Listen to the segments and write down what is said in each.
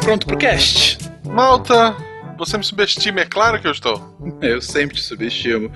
Pronto pro cast? Malta, você me subestima, é claro que eu estou. Eu sempre te subestimo.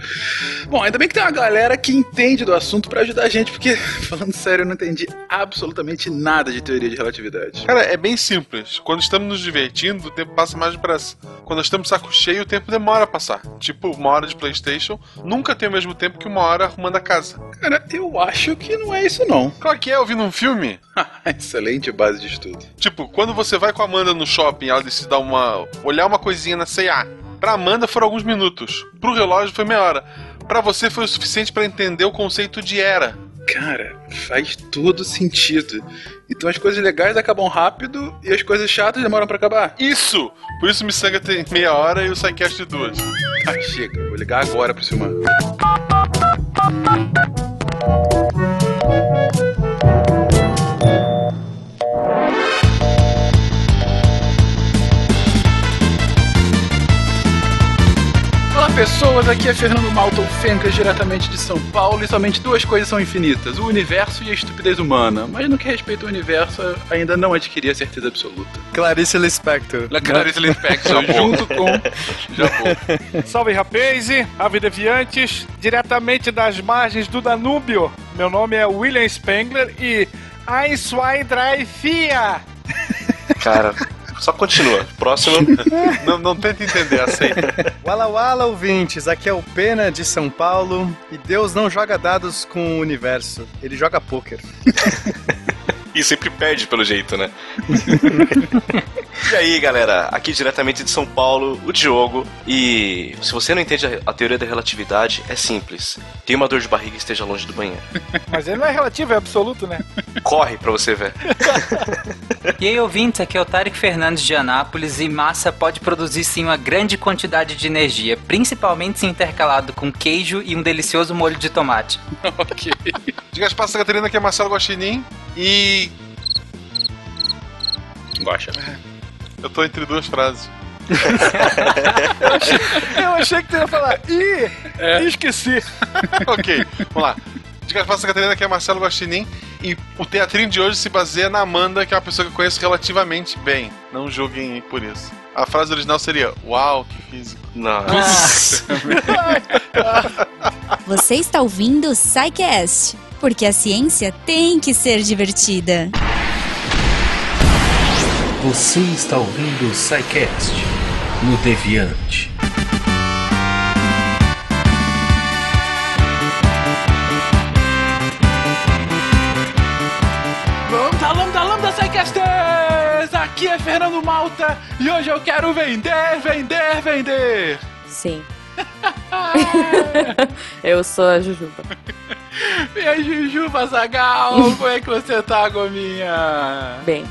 Bom, ainda bem que tem uma galera que entende do assunto pra ajudar a gente, porque, falando sério, eu não entendi absolutamente nada de teoria de relatividade. Cara, é bem simples. Quando estamos nos divertindo, o tempo passa mais depressa. Quando estamos saco cheio, o tempo demora a passar. Tipo, uma hora de Playstation nunca tem o mesmo tempo que uma hora arrumando a casa. Cara, eu acho que não é isso não. Claro que é, ouvindo um filme. Excelente base de estudo. Tipo, quando você vai com a Amanda no shopping, ela decide dar uma. olhar uma coisinha na C&A. Pra Amanda foram alguns minutos. Pro relógio foi meia hora. Pra você foi o suficiente pra entender o conceito de era. Cara, faz todo sentido. Então as coisas legais acabam rápido e as coisas chatas demoram pra acabar. Isso! Por isso o Missanga tem meia hora e o Psycast de duas. Tá, chega. Vou ligar agora pro Silmar. Pessoas, aqui é Fernando Malton Fencas, diretamente de São Paulo, e somente duas coisas são infinitas, o universo e a estupidez humana. Mas no que respeita ao universo, ainda não adquiri a certeza absoluta. Clarice Lispector. La Clarice Lispector, junto com... Vou. Salve rapaz, ave deviantes, diretamente das margens do Danúbio. Meu nome é William Spengler e Ein, zwei, drei, vier. Cara, só continua. Próximo. Não, não tenta entender, aceita. Wala Wala ouvintes, aqui é o Pena de São Paulo e Deus não joga dados com o universo, ele joga pôquer. E sempre perde pelo jeito, né? e aí, galera, aqui diretamente de São Paulo, o Diogo. E se você não entende a- teoria da relatividade, é simples. Tem uma dor de barriga e esteja longe do banheiro. Mas ele não é relativo, é absoluto, né? Corre pra você ver. E aí, ouvintes, aqui é o Tarek Fernandes de Anápolis e massa pode produzir sim uma grande quantidade de energia, principalmente se intercalado com queijo e um delicioso molho de tomate. ok. Diga as passas, Catarina, que é Marcelo Guaxinim. E Guaxa. eu tô entre duas frases. Eu achei que tu ia falar, ih, esqueci. ok, vamos lá. Diga as passas, Catarina, que é Marcelo Guaxinim. E o teatrinho de hoje se baseia na Amanda, que é uma pessoa que eu conheço relativamente bem. Não julguem por isso. A frase original seria: Uau, que físico. Nossa. Você está ouvindo o SciCast, porque a ciência tem que ser divertida. Você está ouvindo o SciCast no Deviante. Lambda, lambda, lambda, Psycasters! Aqui é Fernando Malta e hoje eu quero vender, vender, vender! Sim. Eu sou a Jujuba. Minha Jujuba Zagal, como é que você tá, Gominha? Bem.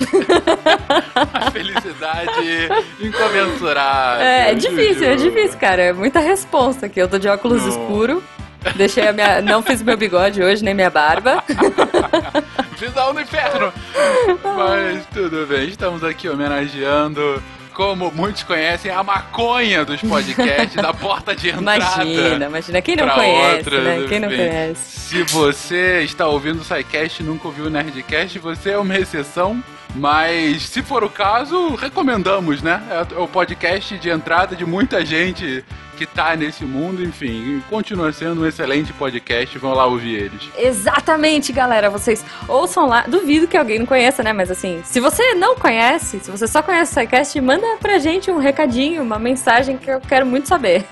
A felicidade incomensurável. É, é difícil, é Juju. difícil, cara. É muita resposta aqui. Eu tô de óculos Não. escuro. Deixei a minha. Não fiz meu bigode hoje, nem minha barba. Visão do inferno! Mas tudo bem, estamos aqui homenageando, como muitos conhecem, a maconha dos podcasts, da porta de entrada. Imagina, imagina. Quem não conhece, outras, né? Quem não enfim. conhece. Se você está ouvindo o SciCast e nunca ouviu o Nerdcast, você é uma exceção. Mas, se for o caso, recomendamos, né? É o podcast de entrada de muita gente que tá nesse mundo, enfim. Continua sendo um excelente podcast, vão lá ouvir eles. Exatamente, galera. Vocês ouçam lá. Duvido que alguém não conheça, né? Mas assim, se você não conhece, se você só conhece o SciCast, manda pra gente um recadinho, uma mensagem que eu quero muito saber.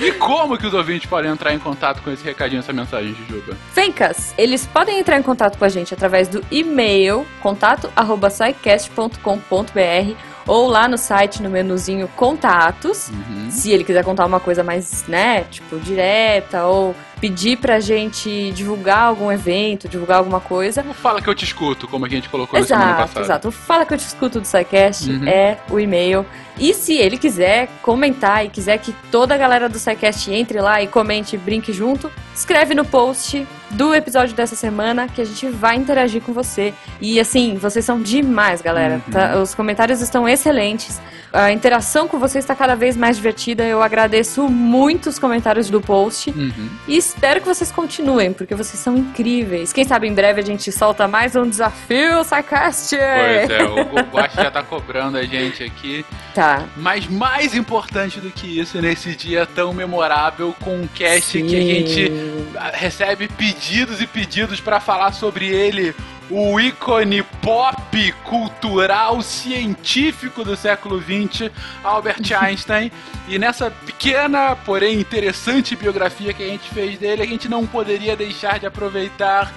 E como que os ouvintes podem entrar em contato com esse recadinho, essa mensagem, Jujuba? Fencas, eles podem entrar em contato com a gente através do e-mail contato@scicast.com.br ou lá no site no menuzinho contatos. Uhum. Se ele quiser contar uma coisa mais, né, tipo, direta ou pedir pra gente divulgar algum evento, divulgar alguma coisa. Fala que eu te escuto, como a gente colocou na semana Exato, passada. exato. O Fala que eu te escuto do SciCast Uhum. é o e-mail. E se ele quiser comentar e quiser que toda a galera do SciCast entre lá e comente e brinque junto, escreve no post do episódio dessa semana, que a gente vai interagir com você. E assim, vocês são demais, galera. tá? Os comentários estão excelentes. A interação com vocês está cada vez mais divertida. Eu agradeço muito os comentários do post. Uhum. E espero que vocês continuem, porque vocês são incríveis. Quem sabe em breve a gente solta mais um desafio, SciCast! Pois é, o, o Guax já tá cobrando a gente aqui. Tá. Mas mais importante do que isso, nesse dia tão memorável, com um cast que a Sim. gente ah, recebe pedidos e pedidos pra falar sobre ele. O ícone pop, cultural, científico do século XX, Albert Einstein. E nessa pequena, porém interessante biografia que a gente fez dele, a gente não poderia deixar de aproveitar.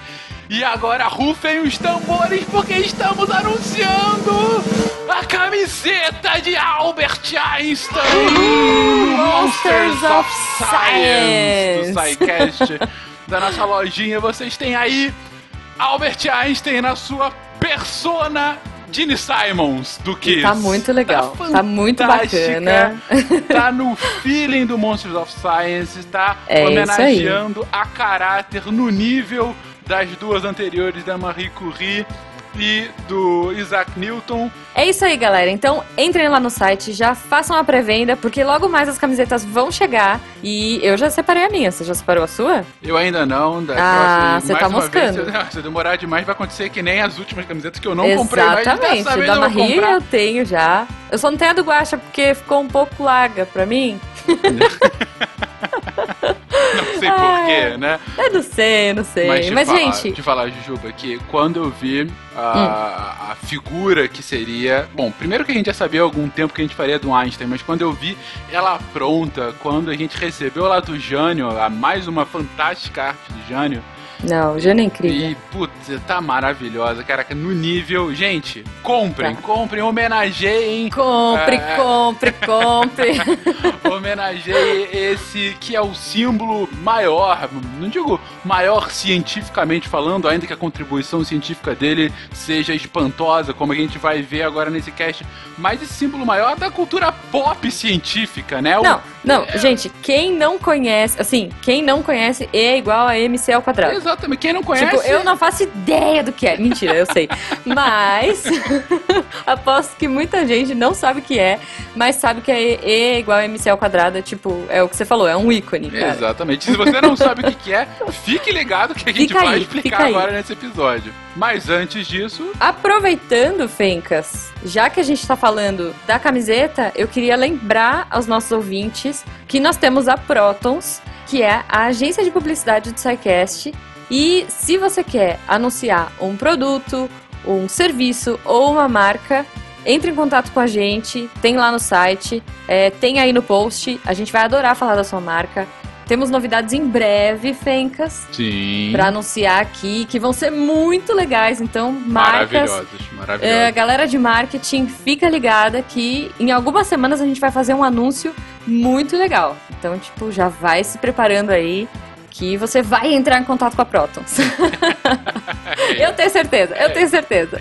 E agora rufem os tambores porque estamos anunciando a camiseta de Albert Einstein Monsters of Science do SciCast da nossa lojinha. Vocês têm aí Albert Einstein na sua persona Gene Simons do Kiss. Tá muito legal. Tá Tá muito bacana. Tá no feeling do Monsters of Science, tá É homenageando a caráter no nível das duas anteriores da Marie Curie e do Isaac Newton. É isso aí, galera. Então entrem lá no site, já façam a pré-venda, porque logo mais as camisetas vão chegar. E eu já separei a minha. Você já separou a sua? Eu ainda não. Da Ah, você tá moscando. Vez, se, eu demorar demais, vai acontecer que nem as últimas camisetas que eu não comprei. Exatamente. dessa vez da Marie eu tenho já. Eu só não tenho a do Guaxa porque ficou um pouco larga pra mim. Não sei porquê, né? Eu não sei, não sei. Mas, Mas, te falar, gente, te falar, Jujuba, que quando eu vi a, a figura que seria. Bom, primeiro que a gente já sabia há algum tempo que a gente faria do Einstein, mas quando eu vi ela pronta, quando a gente recebeu lá do Jânio, a mais uma fantástica arte do Jânio, não, Jânio é incrível. e, putz, tá maravilhosa, cara, no nível. Gente, comprem, Tá. comprem, homenageiem. Compre, É. compre, compre. homenageie esse que é o símbolo maior, não digo maior cientificamente falando, ainda que a contribuição científica dele seja espantosa, como a gente vai ver agora nesse cast, mas esse símbolo maior da cultura pop científica, né? O- Não, não, gente, quem não conhece, assim, quem não conhece é igual a MC ao quadrado. Exatamente, quem não conhece. Tipo, eu não faço ideia do que é. Mentira, eu sei. Mas aposto que muita gente não sabe o que é, mas sabe que é E igual a MC ao quadrado. Tipo, é o que você falou, é um ícone, cara. Exatamente. Se você não sabe o que, que é, fique ligado que a gente Fica vai aí, explicar fica aí. agora nesse episódio. Mas antes disso, Aproveitando, Fencas, já que a gente tá falando da camiseta, eu queria lembrar aos nossos ouvintes que nós temos a Protons, que é a agência de publicidade do SciCast. E se você quer anunciar um produto, um serviço ou uma marca, entre em contato com a gente, tem lá no site, é, tem aí no post. A gente vai adorar falar da sua marca. Temos novidades em breve, Fencas, sim. para anunciar aqui, que vão ser muito legais. Então, marcas Maravilhosos, maravilhosos. é, galera de marketing, fica ligada que em algumas semanas a gente vai fazer um anúncio muito legal. Então, tipo, já vai se preparando aí que você vai entrar em contato com a Protons. eu tenho certeza, eu tenho certeza.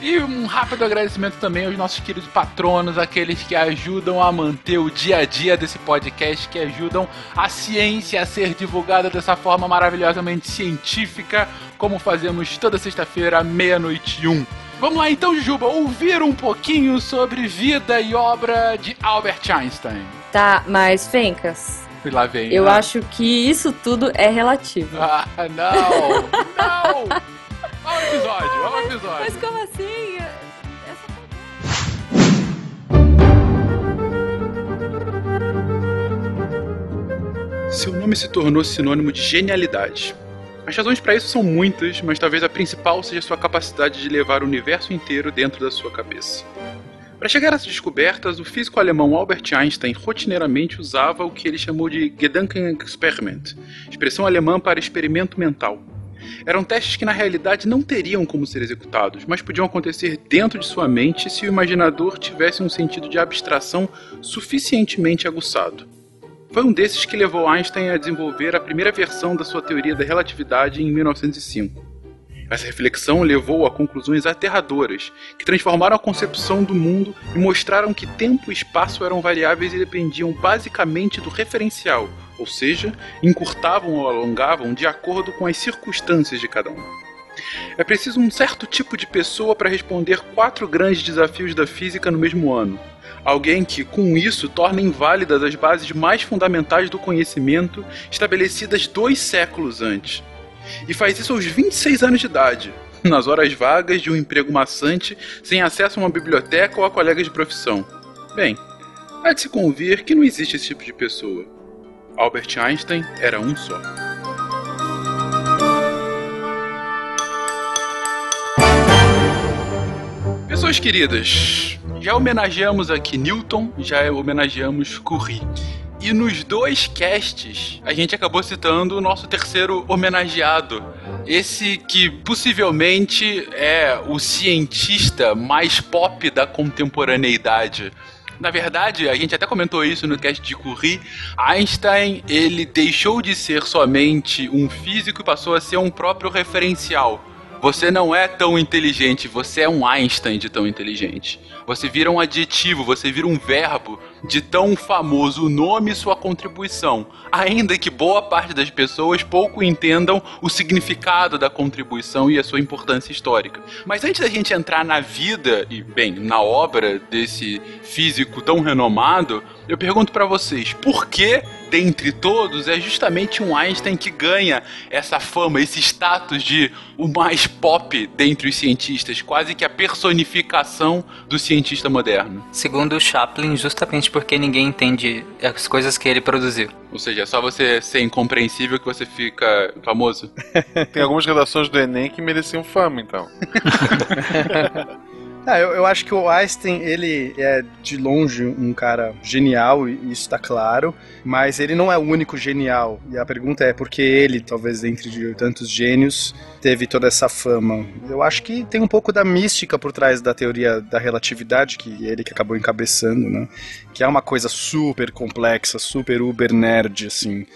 E um rápido agradecimento também aos nossos queridos patronos, aqueles que ajudam a manter o dia a dia desse podcast, que ajudam a ciência a ser divulgada dessa forma maravilhosamente científica, como fazemos toda sexta-feira, meia-noite e um. Vamos lá então, Juba, ouvir um pouquinho sobre vida e obra de Albert Einstein. Tá, mas Fencas, E lá vem. eu né? acho que isso tudo é relativo. Ah, não! não! Olha o episódio, olha o episódio. Mas como assim? Essa Seu nome se tornou sinônimo de genialidade. As razões para isso são muitas, mas talvez a principal seja sua capacidade de levar o universo inteiro dentro da sua cabeça. Para chegar a essas descobertas, o físico alemão Albert Einstein rotineiramente usava o que ele chamou de Gedankenexperiment, expressão alemã para experimento mental. Eram testes que na realidade não teriam como ser executados, mas podiam acontecer dentro de sua mente se o imaginador tivesse um sentido de abstração suficientemente aguçado. Foi um desses que levou Einstein a desenvolver a primeira versão da sua teoria da relatividade em 1905. Essa reflexão levou a conclusões aterradoras, que transformaram a concepção do mundo e mostraram que tempo e espaço eram variáveis e dependiam basicamente do referencial, ou seja, encurtavam ou alongavam de acordo com as circunstâncias de cada um. É preciso um certo tipo de pessoa para responder quatro grandes desafios da física no mesmo ano. Alguém que, com isso, torna inválidas as bases mais fundamentais do conhecimento estabelecidas dois séculos antes. E faz isso aos 26 anos de idade, nas horas vagas de um emprego maçante, sem acesso a uma biblioteca ou a colegas de profissão. Bem, há de se convir que não existe esse tipo de pessoa. Albert Einstein era um só. Pessoas queridas, já homenageamos aqui Newton, já homenageamos Curie. E nos dois casts, a gente acabou citando o nosso terceiro homenageado. Esse que possivelmente é o cientista mais pop da contemporaneidade. Na verdade, a gente até comentou isso no cast de Curie. Einstein, ele deixou de ser somente um físico e passou a ser um próprio referencial. Você não é tão inteligente, você é um Einstein de tão inteligente. Você vira um adjetivo, você vira um verbo de tão famoso nome e sua contribuição. Ainda que boa parte das pessoas pouco entendam o significado da contribuição e a sua importância histórica. Mas antes da gente entrar na vida e, bem, na obra desse físico tão renomado, eu pergunto para vocês, por que dentre todos é justamente um Einstein que ganha essa fama, esse status de o mais pop dentre os cientistas, quase que a personificação do cientista moderno? Segundo Chaplin, justamente porque ninguém entende as coisas que ele produziu. Ou seja, é só você ser incompreensível que você fica famoso. Tem algumas redações do Enem que mereciam fama, então. Eu, eu acho que o Einstein, ele é de longe um cara genial, e isso está claro, mas ele não é o único genial. E a pergunta é por que ele, talvez entre de tantos gênios, teve toda essa fama? Eu acho que tem um pouco da mística por trás da teoria da relatividade, que ele que acabou encabeçando, né? Que é uma coisa super complexa, super uber nerd, assim.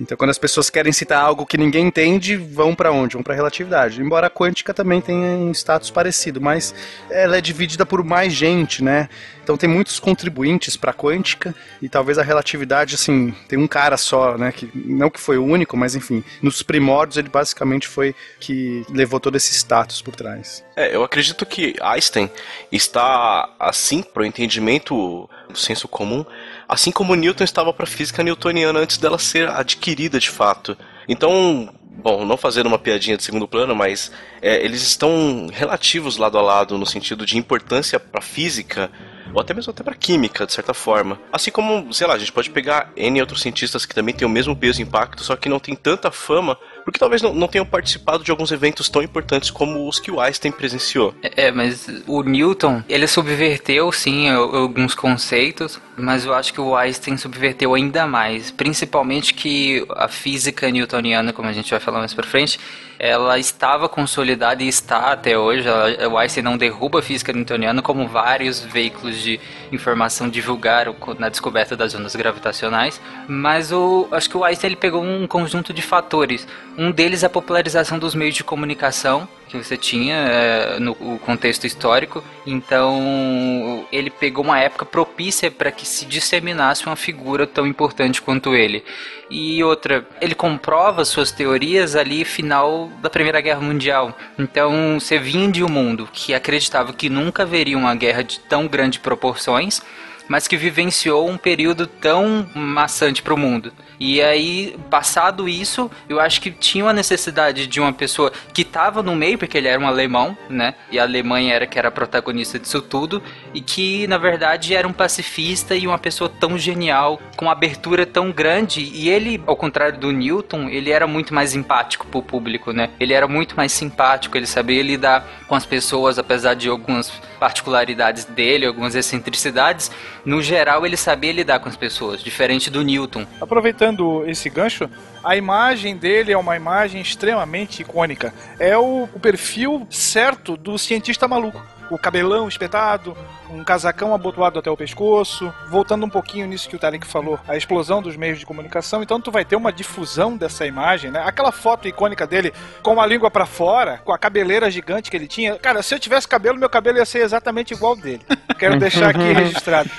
Então, quando as pessoas querem citar algo que ninguém entende, vão para onde? Vão para relatividade. Embora a quântica também tenha um status parecido, mas ela é dividida por mais gente, né? Então tem muitos contribuintes para a quântica e talvez a relatividade, assim, tem um cara só, né? Que não que foi o único, mas enfim, nos primórdios ele basicamente foi que levou todo esse status por trás. É, eu acredito que Einstein está assim para o entendimento do senso comum, assim como Newton estava para a física newtoniana antes dela ser adquirida de fato. Então, bom, não fazendo uma piadinha de segundo plano, mas é, eles estão relativos lado a lado no sentido de importância para a física ou até mesmo até para química, de certa forma. Assim como, sei lá, a gente pode pegar N outros cientistas que também têm o mesmo peso e impacto, só que não tem tanta fama, porque talvez não, não tenham participado de alguns eventos tão importantes como os que o Einstein presenciou. É, mas o Newton, ele subverteu, sim, alguns conceitos, mas eu acho que o Einstein subverteu ainda mais, principalmente que a física newtoniana, como a gente vai falar mais pra frente, ela estava consolidada e está até hoje. O Einstein não derruba a física newtoniana, como vários veículos de informação divulgaram na descoberta das ondas gravitacionais. Mas o, acho que o Einstein ele pegou um conjunto de fatores. Um deles é a popularização dos meios de comunicação que você tinha é, no contexto histórico. Então, ele pegou uma época propícia para que se disseminasse uma figura tão importante quanto ele. E outra, ele comprova suas teorias ali final da Primeira Guerra Mundial. Então, você vinha de um mundo que acreditava que nunca haveria uma guerra de tão grandes proporções, mas que vivenciou um período tão maçante para o mundo. E aí, passado isso, eu acho que tinha uma necessidade de uma pessoa que estava no meio, porque ele era um alemão, né? E a Alemanha era que era protagonista disso tudo, e que na verdade era um pacifista e uma pessoa tão genial, com uma abertura tão grande. E ele, ao contrário do Newton, ele era muito mais empático pro público, né? Ele era muito mais simpático, ele sabia lidar com as pessoas, apesar de algumas particularidades dele, algumas excentricidades. No geral, ele sabia lidar com as pessoas, diferente do Newton. Aproveitando esse gancho, a imagem dele é uma imagem extremamente icônica. É o, o perfil certo do cientista maluco. o cabelão espetado, um casacão abotoado até o pescoço. Voltando um pouquinho nisso que o Tarek falou, a explosão dos meios de comunicação. Então tu vai ter uma difusão dessa imagem, né? Aquela foto icônica dele com a língua para fora, com a cabeleira gigante que ele tinha. Cara, se eu tivesse cabelo, meu cabelo ia ser exatamente igual dele. Quero deixar aqui registrado.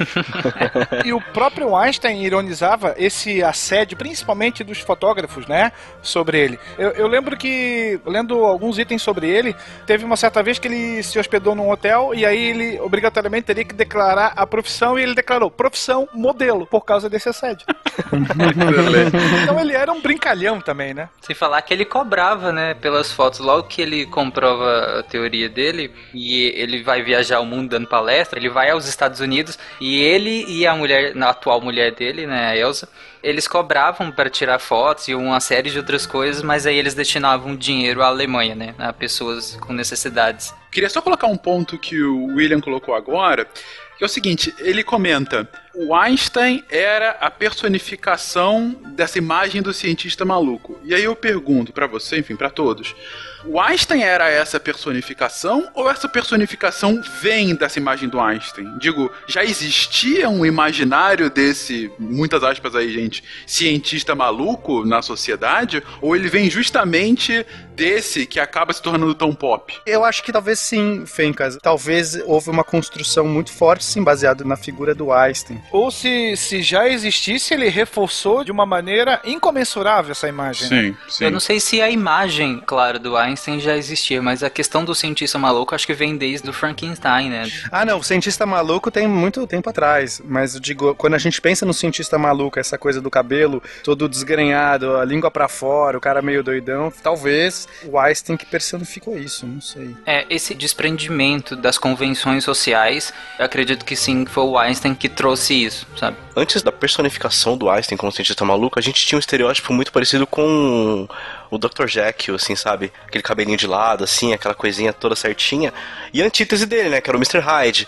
e o próprio Einstein ironizava esse assédio, principalmente dos fotógrafos, né? Sobre ele. Eu, eu lembro que, lendo alguns itens sobre ele, teve uma certa vez que ele se hospedou num hotel e aí ele obrigatoriamente teria que declarar a profissão e ele declarou profissão modelo por causa desse assédio. então ele era um brincalhão também, né? Sem falar que ele cobrava, né, pelas fotos. Logo que ele comprova a teoria dele e ele vai viajar o mundo dando palestra, ele vai aos Estados Unidos e ele e a mulher, a atual mulher dele, né, a Elsa, eles cobravam para tirar fotos e uma série de outras coisas, mas aí eles destinavam dinheiro à Alemanha, né, a pessoas com necessidades. Queria só colocar um ponto que o William colocou agora, que é o seguinte, ele comenta, o Einstein era a personificação dessa imagem do cientista maluco. E aí eu pergunto para você, enfim, para todos, o Einstein era essa personificação ou essa personificação vem dessa imagem do Einstein? Digo, já existia um imaginário desse, muitas aspas aí, gente, cientista maluco na sociedade? Ou ele vem justamente desse que acaba se tornando tão pop? Eu acho que talvez sim, Fencas. Talvez houve uma construção muito forte, sim, baseado na figura do Einstein. Ou se, se já existisse, ele reforçou de uma maneira incomensurável essa imagem. Sim, né? sim. Eu não sei se a imagem, claro, do Einstein já existia, mas a questão do cientista maluco acho que vem desde o Frankenstein, né? Ah, não, o cientista maluco tem muito tempo atrás, mas eu digo, quando a gente pensa no cientista maluco, essa coisa do cabelo todo desgrenhado, a língua pra fora, o cara meio doidão, talvez o Einstein que personificou isso, não sei. É, esse desprendimento das convenções sociais, eu acredito que sim, foi o Einstein que trouxe isso, sabe? Antes da personificação do Einstein como cientista maluco, a gente tinha um estereótipo muito parecido com o Dr. Jekyll, assim, sabe? Aquele cabelinho de lado, assim, aquela coisinha toda certinha. E a antítese dele, né? Que era o Mr. Hyde.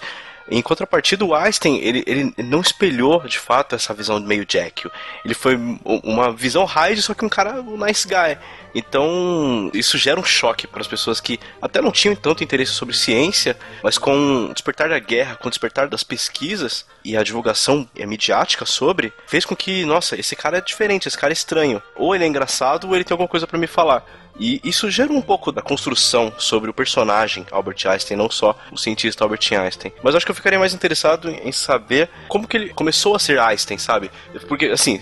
Em contrapartida, o Einstein, ele, ele não espelhou, de fato, essa visão meio Jekyll. Ele foi uma visão Hyde, só que um cara um nice guy. Então, isso gera um choque para as pessoas que até não tinham tanto interesse sobre ciência, mas com o despertar da guerra, com o despertar das pesquisas e a divulgação midiática sobre, fez com que, nossa, esse cara é diferente, esse cara é estranho. Ou ele é engraçado, ou ele tem alguma coisa para me falar. E isso gera um pouco da construção sobre o personagem Albert Einstein, não só o cientista Albert Einstein. Mas acho que eu ficaria mais interessado em saber como que ele começou a ser Einstein, sabe? Porque, assim,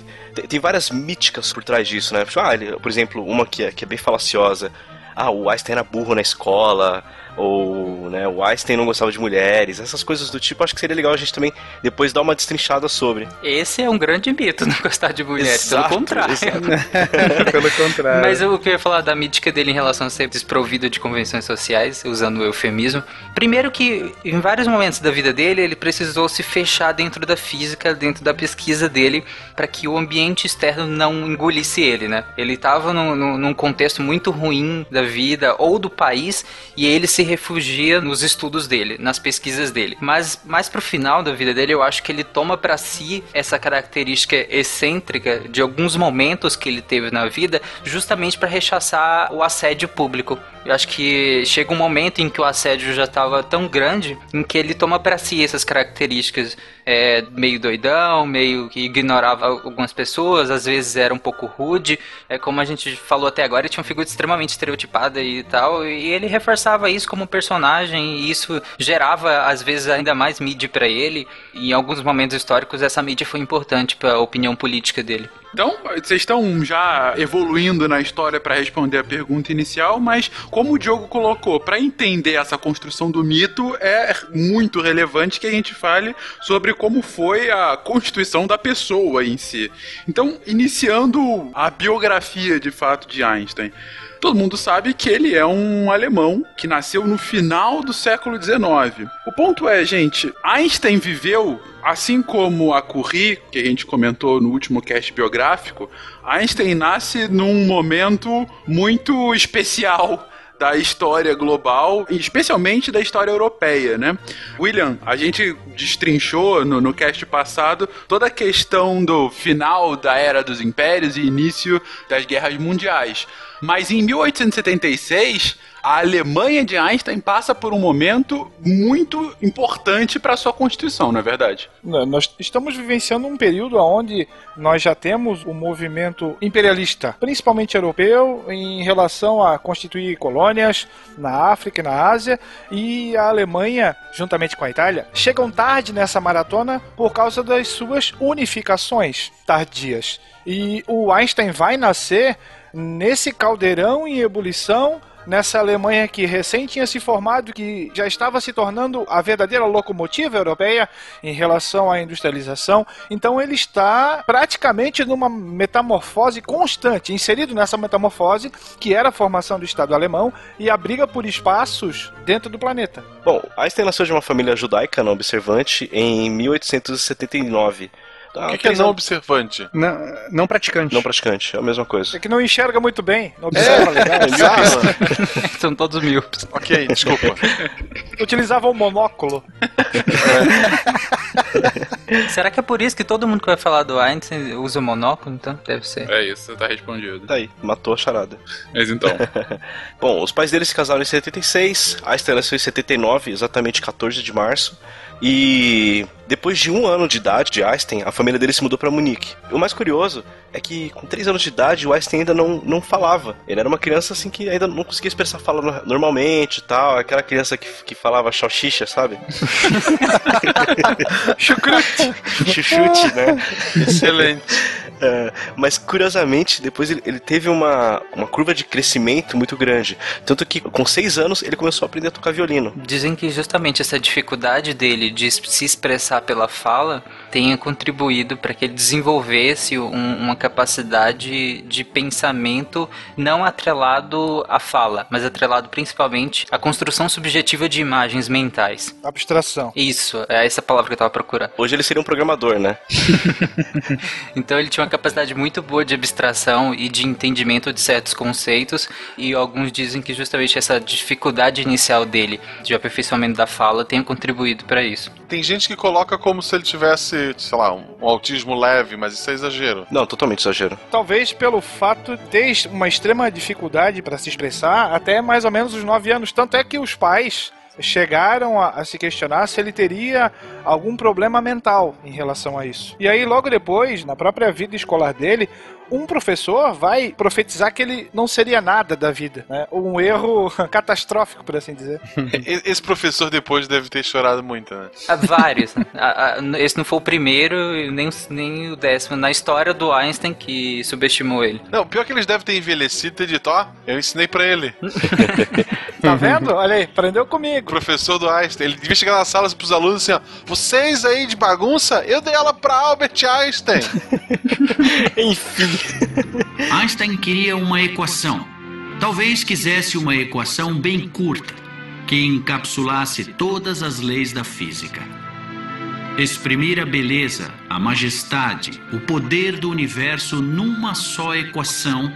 tem várias míticas por trás disso, né? Ah, ele, por exemplo, uma que é, que é bem falaciosa. Ah, o Einstein era burro na escola ou né, o Einstein não gostava de mulheres, essas coisas do tipo, acho que seria legal a gente também depois dar uma destrinchada sobre. Esse é um grande mito, não gostar de mulheres, Exato, pelo contrário. Pelo contrário. Mas eu queria falar da mítica dele em relação a ser desprovido de convenções sociais, usando o eufemismo. Primeiro que em vários momentos da vida dele, ele precisou se fechar dentro da física, dentro da pesquisa dele, para que o ambiente externo não engolisse ele, né? Ele estava num- num contexto muito ruim da vida ou do país e ele se refugia nos estudos dele, nas pesquisas dele. Mas mais pro final da vida dele, eu acho que ele toma para si essa característica excêntrica de alguns momentos que ele teve na vida, justamente para rechaçar o assédio público. Eu acho que chega um momento em que o assédio já estava tão grande em que ele toma para si essas características é, meio doidão, meio que ignorava algumas pessoas, às vezes era um pouco rude. É como a gente falou até agora, ele tinha uma figura extremamente estereotipada e tal, e ele reforçava isso como personagem e isso gerava às vezes ainda mais mídia para ele. E em alguns momentos históricos essa mídia foi importante para a opinião política dele. Então, vocês estão já evoluindo na história para responder a pergunta inicial, mas como o Diogo colocou, para entender essa construção do mito, é muito relevante que a gente fale sobre como foi a constituição da pessoa em si. Então, iniciando a biografia de fato de Einstein. Todo mundo sabe que ele é um alemão que nasceu no final do século XIX. O ponto é, gente, Einstein viveu, assim como a Curie, que a gente comentou no último cast biográfico, Einstein nasce num momento muito especial da história global, e especialmente da história europeia, né? William, a gente destrinchou no, no cast passado toda a questão do final da Era dos Impérios e início das guerras mundiais. Mas em 1876, a Alemanha de Einstein passa por um momento muito importante para sua constituição, não é verdade? Nós estamos vivenciando um período onde nós já temos o movimento imperialista, principalmente europeu, em relação a constituir colônias na África e na Ásia, e a Alemanha, juntamente com a Itália, chegam tarde nessa maratona por causa das suas unificações tardias. E o Einstein vai nascer nesse caldeirão em ebulição nessa Alemanha que recém tinha se formado, que já estava se tornando a verdadeira locomotiva europeia em relação à industrialização. Então ele está praticamente numa metamorfose constante, inserido nessa metamorfose que era a formação do Estado alemão e a briga por espaços dentro do planeta. Bom, Einstein nasceu de uma família judaica não observante em 1879. O que, que é não observante? Não, não praticante. Não praticante, é a mesma coisa. É que não enxerga muito bem, não observa legal. É bizarro. São todos míopes. ok, desculpa. Utilizava um monóculo. Será que é por isso que todo mundo que vai falar do Einstein usa monóculo? Então, deve ser. É isso, tá respondido. Tá aí, matou a charada. Mas então, Bom, os pais dele se casaram em 76, Einstein nasceu em 79, exatamente 14 de março. E depois de um ano de idade de Einstein, a família dele se mudou para Munique. O mais curioso é que com três anos de idade o Einstein ainda não, não falava. Ele era uma criança assim que ainda não conseguia expressar fala no- normalmente e tal. Aquela criança que, que falava salsicha, sabe? Chucrute. Chuchute, né? Excelente. É, mas curiosamente, depois ele, ele teve uma, uma curva de crescimento muito grande. Tanto que com seis anos ele começou a aprender a tocar violino. Dizem que justamente essa dificuldade dele de se expressar pela fala tenha contribuído para que ele desenvolvesse um- uma capacidade de pensamento não atrelado à fala, mas atrelado principalmente à construção subjetiva de imagens mentais. Abstração. Isso, é essa palavra que eu tava procurando. Hoje ele seria um programador, né? Então ele tinha uma capacidade muito boa de abstração e de entendimento de certos conceitos, e alguns dizem que justamente essa dificuldade inicial dele de aperfeiçoamento da fala tenha contribuído para isso. Tem gente que coloca como se ele tivesse, sei lá, um, um autismo leve, mas isso é exagero. Não, totalmente exagero. Talvez pelo fato de ter uma extrema dificuldade para se expressar até mais ou menos os 9 anos. Tanto é que os pais chegaram a, a se questionar se ele teria algum problema mental em relação a isso. E aí, logo depois, na própria vida escolar dele, um professor vai profetizar que ele não seria nada da vida, né? Um erro catastrófico, por assim dizer. Esse professor depois deve ter chorado muito, né? Há vários. né? Esse não foi o primeiro, e nem, o- nem o décimo. Na história do Einstein que subestimou ele. Não, pior que eles devem ter envelhecido e ter dito, ó, eu ensinei pra ele. Tá vendo? Olha aí, aprendeu comigo. Professor do Einstein, ele devia chegar nas salas pros alunos assim, ó, vocês aí de bagunça, eu dei aula pra Albert Einstein. Enfim. Einstein queria uma equação. Talvez quisesse uma equação bem curta, que encapsulasse todas as leis da física. Exprimir a beleza, a majestade, o poder do universo numa só equação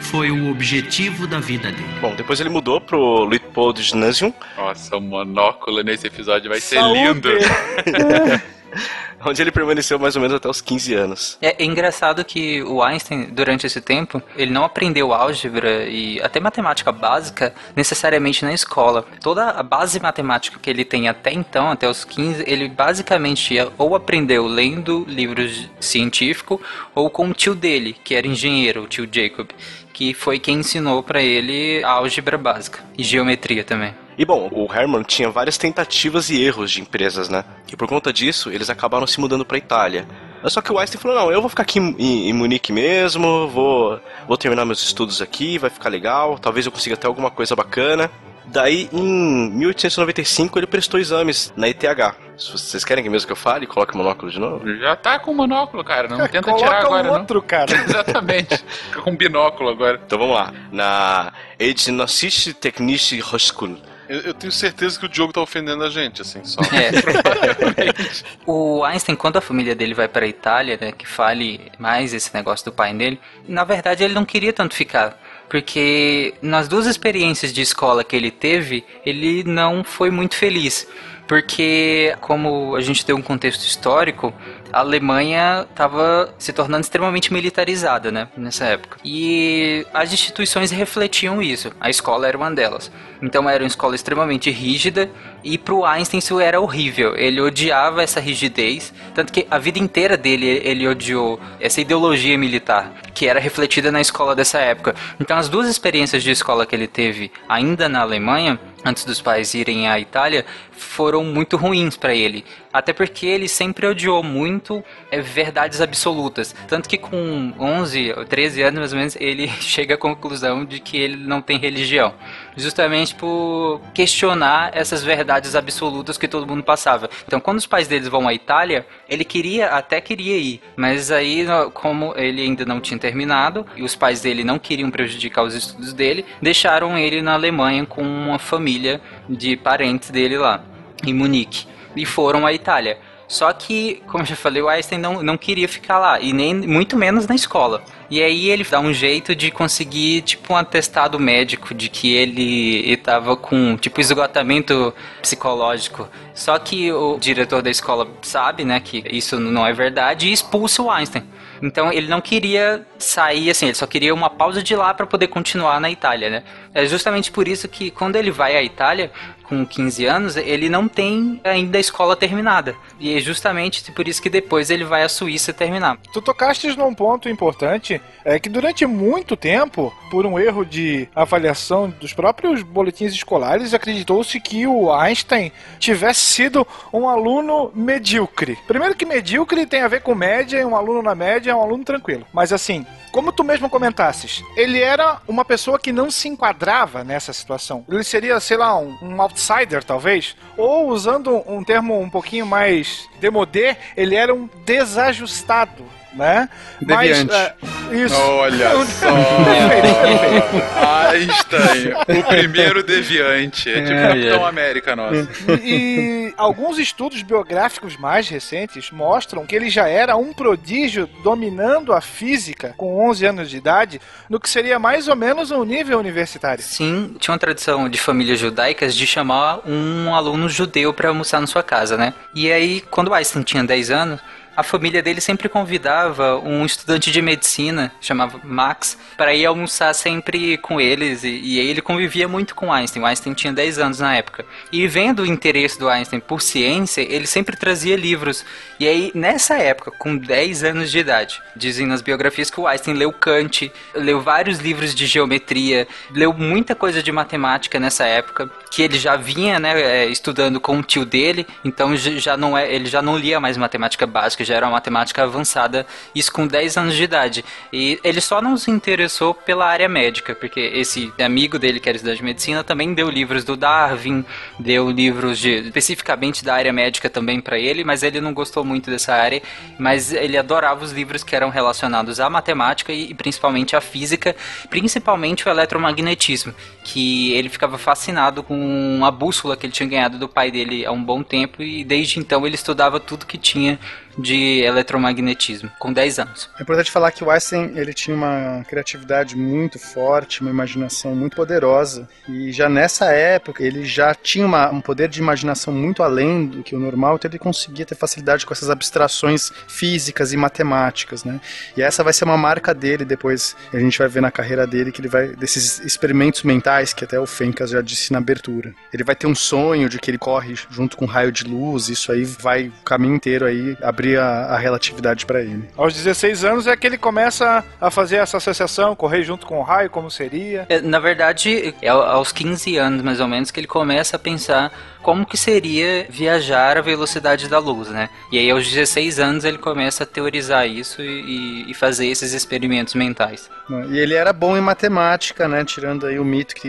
foi o objetivo da vida dele. Bom, depois ele mudou pro Luitpold Gymnasium, nossa, o monóculo nesse episódio vai ser Saúde! lindo. onde ele permaneceu mais ou menos até os 15 anos. É engraçado que o Einstein, durante esse tempo, ele não aprendeu álgebra e até matemática básica necessariamente na escola. Toda a base matemática que ele tem até então, até os 15, ele basicamente ou aprendeu lendo livros científicos ou com o tio dele, que era engenheiro, o tio Jacob, que foi quem ensinou para ele a álgebra básica e geometria também. E bom, o Hermann tinha várias tentativas e erros de empresas, né? E por conta disso, eles acabaram se mudando pra Itália. Só que o Einstein falou: não, eu vou ficar aqui em, em Munique mesmo, vou, vou terminar meus estudos aqui, vai ficar legal, talvez eu consiga até alguma coisa bacana. Daí, em 1895, ele prestou exames na ETH. Se vocês querem que mesmo que eu fale, coloque o monóculo de novo. Já tá com monóculo, cara. Não tenta Coloca tirar agora, um não. outro, cara. Exatamente. Fica com binóculo agora. Então vamos lá. Na Etnosische Technische Hochschule. Eu, eu tenho certeza que o Diogo tá ofendendo a gente, assim, só. É. o Einstein, quando a família dele vai para a Itália, né, que fale mais esse negócio do pai dele, na verdade ele não queria tanto ficar. Porque nas duas experiências de escola que ele teve, ele não foi muito feliz. porque, como a gente tem um contexto histórico, a Alemanha estava se tornando extremamente militarizada, né, nessa época. E as instituições refletiam isso. A escola era uma delas. Então era uma escola extremamente rígida e pro Einstein isso era horrível. Ele odiava essa rigidez, tanto que a vida inteira dele ele odiou essa ideologia militar que era refletida na escola dessa época. Então as duas experiências de escola que ele teve ainda na Alemanha antes dos pais irem à Itália, foram muito ruins para ele. Até porque ele sempre odiou muito é, verdades absolutas. Tanto que com 11, 13 anos mais ou menos, ele chega à conclusão de que ele não tem religião. Justamente por questionar essas verdades absolutas que todo mundo passava. Então, quando os pais deles vão à Itália, ele queria, até queria ir. Mas aí, como ele ainda não tinha terminado, e os pais dele não queriam prejudicar os estudos dele, deixaram ele na Alemanha com uma família de parentes dele lá em Munique e foram à Itália. Só que, como eu já falei, o Einstein não, não queria ficar lá, e nem muito menos na escola. E aí ele dá um jeito de conseguir, tipo, um atestado médico de que ele estava com, tipo, esgotamento psicológico. Só que o diretor da escola sabe, né, que isso não é verdade e expulsa o Einstein. Então ele não queria sair assim, ele só queria uma pausa de lá para poder continuar na Itália, né? É justamente por isso que quando ele vai à Itália, com 15 anos, ele não tem ainda a escola terminada. E é justamente por isso que depois ele vai à Suíça terminar. Tu tocaste num ponto importante, é que durante muito tempo, por um erro de avaliação dos próprios boletins escolares, acreditou-se que o Einstein tivesse sido um aluno medíocre. Primeiro que medíocre tem a ver com média, um aluno na média é um aluno tranquilo. Mas assim, como tu mesmo comentasses, ele era uma pessoa que não se enquadrava nessa situação. Ele seria, sei lá, um, um outsider, talvez. Ou, usando um termo um pouquinho mais demodé, ele era um desajustado né? Deviante. Mas, uh, isso. Olha só. Einstein, o primeiro deviante. É tipo é, Capitão é. América, nossa. E, e, alguns estudos biográficos mais recentes mostram que ele já era um prodígio dominando a física com 11 anos de idade, no que seria mais ou menos um nível universitário. Sim, tinha uma tradição de famílias judaicas de chamar um aluno judeu para almoçar na sua casa, né? E aí, quando Einstein tinha 10 anos, a família dele sempre convidava um estudante de medicina, chamava Max, para ir almoçar sempre com eles. E, e ele convivia muito com Einstein. O Einstein tinha 10 anos na época. E vendo o interesse do Einstein por ciência, ele sempre trazia livros. E aí, nessa época, com 10 anos de idade, dizem nas biografias que o Einstein leu Kant, leu vários livros de geometria, leu muita coisa de matemática nessa época, que ele já vinha né, é, estudando com o tio dele, então já não é, ele já não lia mais matemática básica já era uma matemática avançada, isso com 10 anos de idade. E ele só não se interessou pela área médica, porque esse amigo dele, que era estudante de medicina, também deu livros do Darwin, deu livros de, especificamente da área médica também para ele, mas ele não gostou muito dessa área, mas ele adorava os livros que eram relacionados à matemática e, e principalmente à física, principalmente o eletromagnetismo, que ele ficava fascinado com a bússola que ele tinha ganhado do pai dele há um bom tempo e desde então ele estudava tudo que tinha de eletromagnetismo, com 10 anos. É importante falar que o Einstein ele tinha uma criatividade muito forte, uma imaginação muito poderosa, e já nessa época ele já tinha uma, um poder de imaginação muito além do que o normal, então ele conseguia ter facilidade com essas abstrações físicas e matemáticas, né? E essa vai ser uma marca dele depois, a gente vai ver na carreira dele que ele vai desses experimentos mentais que até o Fencas já disse na abertura. Ele vai ter um sonho de que ele corre junto com um raio de luz, isso aí vai o caminho inteiro aí abrir abrir a, a relatividade para ele. Aos 16 anos é que ele começa a fazer essa associação, correr junto com o raio, como seria. É, na verdade, é aos 15 anos mais ou menos que ele começa a pensar como que seria viajar à velocidade da luz, né? E aí aos 16 anos ele começa a teorizar isso e, e, fazer esses experimentos mentais. E ele era bom em matemática, né? Tirando aí o mito que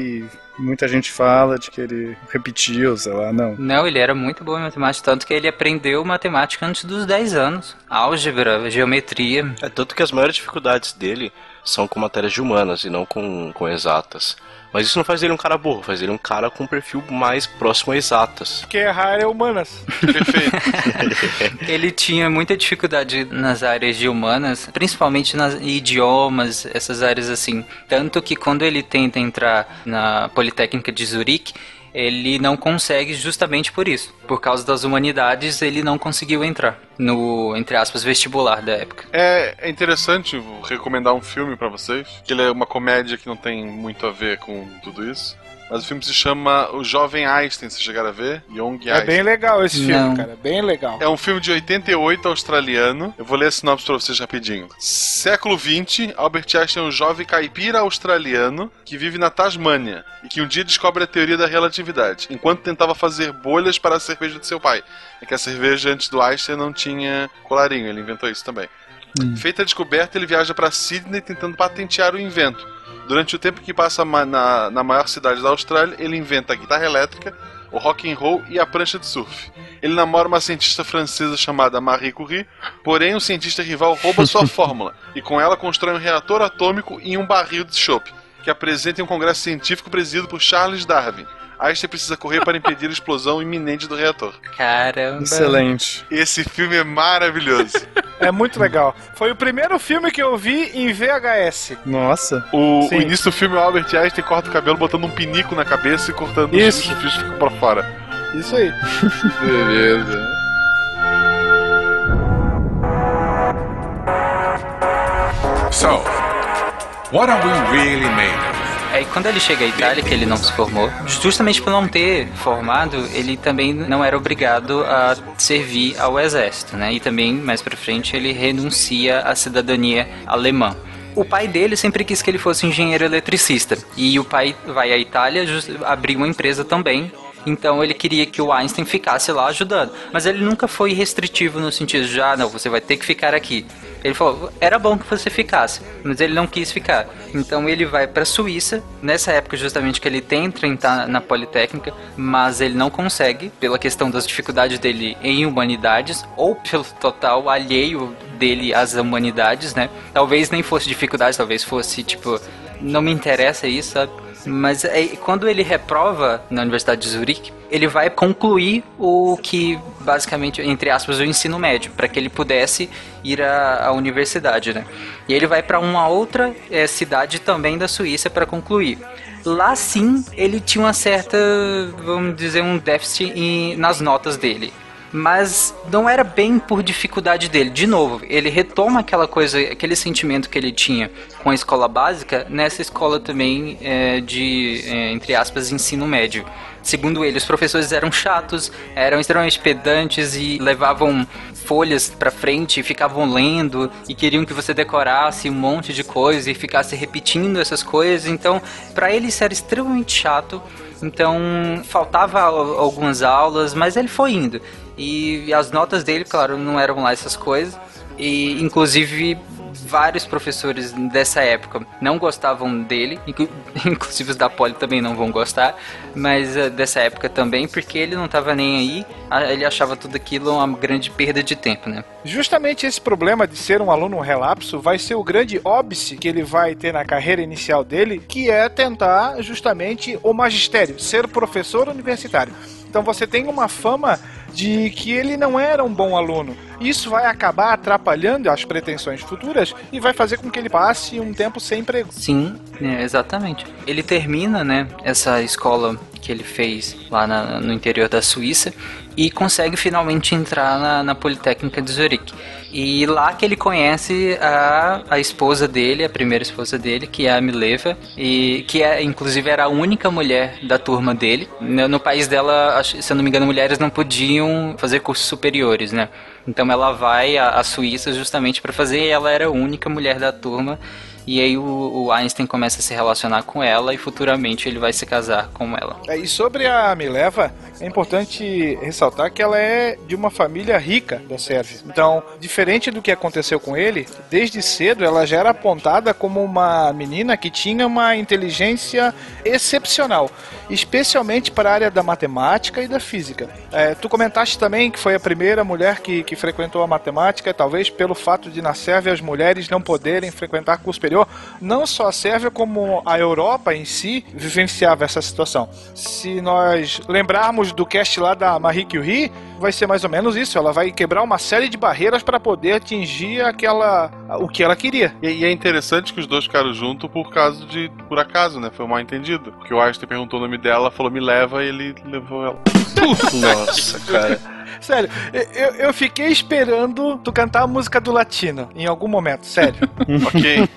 Muita gente fala de que ele repetiu, sei lá, não. Não, ele era muito bom em matemática, tanto que ele aprendeu matemática antes dos 10 anos. Álgebra, geometria. É tanto que as maiores dificuldades dele são com matérias de humanas e não com, com exatas. Mas isso não faz ele um cara burro, faz ele um cara com um perfil mais próximo a exatas. Porque errar é humanas. Perfeito. ele tinha muita dificuldade nas áreas de humanas, principalmente nas idiomas, essas áreas assim. Tanto que quando ele tenta entrar na Politécnica de Zurique, ele não consegue justamente por isso. Por causa das humanidades, ele não conseguiu entrar no, entre aspas, vestibular da época. É, é interessante recomendar um filme pra vocês, que ele é uma comédia que não tem muito a ver com tudo isso. Mas o filme se chama O Jovem Einstein, vocês chegaram a ver? Young É Einstein. bem legal esse filme, Não. cara. Bem legal. É um filme de 88 australiano. Eu vou ler a sinopse pra vocês rapidinho. Século 20, Albert Einstein é um jovem caipira australiano que vive na Tasmânia e que um dia descobre a teoria da relatividade, enquanto tentava fazer bolhas para a cerveja de seu pai. É que a cerveja antes do Einstein não tinha colarinho, ele inventou isso também. Feita a descoberta, ele viaja para Sydney tentando patentear o invento. Durante o tempo que passa na, na maior cidade da Austrália, ele inventa a guitarra elétrica, o rock and roll e a prancha de surf. Ele namora uma cientista francesa chamada Marie Curie, porém o cientista rival rouba sua fórmula e com ela constrói um reator atômico em um barril de chope, que apresenta em um congresso científico presidido por Charles Darwin. Einstein precisa correr para impedir a explosão iminente do reator. Caramba. Excelente. Esse filme é maravilhoso. É muito legal. Foi o primeiro filme que eu vi em VHS. Nossa. O, o início do filme, o Albert Einstein corta o cabelo botando um pinico na cabeça e cortando Isso. os fios ficam pra fora. Isso aí. Beleza. So, what are we really made of? Aí quando ele chega à Itália, que ele não se formou, justamente por não ter formado, ele também não era obrigado a servir ao exército, né? E também, mais pra frente, ele renuncia à cidadania alemã. O pai dele sempre quis que ele fosse engenheiro eletricista. E o pai vai à Itália abrir uma empresa também. Então ele queria que o Einstein ficasse lá ajudando. Mas ele nunca foi restritivo no sentido de, ah, não, você vai ter que ficar aqui. Ele falou, era bom que você ficasse, mas ele não quis ficar. Então ele vai para a Suíça, nessa época justamente que ele tenta entrar na Politécnica, mas ele não consegue, pela questão das dificuldades dele em humanidades, ou pelo total alheio dele às humanidades, né? Talvez nem fosse dificuldade, talvez fosse tipo, não me interessa isso, sabe? Mas é, quando ele reprova na Universidade de Zurique, ele vai concluir o que basicamente, entre aspas, o ensino médio, para que ele pudesse ir à, à universidade, né? E ele vai para uma outra eh, cidade também da Suíça para concluir. Lá sim, ele tinha uma certa, vamos dizer, um déficit em- nas notas dele mas não era bem por dificuldade dele. De novo, ele retoma aquela coisa, aquele sentimento que ele tinha com a escola básica nessa escola também é, de, é, entre aspas, ensino médio. Segundo ele, os professores eram chatos, eram extremamente pedantes e levavam folhas pra frente, e ficavam lendo e queriam que você decorasse um monte de coisa e ficasse repetindo essas coisas. Então, pra ele isso era extremamente chato. Então, faltava al- algumas aulas, mas ele foi indo. E as notas dele, claro, não eram lá essas coisas. E, inclusive, vários professores dessa época não gostavam dele, inclu- inclusive os da Poli também não vão gostar, mas eh, dessa época também, porque ele não estava nem aí, ele achava tudo aquilo uma grande perda de tempo, né? Justamente esse problema de ser um aluno relapso vai ser o grande óbice que ele vai ter na carreira inicial dele, que é tentar justamente o magistério, ser professor universitário. Então você tem uma fama de que ele não era um bom aluno. Isso vai acabar atrapalhando as pretensões futuras e vai fazer com que ele passe um tempo sem emprego. Sim, é, exatamente. Ele termina, né, essa escola que ele fez lá na- no interior da Suíça e consegue finalmente entrar na, na Politécnica de Zurique. E lá que ele conhece a, a esposa dele, a primeira esposa dele, que é a Mileva, e que é, inclusive era a única mulher da turma dele. No, no país dela, se eu não me engano, mulheres não podiam fazer cursos superiores, né? Então ela vai à, Suíça justamente para fazer, e ela era a única mulher da turma. E aí o, o Einstein começa a se relacionar com ela e futuramente ele vai se casar com ela. É, E sobre a Mileva, é importante ressaltar que ela é de uma família rica da Sérvia. Então, diferente do que aconteceu com ele, desde cedo ela já era apontada como uma menina que tinha uma inteligência excepcional, especialmente para a área da matemática e da física. É, tu comentaste também que foi a primeira mulher que, que frequentou a matemática, talvez pelo fato de na Sérvia as mulheres não poderem frequentar curso superior. Anterior, não só a Sérvia, como a Europa em si vivenciava essa situação. Se nós lembrarmos do cast lá da Marie Curie, vai ser mais ou menos isso. Ela vai quebrar uma série de barreiras para poder atingir aquela o que ela queria. E, e é interessante que os dois ficaram juntos por causa de por acaso, né? Foi um mal entendido. Porque o Einstein perguntou o nome dela, falou me leva e ele levou ela. Nossa, cara. Sério, eu, eu fiquei esperando tu cantar a música do latino em algum momento, sério. ok.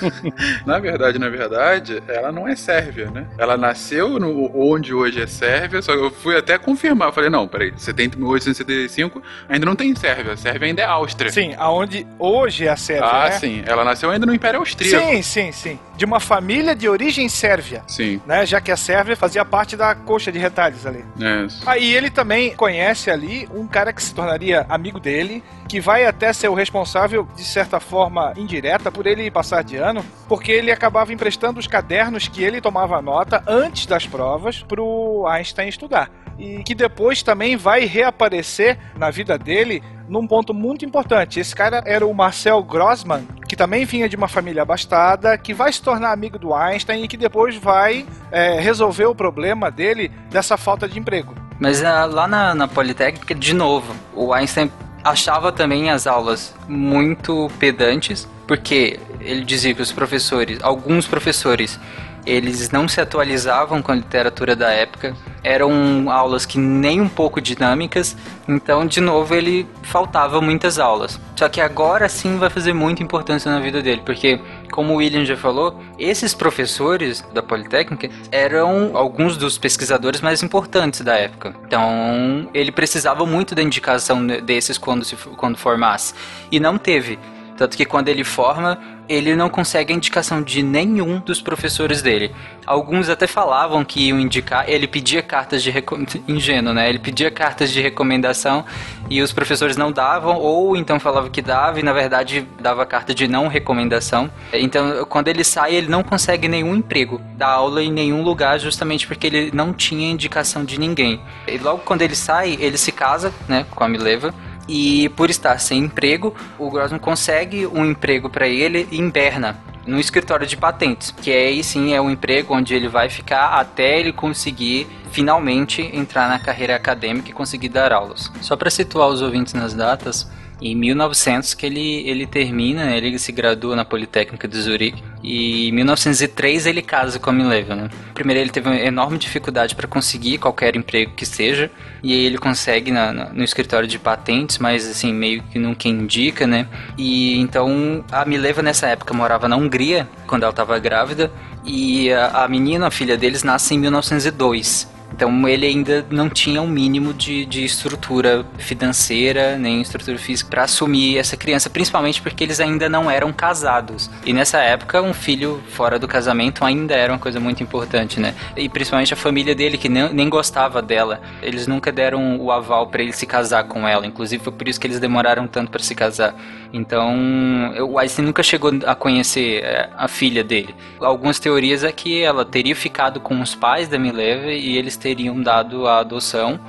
Na verdade, na verdade, ela não é sérvia, né? Ela nasceu no, onde hoje é Sérvia, só que eu fui até confirmar. Eu falei, não, peraí, 70, 1875 ainda não tem Sérvia. Sérvia ainda é Áustria. Sim, aonde hoje é a Sérvia, Ah, né? sim. Ela nasceu ainda no Império Austríaco. Sim, sim, sim. De uma família de origem sérvia. Sim. Né, já que a Sérvia fazia parte da coxa de retalhos ali. É isso. Aí ele também conhece ali um cara que se tornaria amigo dele, que vai até ser o responsável, de certa forma indireta, por ele passar de ano, porque ele acabava emprestando os cadernos que ele tomava nota antes das provas pro Einstein estudar. E que depois também vai reaparecer na vida dele num ponto muito importante. Esse cara era o Marcel Grossman, que também vinha de uma família abastada, que vai se tornar amigo do Einstein e que depois vai é, resolver o problema dele dessa falta de emprego. Mas ah, lá na, na Politécnica, de novo, o Einstein achava também as aulas muito pedantes, porque ele dizia que os professores, alguns professores, eles não se atualizavam com a literatura da época, eram aulas que nem um pouco dinâmicas, então de novo ele faltava muitas aulas. Só que agora sim vai fazer muita importância na vida dele, porque como o William já falou, esses professores da Politécnica eram alguns dos pesquisadores mais importantes da época. Então ele precisava muito da indicação desses quando se quando formasse e não teve. Tanto que quando ele forma, ele não consegue a indicação de nenhum dos professores dele. Alguns até falavam que iam indicar, ele pedia cartas de reco... ingênuo, né? Ele pedia cartas de recomendação e os professores não davam, ou então falava que dava e na verdade dava carta de não recomendação. Então, quando ele sai, ele não consegue nenhum emprego, dar aula em nenhum lugar, justamente porque ele não tinha indicação de ninguém. E logo quando ele sai, ele se casa, né, com a Mileva. E por estar sem emprego, o Grossman consegue um emprego para ele em Berna, no escritório de patentes, que aí sim é um emprego onde ele vai ficar até ele conseguir finalmente entrar na carreira acadêmica e conseguir dar aulas. Só para situar os ouvintes nas datas, em 1900 que ele, ele termina, ele se gradua na Politécnica de Zurique e em 1903 ele casa com a Mileva, né? Primeiro ele teve uma enorme dificuldade para conseguir qualquer emprego que seja e aí ele consegue na, na, no escritório de patentes, mas assim meio que nunca indica, né? E então a Mileva nessa época morava na Hungria quando ela estava grávida e a, a menina, a filha deles, nasce em 1902. Então ele ainda não tinha um mínimo de, de estrutura financeira, nem estrutura física para assumir essa criança, principalmente porque eles ainda não eram casados. E nessa época, um filho fora do casamento ainda era uma coisa muito importante, né? E principalmente a família dele, que nem, nem gostava dela. Eles nunca deram o aval para ele se casar com ela. Inclusive foi por isso que eles demoraram tanto para se casar. Então, o Einstein nunca chegou a conhecer é, a filha dele. Algumas teorias é que ela teria ficado com os pais da Mileva e eles teriam dado a adoção.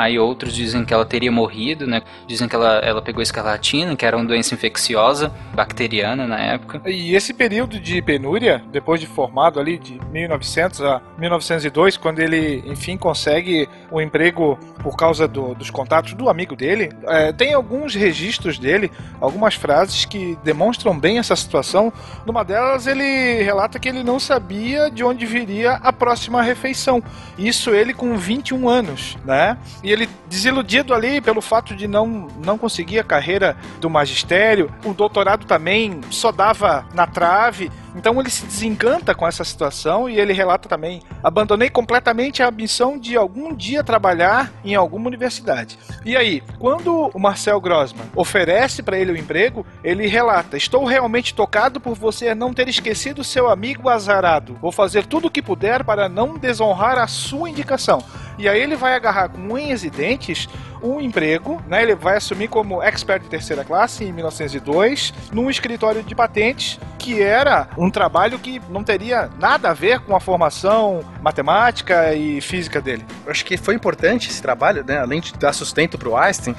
Aí outros dizem que ela teria morrido, né? Dizem que ela, ela pegou escarlatina, que era uma doença infecciosa, bacteriana na época. E esse período de penúria, depois de formado ali de 1900 a 1902, quando ele, enfim, consegue um emprego por causa do, dos contatos do amigo dele, é, tem alguns registros dele, algumas frases que demonstram bem essa situação. Numa delas, ele relata que ele não sabia de onde viria a próxima refeição. Isso ele com 21 anos, né? E ele desiludido ali pelo fato de não, não conseguir a carreira do magistério, o doutorado também só dava na trave. Então ele se desencanta com essa situação e ele relata também: abandonei completamente a ambição de algum dia trabalhar em alguma universidade. E aí, quando o Marcel Grossman oferece para ele o emprego, ele relata: estou realmente tocado por você não ter esquecido seu amigo azarado. Vou fazer tudo o que puder para não desonrar a sua indicação. E aí ele vai agarrar com unhas e dentes um emprego, né? Ele vai assumir como expert de terceira classe em 1902, num escritório de patentes, que era um trabalho que não teria nada a ver com a formação matemática e física dele. Eu acho que foi importante esse trabalho, né? Além de dar sustento pro Einstein,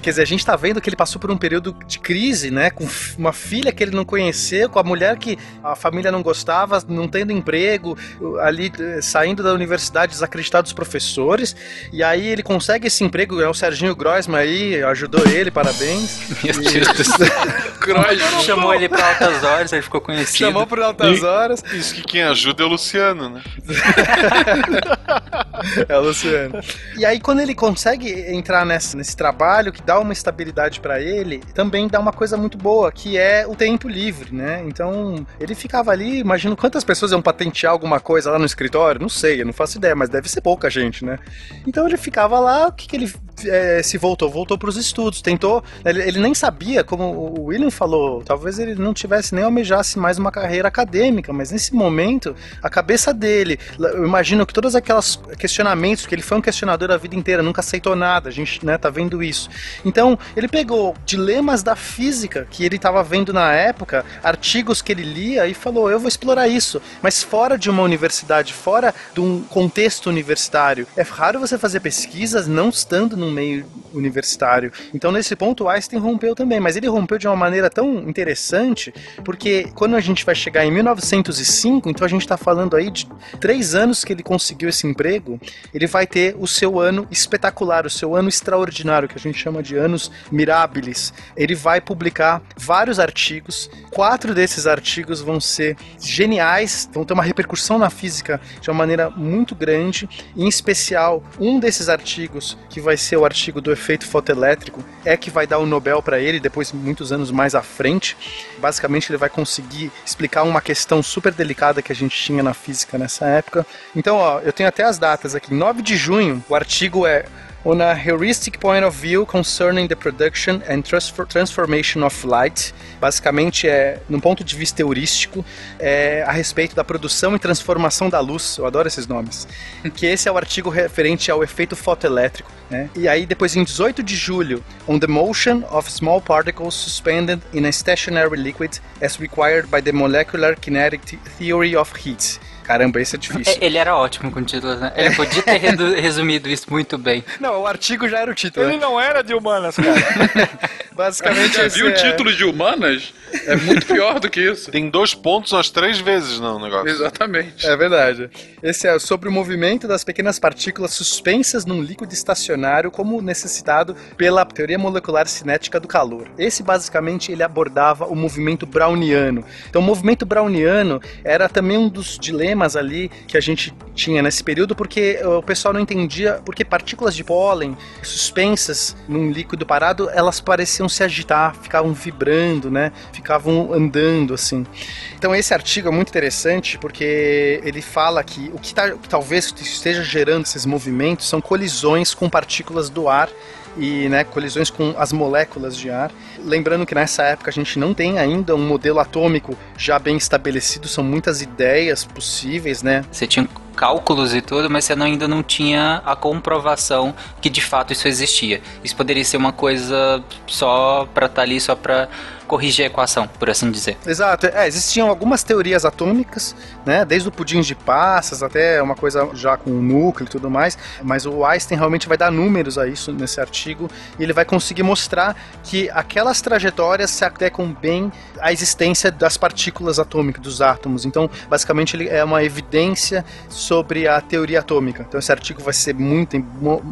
quer dizer, a gente tá vendo que ele passou por um período de crise, né? Com uma filha que ele não conheceu, com a mulher que a família não gostava, não tendo emprego, ali eh, saindo da universidade desacreditado dos professores, e aí ele consegue esse emprego, é o Serginho Groisman aí, ajudou ele, parabéns. Meu Deus do céu. Groisman. Chamou ele pra altas horas, ele ficou conhecido. Chamou por altas E- horas. Isso que quem ajuda é o Luciano, né? É o Luciano. E aí, quando ele consegue entrar nessa, nesse trabalho, que dá uma estabilidade pra ele, também dá uma coisa muito boa, que é o tempo livre, né? Então, ele ficava ali, imagino quantas pessoas iam patentear alguma coisa lá no escritório, não sei, eu não faço ideia, mas deve ser pouca gente, né? Então ele ficava lá, o que, que ele é, se voltou? Voltou pros estudos, tentou. Ele, ele nem sabia, como o William falou, talvez ele não tivesse nem almejasse mais uma carreira acadêmica, mas nesse momento, a cabeça dele, eu imagino que todos aqueles questionamentos, que ele foi um questionador a vida inteira, nunca aceitou nada, a gente né, tá vendo isso. Então, ele pegou dilemas da física que ele estava vendo na época, artigos que ele lia e falou: eu vou explorar isso, mas fora de uma universidade, fora de um contexto universitário. É raro você fazer pesquisas não estando num meio universitário. Então, nesse ponto, o Einstein rompeu também, mas ele rompeu de uma maneira tão interessante, porque quando a gente vai chegar em 1905, então a gente está falando aí de três anos que ele conseguiu esse emprego, ele vai ter o seu ano espetacular, o seu ano extraordinário, que a gente chama de anos mirabilis. Ele vai publicar vários artigos, quatro desses artigos vão ser geniais, vão ter uma repercussão na física de uma maneira muito grande, em especial um desses artigos, que vai ser o artigo do efeito fotoelétrico, é que vai dar o Nobel para ele depois muitos anos mais à frente. Basicamente ele vai conseguir explicar uma questão super delicada que a gente tinha na física nessa época. Então, ó, eu tenho até as datas aqui. 9 de junho, o artigo é On a heuristic point of view concerning the production and transfer- transformation of light, basicamente é num ponto de vista heurístico é, a respeito da produção e transformação da luz. Eu adoro esses nomes. que esse é o artigo referente ao efeito fotoelétrico. Né? E aí depois em 18 de julho, on the motion of small particles suspended in a stationary liquid as required by the molecular kinetic theory of heat. Caramba, esse é difícil. É, Ele era ótimo com títulos, né? Ele podia ter resumido isso muito bem. Não, o artigo já era o título. Ele né? não era de humanas, cara. Basicamente Já esse viu o é- título de humanas? É muito pior do que isso. Tem dois pontos umas três vezes no negócio. Exatamente. É verdade. Esse é sobre o movimento das pequenas partículas suspensas num líquido estacionário como necessitado pela teoria molecular cinética do calor. Esse basicamente ele abordava o movimento browniano. Então o movimento browniano era também um dos dilemas ali que a gente tinha nesse período porque eh, o pessoal não entendia porque partículas de pólen suspensas num líquido parado, elas pareciam se agitar, ficavam vibrando, né? Ficavam andando assim. Então esse artigo é muito interessante porque ele fala que o que, tá, que talvez esteja gerando esses movimentos são colisões com partículas do ar e né, colisões com as moléculas de ar. Lembrando que nessa época a gente não tem ainda um modelo atômico já bem estabelecido, são muitas ideias possíveis, né? Você tinha cálculos e tudo, mas você ainda não tinha a comprovação que de fato isso existia. Isso poderia ser uma coisa só pra estar ali, só pra corrigir a equação, por assim dizer. Exato. É, existiam algumas teorias atômicas, né? Desde o pudim de passas até uma coisa já com núcleo e tudo mais. Mas o Einstein realmente vai dar números a isso nesse artigo e ele vai conseguir mostrar que aquelas trajetórias se adequam bem à existência das partículas atômicas, dos átomos. Então, basicamente, ele é uma evidência sobre a teoria atômica. Então, esse artigo vai ser muito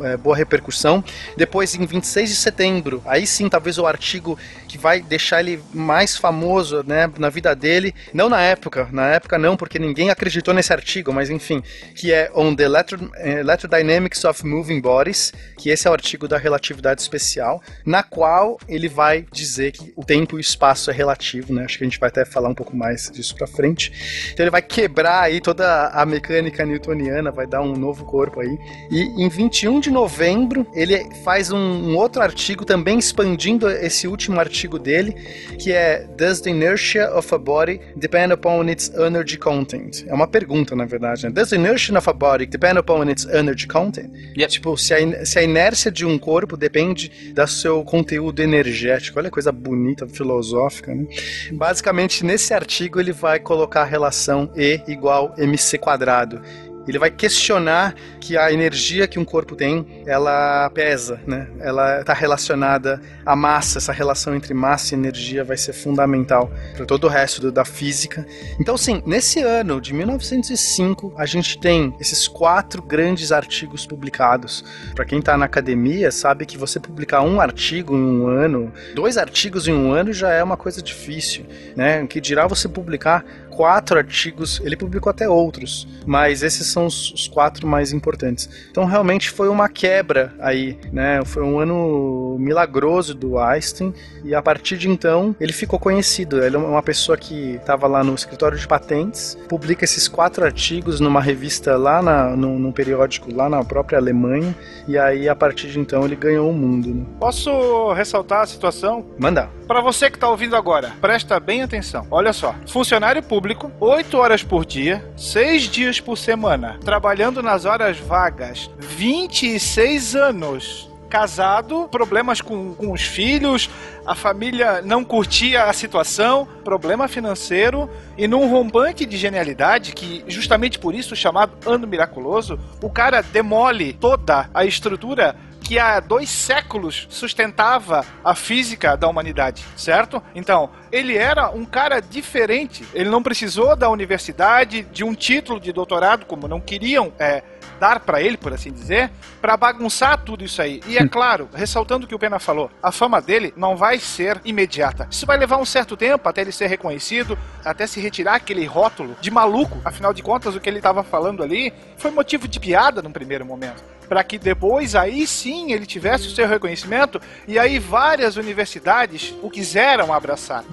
é, boa repercussão. Depois, em 26 de setembro, aí sim, talvez o artigo que vai deixar ele mais famoso né, na vida dele, não na época, na época não, porque ninguém acreditou nesse artigo, mas enfim, que é On the Electro, eh, Electrodynamics of Moving Bodies, que esse é o artigo da relatividade especial, na qual ele vai dizer que o tempo e o espaço é relativo, né? Acho que a gente vai até falar um pouco mais disso pra frente. Então ele vai quebrar aí toda a mecânica newtoniana, vai dar um novo corpo aí. E em 21 de novembro, ele faz um, um outro artigo também expandindo esse último artigo dele, que é Does the inertia of a body depend upon its energy content? É uma pergunta, na verdade. Né? Does the inertia of a body depend upon its energy content? Yep. Tipo, se a, se a inércia de um corpo depende do seu conteúdo energético. Olha que coisa bonita, filosófica, né? Basicamente, nesse artigo, ele vai colocar a relação E igual mc quadrado. Ele vai questionar que a energia que um corpo tem, ela pesa, né? Ela está relacionada à massa. Essa relação entre massa e energia vai ser fundamental para todo o resto da física. Então, sim, nesse ano de 1905, a gente tem esses quatro grandes artigos publicados. Para quem está na academia, sabe que você publicar um artigo em um ano, dois artigos em um ano já é uma coisa difícil, né? Que dirá você publicar quatro artigos, ele publicou até outros, mas esses são os, os quatro mais importantes. Então realmente foi uma quebra aí, né? Foi um ano milagroso do Einstein e a partir de então ele ficou conhecido. Ele é uma pessoa que estava lá no escritório de patentes, publica esses quatro artigos numa revista lá na, num, num periódico lá na própria Alemanha e aí a partir de então ele ganhou o mundo. Né? Posso ressaltar a situação? Manda. Para você que está ouvindo agora, presta bem atenção. Olha só, funcionário público, 8 horas por dia, 6 dias por semana, trabalhando nas horas vagas, 26 anos. Casado, problemas com, com os filhos, a família não curtia a situação, problema financeiro, e num rompante de genialidade, que justamente por isso chamado Ano Miraculoso, o cara demole toda a estrutura que há dois séculos sustentava a física da humanidade, certo? Então, ele era um cara diferente. Ele não precisou da universidade, de um título de doutorado, como não queriam é, dar para ele, por assim dizer, para bagunçar tudo isso aí. E é claro, ressaltando o que o Pena falou, a fama dele não vai ser imediata. Isso vai levar um certo tempo até ele ser reconhecido, até se retirar aquele rótulo de maluco. Afinal de contas, o que ele estava falando ali foi motivo de piada num primeiro momento para que depois aí sim ele tivesse o seu reconhecimento e aí várias universidades o quiseram abraçar.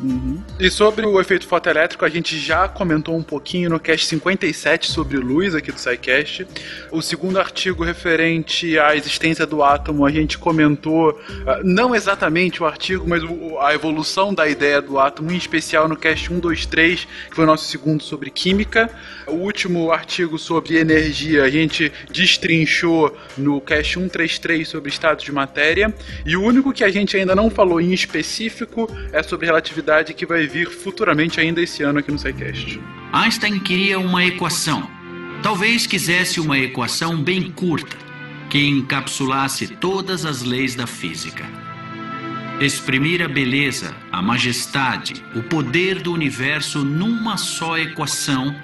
E sobre o efeito fotoelétrico, a gente já comentou um pouquinho no cast 57 sobre luz aqui do SciCast. O segundo artigo referente à existência do átomo, a gente comentou, ah, não exatamente o artigo, mas a evolução da ideia do átomo, em especial no cast 123, que foi o nosso segundo sobre química. O último artigo sobre energia, a gente destrinchou no cast 133 sobre estados de matéria. E o único que a gente ainda não falou em específico é sobre relatividade, que vai vir futuramente ainda esse ano aqui no SciCast. Einstein queria uma equação. Talvez quisesse uma equação bem curta, que encapsulasse todas as leis da física. Exprimir a beleza, a majestade, o poder do universo numa só equação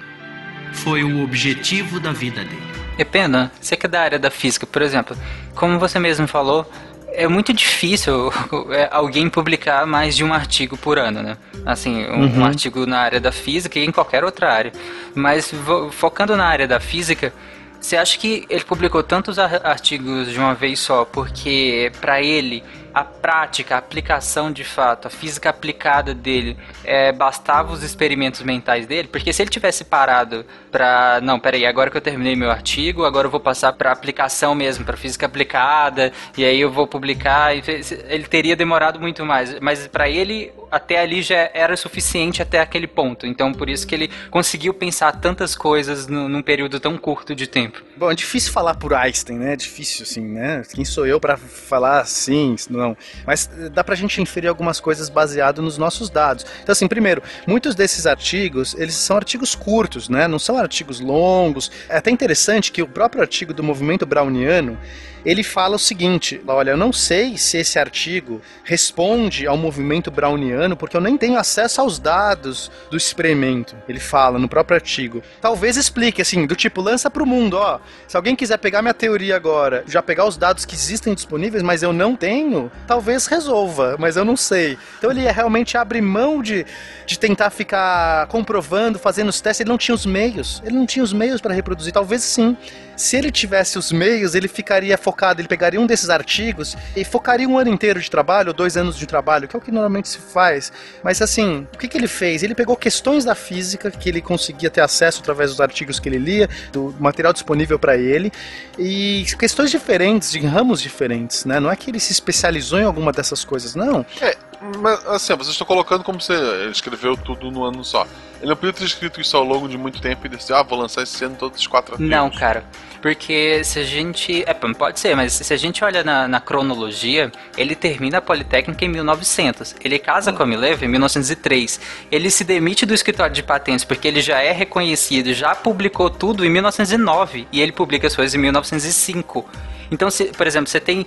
foi o objetivo da vida dele. É pena, você que é da área da física, por exemplo, como você mesmo falou, é muito difícil é, alguém publicar mais de um artigo por ano, né? Assim, um, um Uhum. artigo na área da física e em qualquer outra área. Mas focando na área da física, você acha que ele publicou tantos ar- artigos de uma vez só porque para ele a prática, a aplicação de fato, a física aplicada dele, é, bastava os experimentos mentais dele? Porque se ele tivesse parado pra. Não, peraí, agora que eu terminei meu artigo, agora eu vou passar pra aplicação mesmo, pra física aplicada, e aí eu vou publicar. Ele teria demorado muito mais. Mas pra ele, até ali já era suficiente até aquele ponto. Então por isso que ele conseguiu pensar tantas coisas num, num período tão curto de tempo. Bom, é difícil falar por Einstein, né? É difícil, assim, né? Quem sou eu pra falar assim, não. Mas eh, dá pra gente inferir algumas coisas baseado nos nossos dados. Então, assim, primeiro, muitos desses artigos, eles são artigos curtos, né? Não são artigos longos. É até interessante que o próprio artigo do movimento browniano, ele fala o seguinte: olha, eu não sei se esse artigo responde ao movimento browniano, porque eu nem tenho acesso aos dados do experimento. Ele fala no próprio artigo. Talvez explique, assim, do tipo, lança pro mundo, ó. Se alguém quiser pegar minha teoria agora, já pegar os dados que existem disponíveis, mas eu não tenho, talvez resolva, mas eu não sei. Então ele realmente abre mão de, de tentar ficar comprovando, fazendo os testes. Ele não tinha os meios. Ele não tinha os meios para reproduzir. Talvez sim. Se ele tivesse os meios, ele ficaria focado, ele pegaria um desses artigos e focaria um ano inteiro de trabalho, ou dois anos de trabalho, que é o que normalmente se faz. Mas assim, o que, que ele fez? Ele pegou questões da física que ele conseguia ter acesso através dos artigos que ele lia, do material disponível para ele, e questões diferentes, de ramos diferentes, né? Não é que ele se especializou em alguma dessas coisas, não. É, Mas, assim, vocês estão colocando como se ele escreveu tudo no ano só. Ele não podia ter escrito isso ao longo de muito tempo e decidiu, ah, vou lançar esse ano todos os quatro artigos. Não, cara. Porque se a gente. É, pode ser, mas se a gente olha na, na cronologia, ele termina a Politécnica em 1900. Ele casa com a Mileva em 1903. Ele se demite do escritório de patentes porque ele já é reconhecido, já publicou tudo em 1909 e ele publica as coisas em 1905. Então, se, por exemplo, você tem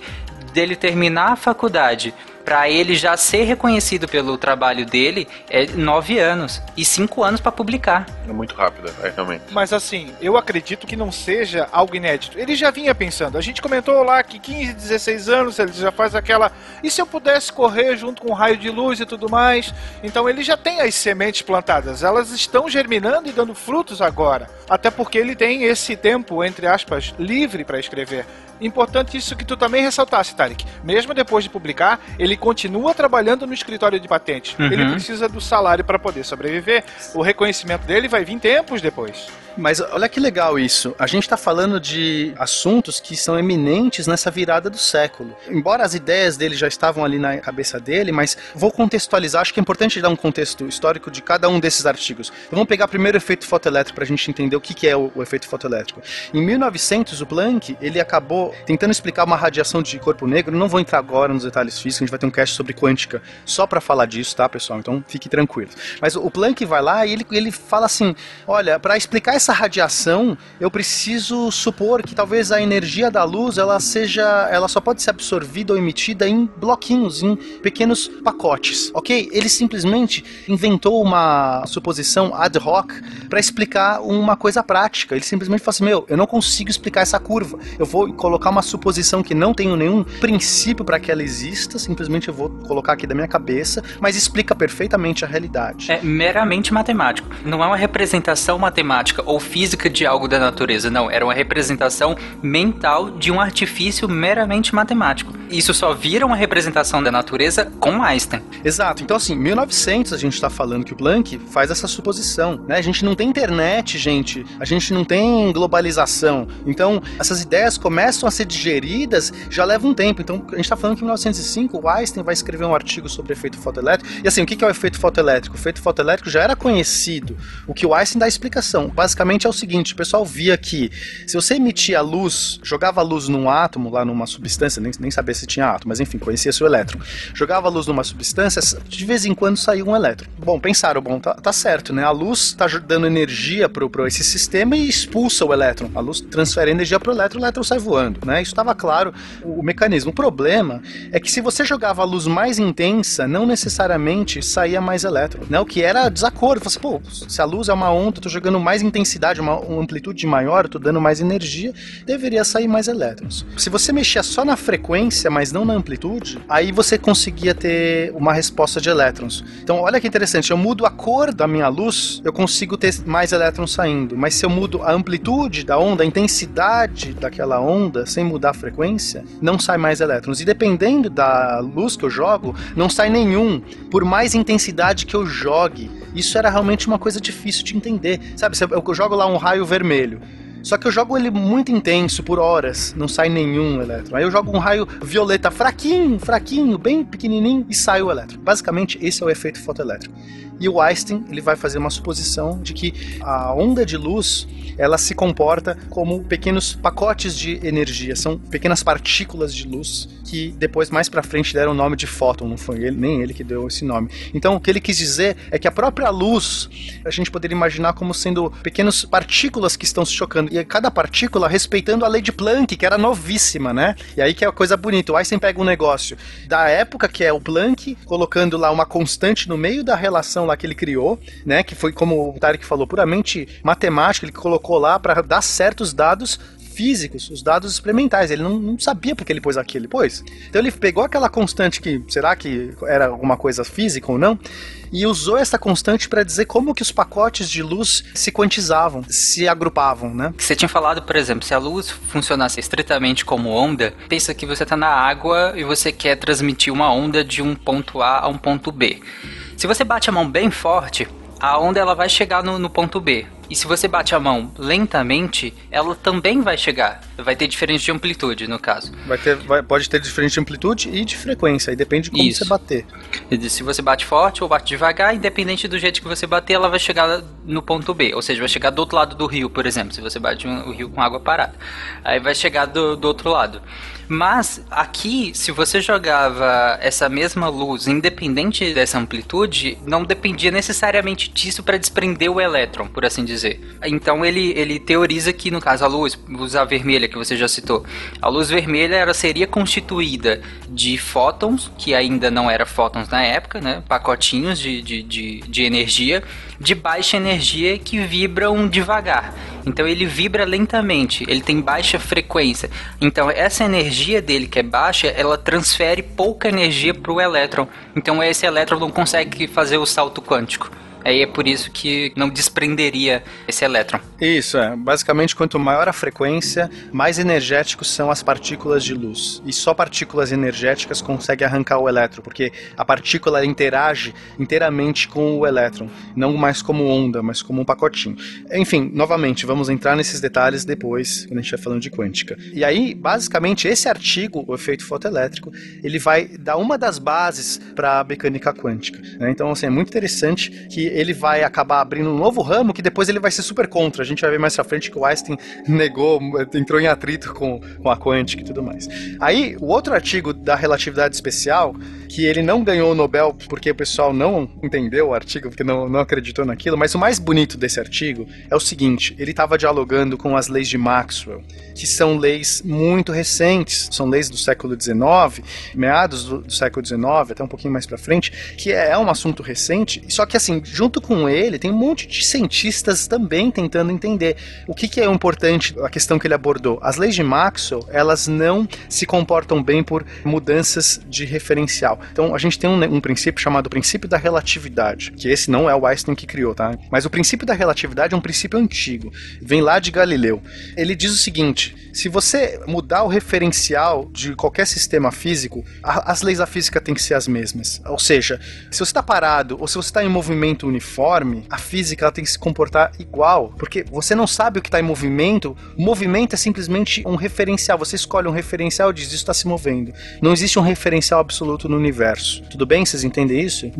dele terminar a faculdade para ele já ser reconhecido pelo trabalho dele é nove anos e cinco anos para publicar. É muito rápido, é, realmente. Mas assim, eu acredito que não seja algo inédito. Ele já vinha pensando. A gente comentou lá que 15, 16 anos ele já faz aquela. E se eu pudesse correr junto com um raio de luz e tudo mais? Então ele já tem as sementes plantadas. Elas estão germinando e dando frutos agora. Até porque ele tem esse tempo, entre aspas, livre para escrever. Importante isso que tu também ressaltasse, Tarek. Mesmo depois de publicar, ele continua trabalhando no escritório de patentes. Uhum. Ele precisa do salário para poder sobreviver. O reconhecimento dele vai vir tempos depois. Mas olha que legal isso. A gente está falando de assuntos que são eminentes nessa virada do século. Embora as ideias dele já estavam ali na cabeça dele, mas vou contextualizar. Acho que é importante dar um contexto histórico de cada um desses artigos. Vamos pegar primeiro o efeito fotoelétrico para a gente entender o que, que é o, o efeito fotoelétrico. Em 1900, o Planck ele acabou tentando explicar uma radiação de corpo negro. Não vou entrar agora nos detalhes físicos. A gente vai ter um cast sobre quântica só para falar disso, tá, pessoal? Então fique tranquilo. Mas o Planck vai lá e ele, ele fala assim: olha, para explicar essa radiação, eu preciso supor que talvez a energia da luz ela seja, ela só pode ser absorvida ou emitida em bloquinhos, em pequenos pacotes, ok? Ele simplesmente inventou uma suposição ad hoc para explicar uma coisa prática. Ele simplesmente falou assim: meu, eu não consigo explicar essa curva. Eu vou colocar uma suposição que não tenho nenhum princípio para que ela exista. Simplesmente eu vou colocar aqui da minha cabeça, mas explica perfeitamente a realidade. É meramente matemático. Não é uma representação matemática ou física de algo da natureza, não. Era uma representação mental de um artifício meramente matemático. Isso só vira uma representação da natureza com Einstein. Exato. Então, assim, 1900 a gente está falando que o Planck faz essa suposição, né? A gente não tem internet, gente. A gente não tem globalização. Então, essas ideias começam a ser digeridas já leva um tempo. Então, a gente está falando que em 1905 o Einstein vai escrever um artigo sobre efeito fotoelétrico. E assim, o que é o efeito fotoelétrico? O efeito fotoelétrico já era conhecido. O que o Einstein dá explicação. Basicamente é o seguinte: o pessoal via que se você emitia luz, jogava luz num átomo, lá numa substância, nem, nem sabia se tinha átomo, mas enfim, conhecia-se o elétron. Jogava luz numa substância, de vez em quando saía um elétron. Bom, pensaram, bom, tá, tá certo, né? A luz está dando energia para esse sistema e expulsa o elétron. A luz transfere energia para o elétron, o elétron sai voando, né? Isso estava claro o, o mecanismo. O problema é que se você jogava a luz mais intensa, não necessariamente saía mais elétron, né? O que era desacordo. Você, pô, se a luz é uma onda, eu tô jogando mais intensidade, uma, uma amplitude maior, tô dando mais energia, deveria sair mais elétrons. Se você mexia só na frequência, mas não na amplitude, aí você conseguia ter uma resposta de elétrons. Então, olha que interessante, eu mudo a cor da minha luz, eu consigo ter mais elétrons saindo, mas se eu mudo a amplitude da onda, a intensidade daquela onda, sem mudar a frequência, não sai mais elétrons. E dependendo da luz que eu jogo, não sai nenhum, por mais intensidade que eu jogue. Isso era realmente uma coisa difícil de entender. Sabe, eu jogo lá um raio vermelho. Só que eu jogo ele muito intenso, por horas, não sai nenhum elétron. Aí eu jogo um raio violeta fraquinho, fraquinho, bem pequenininho e sai o elétron. Basicamente, esse é o efeito fotoelétrico. E o Einstein ele vai fazer uma suposição de que a onda de luz ela se comporta como pequenos pacotes de energia, são pequenas partículas de luz que depois mais para frente deram o nome de fóton, não foi ele nem ele que deu esse nome. Então o que ele quis dizer é que a própria luz a gente poderia imaginar como sendo pequenas partículas que estão se chocando e cada partícula respeitando a lei de Planck, que era novíssima, né? E aí que é a coisa bonita. O Einstein pega um negócio da época que é o Planck, colocando lá uma constante no meio da relação lá que ele criou, né? Que foi como o Tarek falou, puramente matemática, ele colocou lá para dar certos dados físicos, os dados experimentais. Ele não, não sabia porque ele pôs aquilo, ele pôs. Então ele pegou aquela constante que, será que era alguma coisa física ou não, e usou essa constante para dizer como que os pacotes de luz se quantizavam, se agrupavam, né? Você tinha falado, por exemplo, se a luz funcionasse estritamente como onda, pensa que você está na água e você quer transmitir uma onda de um ponto A a um ponto B. Se você bate a mão bem forte, a onda ela vai chegar no, no ponto B. E se você bate a mão lentamente, ela também vai chegar. Vai ter diferença de amplitude, no caso. Vai ter, vai- pode ter diferente de amplitude e de frequência, aí depende de como Isso. você bater. E Se você bate forte ou bate devagar, independente do jeito que você bater, ela vai chegar no ponto B. Ou seja, vai chegar do outro lado do rio, por exemplo, se você bate um- o rio com água parada. Aí vai chegar do, do outro lado. Mas aqui, se você jogava essa mesma luz, independente dessa amplitude, não dependia necessariamente disso para desprender o elétron, por assim dizer. Então ele, ele teoriza que, no caso, a luz, luz a vermelha que você já citou, a luz vermelha ela seria constituída de fótons, que ainda não era fótons na época, né? pacotinhos de, de, de, de energia, de baixa energia que vibram devagar. Então ele vibra lentamente, ele tem baixa frequência. Então essa energia dele que é baixa, ela transfere pouca energia para o elétron. Então esse elétron não consegue fazer o salto quântico. Aí é por isso que não desprenderia esse elétron. Isso, é. Basicamente, quanto maior a frequência, mais energéticos são as partículas de luz. E só partículas energéticas conseguem arrancar o elétron, porque a partícula interage inteiramente com o elétron, não mais como onda, mas como um pacotinho. Enfim, novamente, vamos entrar nesses detalhes depois, quando a gente estiver falando de quântica. E aí, basicamente, esse artigo, o efeito fotoelétrico, ele vai dar uma das bases para a mecânica quântica. né? Então, assim, é muito interessante que ele vai acabar abrindo um novo ramo que depois ele vai ser super contra. A gente vai ver mais pra frente que o Einstein negou, entrou em atrito com, com a quântica e tudo mais. Aí, o outro artigo da relatividade especial, que ele não ganhou o Nobel porque o pessoal não entendeu o artigo, porque não, não acreditou naquilo, mas o mais bonito desse artigo é o seguinte: ele estava dialogando com as leis de Maxwell, que são leis muito recentes, são leis do século XIX, meados do, do século XIX, até um pouquinho mais pra frente, que é, é um assunto recente, só que assim, junto com ele, tem um monte de cientistas também tentando entender o que, que é importante, a questão que ele abordou. As leis de Maxwell, elas não se comportam bem por mudanças de referencial. Então, a gente tem um, um princípio chamado princípio da relatividade, que esse não é o Einstein que criou, tá? Mas o princípio da relatividade é um princípio antigo, vem lá de Galileu. Ele diz o seguinte: se você mudar o referencial de qualquer sistema físico, a- as leis da física têm que ser as mesmas. Ou seja, se você está parado ou se você está em movimento uniforme, a física ela tem que se comportar igual, porque você não sabe o que está em movimento. O movimento é simplesmente um referencial. Você escolhe um referencial e diz isso está se movendo. Não existe um referencial absoluto no universo. Tudo bem? Vocês entendem isso?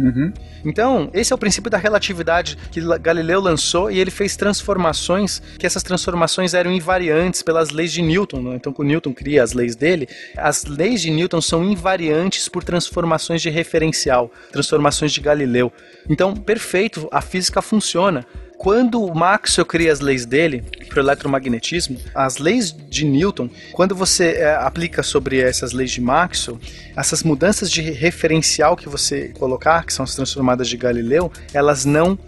Então, esse é o princípio da relatividade que Galileu lançou e ele fez transformações, que essas transformações eram invariantes pelas leis de Newton. né? Então, quando Newton cria as leis dele, as leis de Newton são invariantes por transformações de referencial, transformações de Galileu. Então, perfeito, a física funciona. Quando o Maxwell cria as leis dele para o eletromagnetismo, as leis de Newton, quando você eh, aplica sobre essas leis de Maxwell, essas mudanças de referencial que você colocar, que são as transformadas de Galileu, elas não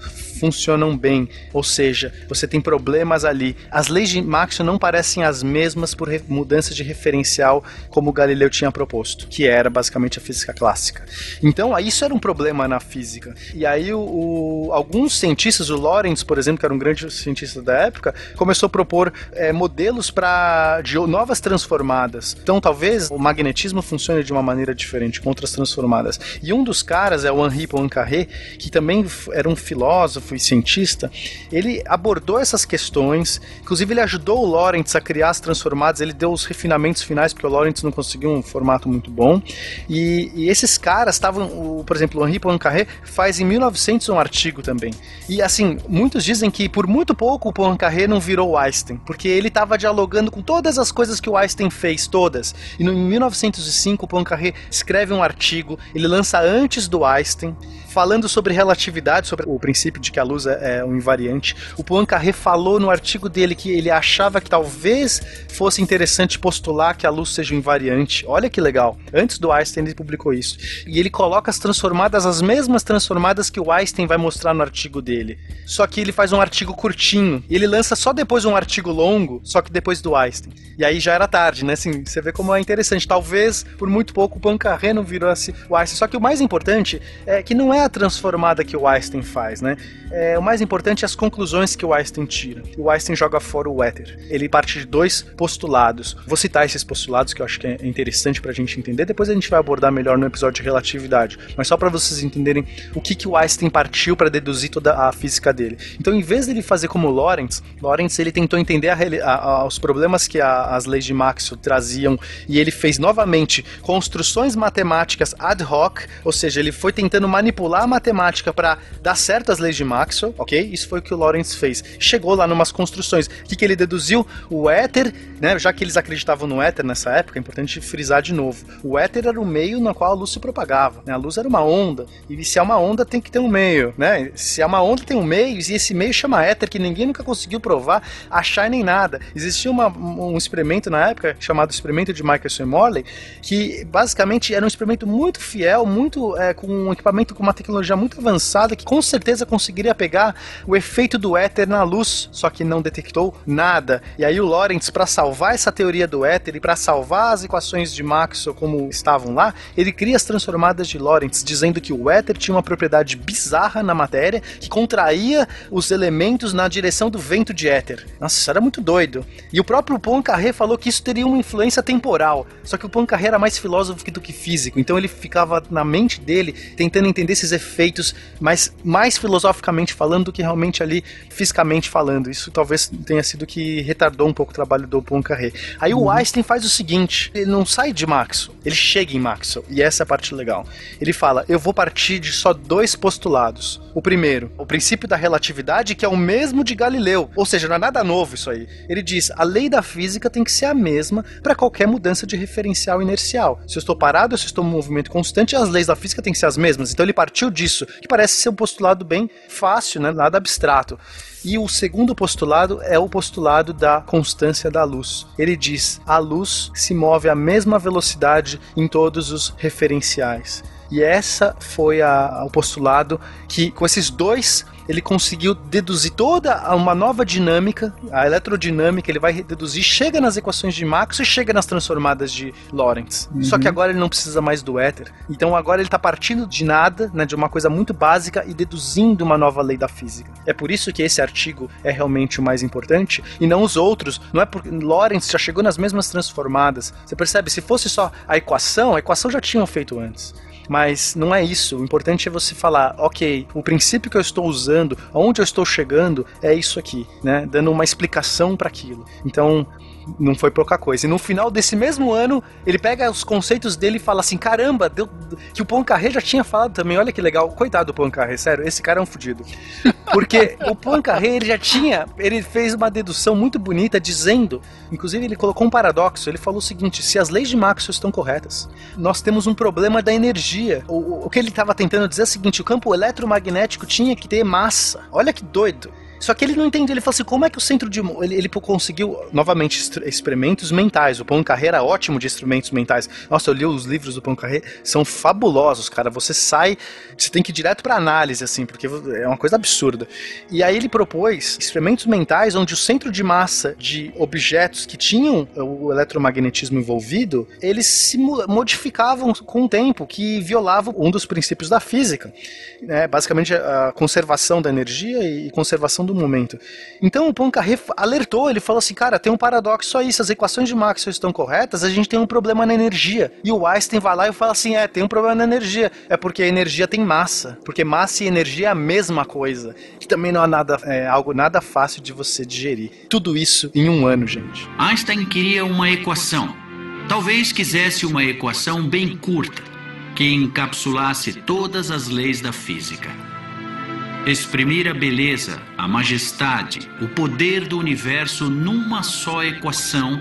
funcionam bem, ou seja, você tem problemas ali. As leis de Maxwell não parecem as mesmas por re- mudança de referencial como Galileu tinha proposto, que era basicamente a física clássica. Então, isso era um problema na física. E aí o, o- alguns cientistas, o Lorentz, por exemplo, que era um grande cientista da época, começou a propor eh, modelos para de novas transformadas. Então, talvez o magnetismo funcione de uma maneira diferente com outras transformadas. E um dos caras é o Henri Poincaré, que também era um filósofo e cientista. Ele abordou essas questões, inclusive ele ajudou o Lorentz a criar as transformadas, ele deu os refinamentos finais porque o Lorentz não conseguiu um formato muito bom. E, e esses caras estavam, por exemplo, o Henri Poincaré faz em 1900 um artigo também. E assim, muitos dizem que por muito pouco o Poincaré não virou o Einstein, porque ele estava dialogando com todas as coisas que o Einstein fez, todas. E no, em 1905 o Poincaré escreve um artigo, ele lança antes do Einstein, falando sobre relatividade, sobre o princípio de que a luz é, é um invariante. O Poincaré falou no artigo dele que ele achava que talvez fosse interessante postular que a luz seja um invariante. Olha que legal. Antes do Einstein ele publicou isso. E ele coloca as transformadas, as mesmas transformadas que o Einstein vai mostrar no artigo dele. Só que ele faz um artigo curtinho. E ele lança só depois um artigo longo, só que depois do Einstein. E aí já era tarde, né? Assim, você vê como é interessante. Talvez, por muito pouco, o Poincaré não virou assim, o Einstein. Só que o mais importante é que não é a transformada que o Einstein faz, né? É, o mais importante é as conclusões que o Einstein tira. O Einstein joga fora o éter. Ele parte de dois postulados. Vou citar esses postulados que eu acho que é interessante pra gente entender. Depois a gente vai abordar melhor no episódio de relatividade. Mas só para vocês entenderem o que, que o Einstein partiu para deduzir toda a física dele. Então, em vez dele fazer como Lorentz, Lorentz ele tentou entender a, a, a, os problemas que as leis de Maxwell traziam e ele fez novamente construções matemáticas ad hoc, ou seja, ele foi tentando manipular a matemática para dar certo as leis de Maxwell, ok? Isso foi o que o Lorentz fez. Chegou lá numas construções. O que, que ele deduziu? O éter, né? Já que eles acreditavam no éter nessa época, é importante frisar de novo. O éter era o meio no qual a luz se propagava. Né? A luz era uma onda. E se é uma onda, tem que ter um meio, né? Se é uma onda, tem um meio, e esse meio chama éter, que ninguém nunca conseguiu provar, achar nem nada. Existia uma, um experimento na época, chamado experimento de Michelson e Morley, que basicamente era um experimento muito fiel, muito é, com um equipamento com uma tecnologia muito avançada, que com certeza conseguiria pegar o efeito do éter na luz, só que não detectou nada. E aí o Lorentz, para salvar essa teoria do éter e para salvar as equações de Maxwell como estavam lá, ele cria as transformadas de Lorentz, dizendo que o éter tinha uma propriedade bizarra na matéria que contraía os elementos na direção do vento de éter. Nossa, isso era muito doido. E o próprio Poincaré falou que isso teria uma influência temporal. Só que o Poincaré era mais filósofo do que físico, então ele ficava na mente dele tentando entender esses efeitos, mas mais filosoficamente falando do que realmente ali fisicamente falando. Isso talvez tenha sido que retardou um pouco o trabalho do Poincaré. Aí o Einstein faz o seguinte, ele não sai de Maxwell, ele chega em Maxwell, e essa é a parte legal. Ele fala: "Eu vou partir de só dois postulados. O primeiro, o princípio da relatividade, que é o mesmo de Galileu, ou seja, não é nada novo isso aí. Ele diz: a lei da física tem que ser a mesma para qualquer mudança de referencial inercial. Se eu estou parado, se eu estou em movimento constante, as leis da física têm que ser as mesmas. Então ele partiu disso, que parece ser um postulado bem fácil, né? nada abstrato. E o segundo postulado é o postulado da constância da luz. Ele diz: a luz se move à mesma velocidade em todos os referenciais. E essa foi a, o postulado que, com esses dois ele conseguiu deduzir toda uma nova dinâmica, a eletrodinâmica, ele vai deduzir, chega nas equações de Maxwell e chega nas transformadas de Lorentz. Uhum. Só que agora ele não precisa mais do éter. Então agora ele está partindo de nada, né, de uma coisa muito básica e deduzindo uma nova lei da física. É por isso que esse artigo é realmente o mais importante e não os outros. Não é porque Lorentz já chegou nas mesmas transformadas. Você percebe? Se fosse só a equação, a equação já tinham feito antes. Mas não é isso. O importante é você falar, ok, o princípio que eu estou usando, aonde eu estou chegando, é isso aqui, né? Dando uma explicação para aquilo. Então, não foi pouca coisa. E no final desse mesmo ano, ele pega os conceitos dele e fala assim: caramba, deu, que o Poincaré já tinha falado também. Olha que legal. Coitado do Poincaré, sério, esse cara é um fudido. Porque o Poincaré, ele já tinha, ele fez uma dedução muito bonita dizendo, inclusive ele colocou um paradoxo. Ele falou o seguinte: se as leis de Maxwell estão corretas, nós temos um problema da energia. O, o que ele estava tentando dizer é o seguinte: o campo eletromagnético tinha que ter massa. Olha que doido. Só que ele não entende, ele falou assim, como é que o centro de... Ele, ele conseguiu, novamente, experimentos mentais. O Pão Carreira é ótimo de instrumentos mentais. Nossa, eu li os livros do Carreira, são fabulosos, cara. Você sai, você tem que ir direto pra análise, assim, porque é uma coisa absurda. E aí ele propôs experimentos mentais onde o centro de massa de objetos que tinham o eletromagnetismo envolvido, eles se modificavam com o tempo, que violavam um dos princípios da física. Né? Basicamente, a conservação da energia e conservação do momento. Então o Poincaré alertou, ele falou assim, cara, tem um paradoxo aí, se as equações de Maxwell estão corretas, a gente tem um problema na energia. E o Einstein vai lá e fala assim, é, tem um problema na energia. É porque a energia tem massa, porque massa e energia é a mesma coisa. Que também não é nada, é algo nada fácil de você digerir. Tudo isso em um ano, gente. Einstein queria uma equação. Talvez quisesse uma equação bem curta, que encapsulasse todas as leis da física. Exprimir a beleza, a majestade, o poder do universo numa só equação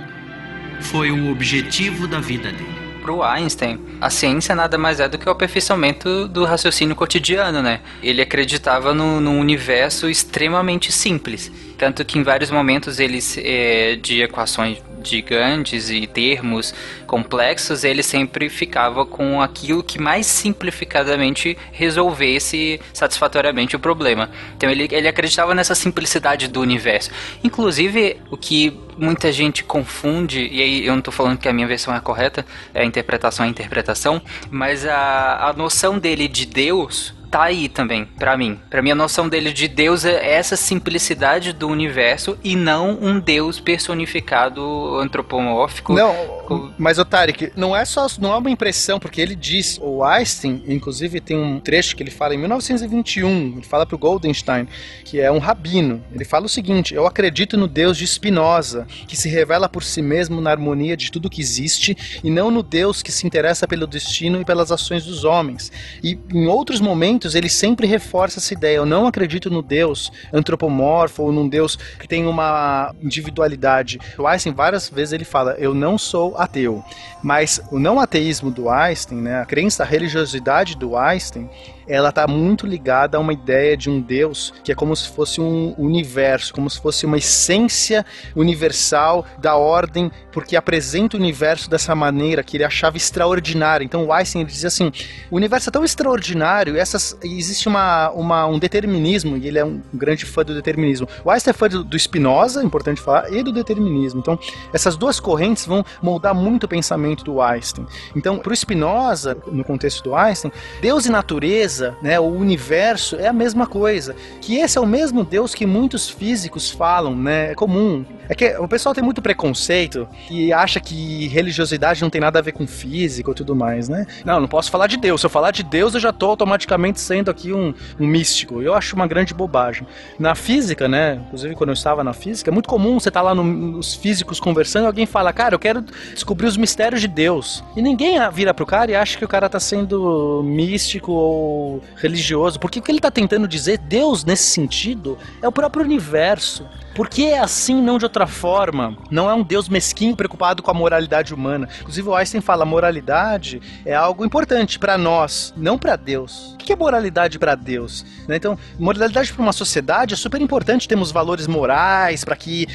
foi o objetivo da vida dele. Para o Einstein, a ciência nada mais é do que o aperfeiçoamento do raciocínio cotidiano, né? Ele acreditava no, num universo extremamente simples. Tanto que em vários momentos eles, é, de equações gigantes e termos complexos, ele sempre ficava com aquilo que mais simplificadamente resolvesse satisfatoriamente o problema. Então ele, ele acreditava nessa simplicidade do universo. Inclusive, o que muita gente confunde, e aí eu não estou falando que a minha versão é correta, é a interpretação é a interpretação, mas a, a noção dele de Deus tá aí também, pra mim. Pra mim, a noção dele de Deus é essa simplicidade do universo e não um Deus personificado antropomórfico. Não, mas o Tarek, não é só não é uma impressão, porque ele diz, o Einstein, inclusive tem um trecho que ele fala em 1921, ele fala pro Goldenstein, que é um rabino. Ele fala o seguinte: "Eu acredito no Deus de Spinoza, que se revela por si mesmo na harmonia de tudo que existe e não no Deus que se interessa pelo destino e pelas ações dos homens. E em outros momentos ele sempre reforça essa ideia. Eu não acredito no Deus antropomorfo ou num Deus que tem uma individualidade. O Einstein várias vezes ele fala: "Eu não sou ateu". Mas o não ateísmo do Einstein, né, a crença, a religiosidade do Einstein, ela está muito ligada a uma ideia de um Deus que é como se fosse um universo, como se fosse uma essência universal da ordem, porque apresenta o universo dessa maneira que ele achava extraordinária. Então o Einstein ele dizia assim: o universo é tão extraordinário, essas, existe uma, uma, um determinismo, e ele é um grande fã do determinismo. O Einstein é fã do, do Spinoza, importante falar, e do determinismo. Então essas duas correntes vão moldar muito o pensamento do Einstein. Então, para o Spinoza, no contexto do Einstein, Deus e natureza né, o universo é a mesma coisa. Que esse é o mesmo Deus que muitos físicos falam, né? É comum. É que o pessoal tem muito preconceito e acha que religiosidade não tem nada a ver com física ou tudo mais, né? Não, não posso falar de Deus. Se eu falar de Deus, eu já estou automaticamente sendo aqui um, um místico. Eu acho uma grande bobagem. Na física, né? Inclusive quando eu estava na física, é muito comum você estar tá lá no, os físicos conversando e alguém fala, cara, eu quero descobrir os mistérios de Deus. E ninguém vira pro cara e acha que o cara está sendo místico ou religioso, porque o que ele está tentando dizer, Deus nesse sentido, é o próprio universo. Porque é assim, não de outra forma. Não é um Deus mesquinho preocupado com a moralidade humana. Inclusive, o Einstein fala: moralidade é algo importante para nós, não para Deus. O que é moralidade para Deus? Né? Então, moralidade para uma sociedade é super importante. Temos valores morais para que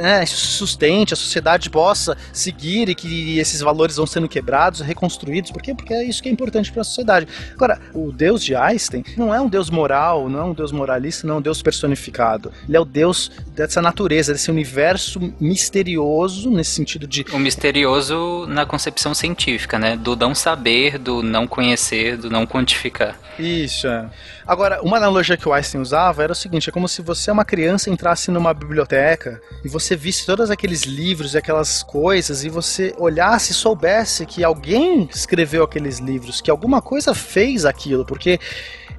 né, sustente, a sociedade possa seguir e que esses valores vão sendo quebrados, reconstruídos. Por quê? Porque é isso que é importante para a sociedade. Agora, o Deus de Einstein não é um Deus moral, não é um Deus moralista, não é um Deus personificado. Ele é o Deus dessa natureza, desse universo misterioso, nesse sentido de. O misterioso na concepção científica, né? Do não saber, do não conhecer, do não quantificar. Isso, é. Agora, uma analogia que o Einstein usava era o seguinte: é como se você, uma criança, entrasse numa biblioteca e você visse todos aqueles livros e aquelas coisas e você olhasse e soubesse que alguém escreveu aqueles livros, que alguma coisa fez aquilo, porque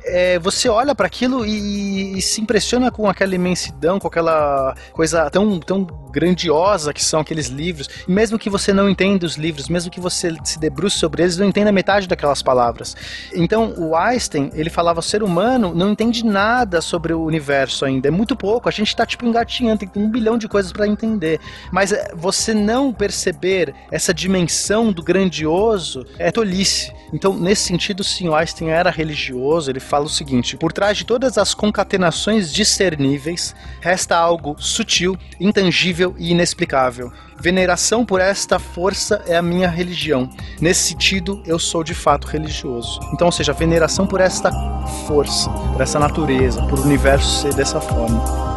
é, você olha para aquilo e, e, se impressiona com aquela imensidão, com aquela coisa tão, tão grandiosa que são aqueles livros. E mesmo que você não entenda os livros, mesmo que você se debruce sobre eles, não entenda metade daquelas palavras. Então, o Einstein, ele falava: o ser humano não entende nada sobre o universo ainda, é muito pouco. A gente está tipo engatinhando, tem um bilhão de coisas para entender. Mas é, você não perceber essa dimensão do grandioso é tolice. Então, nesse sentido, sim, o Einstein era religioso, ele fala o seguinte: por trás de todas as concatenações discerníveis, resta algo sutil, intangível e inexplicável. Veneração por esta força é a minha religião. Nesse sentido, eu sou de fato religioso. Então, ou seja, veneração por esta força, por essa natureza, por o universo ser dessa forma.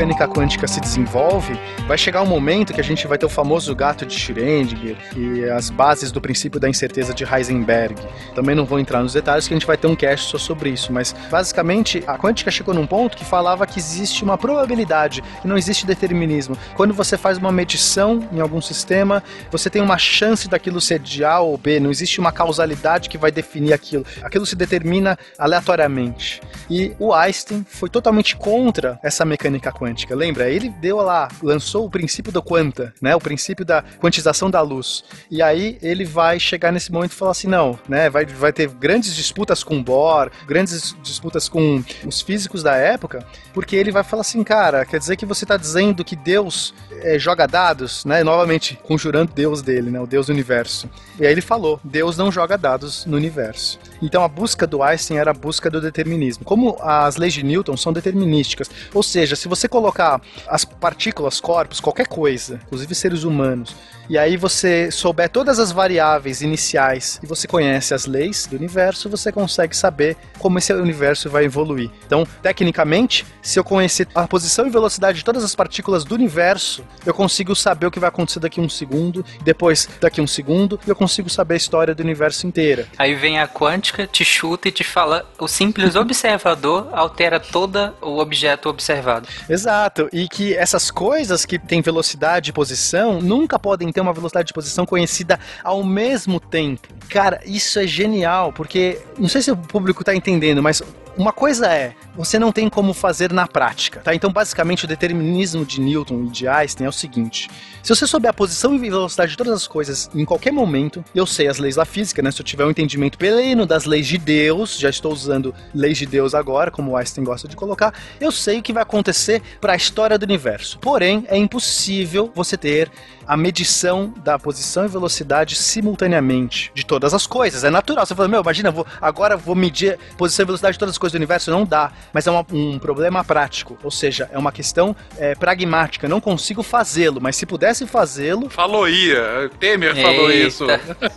Mecânica quântica se desenvolve, vai chegar um momento que a gente vai ter o famoso gato de Schrödinger e as bases do princípio da incerteza de Heisenberg. Também não vou entrar nos detalhes que a gente vai ter um cast só sobre isso, mas basicamente a quântica chegou num ponto que falava que existe uma probabilidade, que não existe determinismo. Quando você faz uma medição em algum sistema, você tem uma chance daquilo ser de A ou B, não existe uma causalidade que vai definir aquilo. Aquilo se determina aleatoriamente. E o Einstein foi totalmente contra essa mecânica mecânica quântica, lembra? Ele deu lá, lançou o princípio do quanta, né? O princípio da quantização da luz. E aí ele vai chegar nesse momento e falar assim, não, né? Vai, vai ter grandes disputas com Bohr, grandes disputas com os físicos da época, porque ele vai falar assim, cara, quer dizer que você está dizendo que Deus é, joga dados, né? Novamente, conjurando Deus dele, né? O Deus do universo. E aí ele falou: Deus não joga dados no universo. Então a busca do Einstein era a busca do determinismo. Como as leis de Newton são determinísticas, ou seja, se você colocar as partículas, corpos, qualquer coisa, inclusive seres humanos, e aí você souber todas as variáveis iniciais e você conhece as leis do universo, você consegue saber como esse universo vai evoluir. Então, tecnicamente, se eu conhecer a posição e velocidade de todas as partículas do universo, eu consigo saber o que vai acontecer daqui a um segundo, depois daqui a um segundo, e eu consigo saber a história do universo inteira. Aí vem a quântica, te chuta e te fala: o simples observador altera todo o objeto observado. Exato, e que essas coisas que têm velocidade e posição nunca podem ter uma velocidade de posição conhecida ao mesmo tempo. Cara, isso é genial, porque não sei se o público tá entendendo, mas uma coisa é, você não tem como fazer na prática, tá? Então, basicamente, o determinismo de Newton e de Einstein é o seguinte: se você souber a posição e velocidade de todas as coisas em qualquer momento, eu sei as leis da física, né? Se eu tiver um entendimento pleno das leis de Deus, já estou usando leis de Deus agora, como Einstein gosta de colocar, eu sei o que vai acontecer para a história do universo. Porém, é impossível você ter a medição da posição e velocidade simultaneamente de todas as coisas. É natural. Você fala, meu, imagina, vou, agora vou medir posição e velocidade de todas as coisas do universo. Não dá. Mas é uma, um problema prático. Ou seja, é uma questão é, pragmática. Não consigo fazê-lo, mas se pudesse fazê-lo. Falou ia. Temer falou Eita. isso.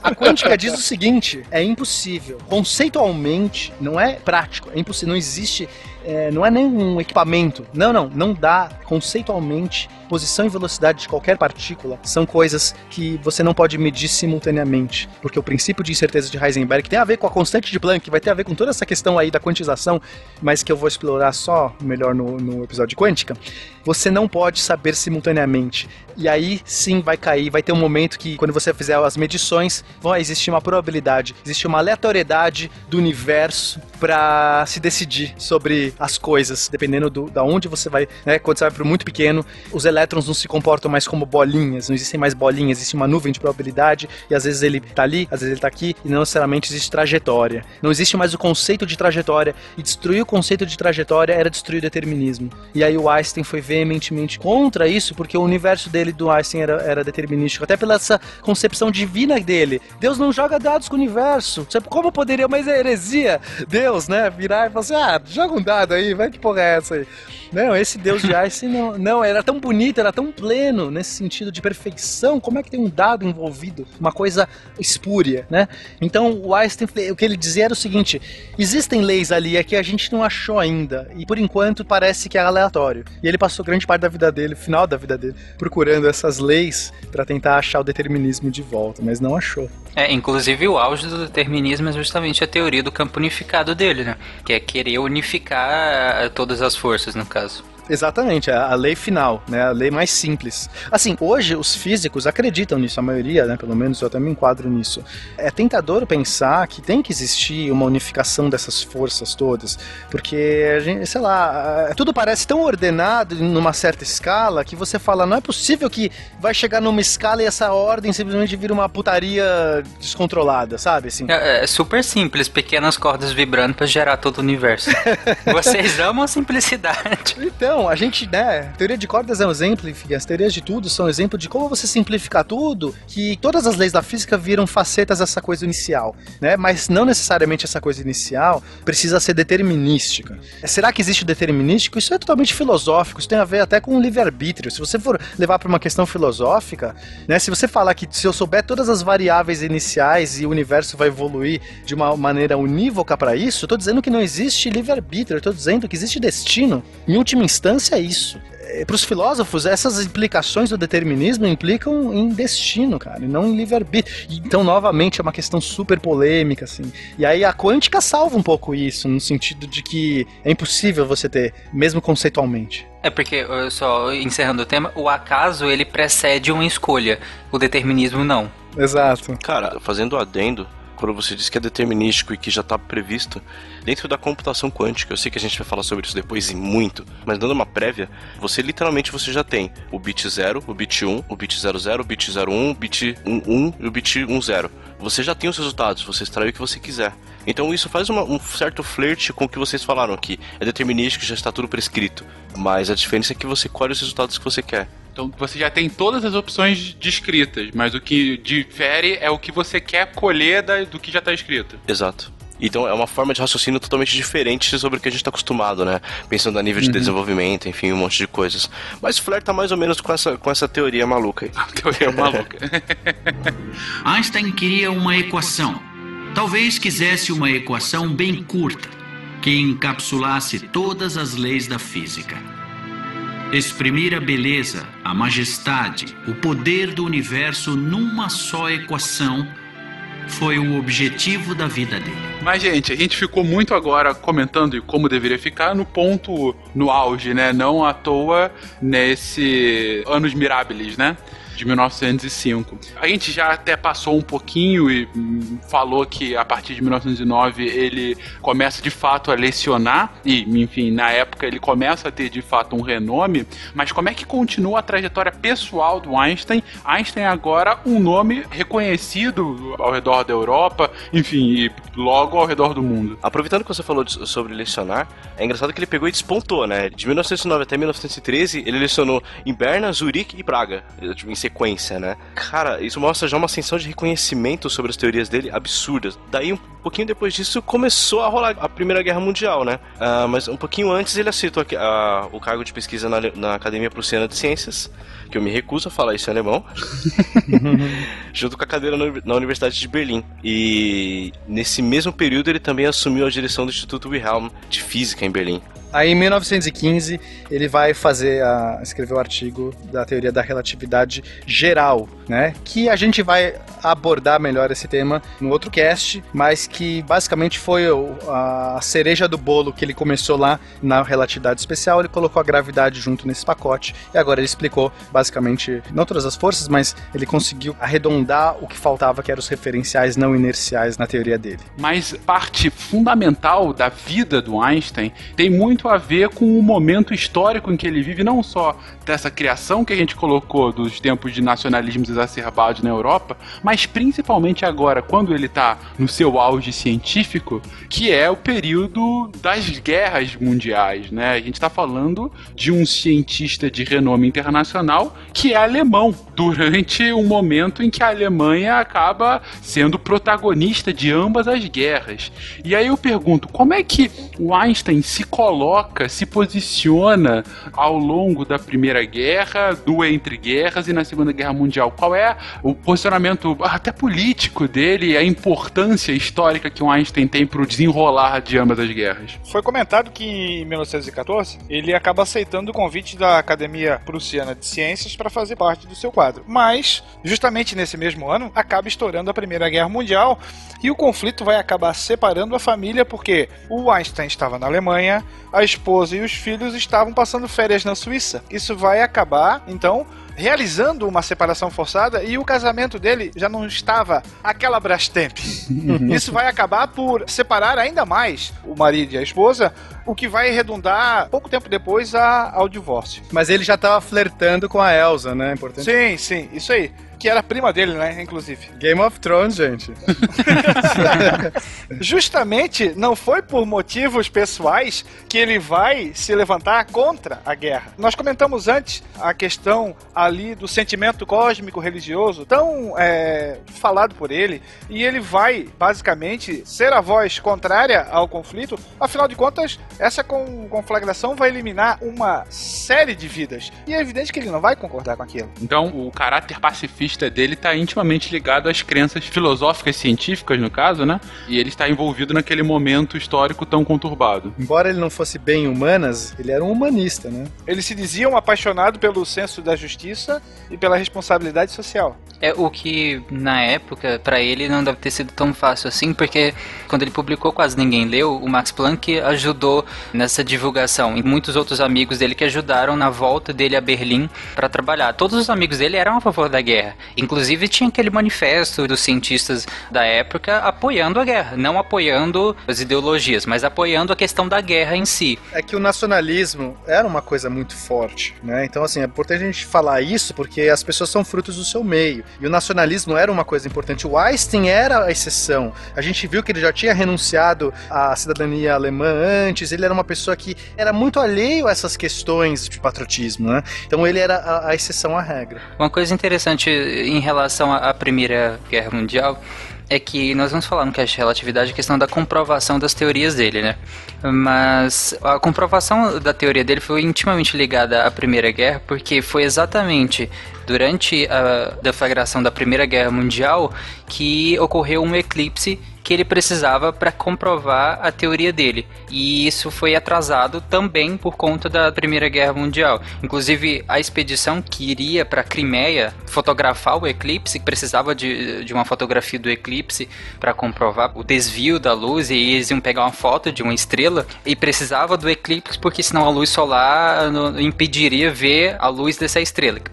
A quântica diz o seguinte: é impossível. Conceitualmente, não é prático. É impossível. Não existe. É, não é nem um equipamento. Não, não. Não dá conceitualmente. Posição e velocidade de qualquer partícula são coisas que você não pode medir simultaneamente. Porque o princípio de incerteza de Heisenberg tem a ver com a constante de Planck, vai ter a ver com toda essa questão aí da quantização, mas que eu vou explorar só melhor no, no episódio de quântica. Você não pode saber simultaneamente. E aí sim vai cair, vai ter um momento que, quando você fizer as medições, vai existir uma probabilidade, existe uma aleatoriedade do universo para se decidir sobre as coisas, dependendo do, da onde você vai. Né? Quando você vai para o muito pequeno, os elétrons não se comportam mais como bolinhas, não existem mais bolinhas, existe uma nuvem de probabilidade, e às vezes ele tá ali, às vezes ele tá aqui, e não necessariamente existe trajetória. Não existe mais o conceito de trajetória, e destruir o conceito de trajetória era destruir o determinismo. E aí o Einstein foi veementemente contra isso, porque o universo dele do Einstein era, era determinístico, até pela essa concepção divina dele. Deus não joga dados com o universo. Como poderia, é heresia, Deus, né, virar e falar assim, ah, joga um dado aí, vai que porra é essa aí. Não, esse Deus de Einstein não, não, era tão bonito, era tão pleno nesse sentido de perfeição. Como é que tem um dado envolvido? Uma coisa espúria, né? Então o Einstein, o que ele dizia era o seguinte: existem leis ali é que a gente não achou ainda, e por enquanto parece que é aleatório. E ele passou grande parte da vida dele, final da vida dele, procurando essas leis para tentar achar o determinismo de volta, mas não achou. É, inclusive o auge do determinismo é justamente a teoria do campo unificado dele, né? Que é querer unificar eh, todas as forças, no caso. temporadas. Exatamente, a, a lei final, né? A lei mais simples. Assim, hoje os físicos acreditam nisso, a maioria, né? Pelo menos eu até me enquadro nisso. É tentador pensar que tem que existir uma unificação dessas forças todas, porque a gente, sei lá, ah, tudo parece tão ordenado numa certa escala que você fala, não é possível que vai chegar numa escala e essa ordem simplesmente vira uma putaria descontrolada, sabe? Assim. É, é super simples, pequenas cordas vibrando pra gerar todo o universo. Vocês amam a simplicidade. Então, a gente, né, teoria de cordas é um exemplo, enfim, as teorias de tudo são um exemplo de como você simplificar tudo, que todas as leis da física viram facetas dessa coisa inicial, né? Mas não necessariamente essa coisa inicial precisa ser determinística. Será que existe o determinístico? Isso é totalmente filosófico, isso tem a ver até com o livre-arbítrio. Se você for levar para uma questão filosófica, né, se você falar que se eu souber todas as variáveis iniciais e o universo vai evoluir de uma maneira unívoca para isso, eu tô dizendo que não existe livre-arbítrio, eu tô dizendo que existe destino. Em última instância, é isso. Para os filósofos, essas implicações do determinismo implicam em destino, cara, e não em livre-arbítrio. Então, novamente, é uma questão super polêmica, assim. E aí a quântica salva um pouco isso, no sentido de que é impossível você ter, mesmo conceitualmente. É porque, só encerrando o tema, o acaso ele precede uma escolha, o determinismo não. Exato. Cara, fazendo adendo, quando você diz que é determinístico e que já está previsto, dentro da computação quântica, eu sei que a gente vai falar sobre isso depois e muito, mas dando uma prévia, você literalmente você já tem o bit 0, o bit 1, o bit 00, o bit 01, o bit 11 e o bit 10. Você já tem os resultados, você extrai o que você quiser. Então isso faz uma, um certo flerte com o que vocês falaram aqui. É determinístico, já está tudo prescrito. Mas a diferença é que você colhe os resultados que você quer. Então você já tem todas as opções descritas, mas o que difere é o que você quer colher da- do que já está escrito. Exato. Então é uma forma de raciocínio totalmente diferente sobre o que a gente está acostumado, né? Pensando a nível de Uhum. desenvolvimento, enfim, um monte de coisas. Mas flerta mais ou menos com essa, com essa teoria maluca aí. teoria maluca. Einstein queria uma equação. Talvez quisesse uma equação bem curta, que encapsulasse todas as leis da física. Exprimir a beleza, a majestade, o poder do universo numa só equação foi o objetivo da vida dele. Mas, gente, a gente ficou muito agora comentando como deveria ficar no ponto, no auge, né? Não à toa nesse Anos Mirabilis, né? De 1905. A gente já até passou um pouquinho e falou que a partir de 1909 ele começa de fato a lecionar, e enfim, na época ele começa a ter de fato um renome, mas como é que continua a trajetória pessoal do Einstein? Einstein agora um nome reconhecido ao redor da Europa, enfim, e logo ao redor do mundo. Aproveitando que você falou de- sobre lecionar, é engraçado que ele pegou e despontou, né? De 1909 até 1913, ele lecionou em Berna, Zurique e Praga, tipo, em sequência, né? Cara, isso mostra já uma ascensão de reconhecimento sobre as teorias dele absurdas. Daí, pouquinho depois disso, começou a rolar a Primeira Guerra Mundial, né? Ah, mas um pouquinho antes ele aceitou aqui, ah, o cargo de pesquisa na, na Academia Prussiana de Ciências, que eu me recuso a falar isso em alemão, junto com a cadeira na Universidade de Berlim. E nesse mesmo período ele também assumiu a direção do Instituto Wilhelm de Física em Berlim. Aí em 1915 ele vai fazer a, escrever o artigo da teoria da relatividade geral, né? Que a gente vai abordar melhor esse tema no outro cast, mas que basicamente foi a cereja do bolo que ele começou lá na relatividade especial, ele colocou a gravidade junto nesse pacote e agora ele explicou basicamente não todas as forças, mas ele conseguiu arredondar o que faltava, que eram os referenciais não inerciais na teoria dele. Mas parte fundamental da vida do Einstein tem muito a ver com o momento histórico em que ele vive, não só dessa criação que a gente colocou dos tempos de nacionalismos exacerbados na Europa, mas principalmente agora, quando ele está no seu auge científico, que é o período das guerras mundiais, né? A gente está falando de um cientista de renome internacional que é alemão, durante um momento em que a Alemanha acaba sendo protagonista de ambas as guerras. E aí eu pergunto, como é que o Einstein se coloca, se posiciona ao longo da Primeira Guerra, do Entre Guerras e na Segunda Guerra Mundial? Qual é o posicionamento até político dele, a importância histórica que o Einstein tem para o desenrolar de ambas as guerras? Foi comentado que em 1914 ele acaba aceitando o convite da Academia Prussiana de Ciências para fazer parte do seu quadro. Mas, justamente nesse mesmo ano, acaba estourando a Primeira Guerra Mundial e o conflito vai acabar separando a família porque o Einstein estava na Alemanha, a esposa e os filhos estavam passando férias na Suíça. Isso vai acabar, então, realizando uma separação forçada e o casamento dele já não estava aquela Brastemp. Isso vai acabar por separar ainda mais o marido e a esposa, o que vai redundar pouco tempo depois a- ao divórcio. Mas ele já tava flertando com a Elsa, né? Importante. Sim, sim, isso aí. Que era prima dele, né? Inclusive. Game of Thrones, gente. Justamente não foi por motivos pessoais que ele vai se levantar contra a guerra. Nós comentamos antes a questão ali do sentimento cósmico religioso, tão é, falado por ele, e ele vai basicamente ser a voz contrária ao conflito. Afinal de contas, essa con- conflagração vai eliminar uma série de vidas. E é evidente que ele não vai concordar com aquilo. Então, o caráter pacifista dele está intimamente ligado às crenças filosóficas científicas, no caso, né? E ele está envolvido naquele momento histórico tão conturbado. Embora ele não fosse bem humanas, ele era um humanista, né? Ele se dizia um apaixonado pelo senso da justiça e pela responsabilidade social. É o que na época pra ele não deve ter sido tão fácil assim, porque quando ele publicou quase ninguém leu, o Max Planck ajudou nessa divulgação e muitos outros amigos dele que ajudaram na volta dele a Berlim pra trabalhar. Todos os amigos dele eram a favor da guerra. Inclusive tinha aquele manifesto dos cientistas da época apoiando a guerra, não apoiando as ideologias, mas apoiando a questão da guerra em si. É que o nacionalismo era uma coisa muito forte, né? Então, assim, é importante a gente falar isso porque as pessoas são frutos do seu meio. E o nacionalismo era uma coisa importante. O Einstein era a exceção. A gente viu que ele já tinha renunciado à cidadania alemã antes, ele era uma pessoa que era muito alheio a essas questões de patriotismo, né? Então ele era a, a exceção à regra. Uma coisa interessante em relação à Primeira Guerra Mundial é que nós vamos falar no cast de relatividade a questão da comprovação das teorias dele, né? Mas a comprovação da teoria dele foi intimamente ligada à Primeira Guerra, porque foi exatamente durante a deflagração da Primeira Guerra Mundial que ocorreu um eclipse que ele precisava para comprovar a teoria dele. E isso foi atrasado também por conta da Primeira Guerra Mundial. Inclusive, a expedição que iria para a Crimeia fotografar o eclipse, precisava de, de uma fotografia do eclipse para comprovar o desvio da luz, e eles iam pegar uma foto de uma estrela, e precisava do eclipse porque senão a luz solar impediria ver a luz dessa estrela, que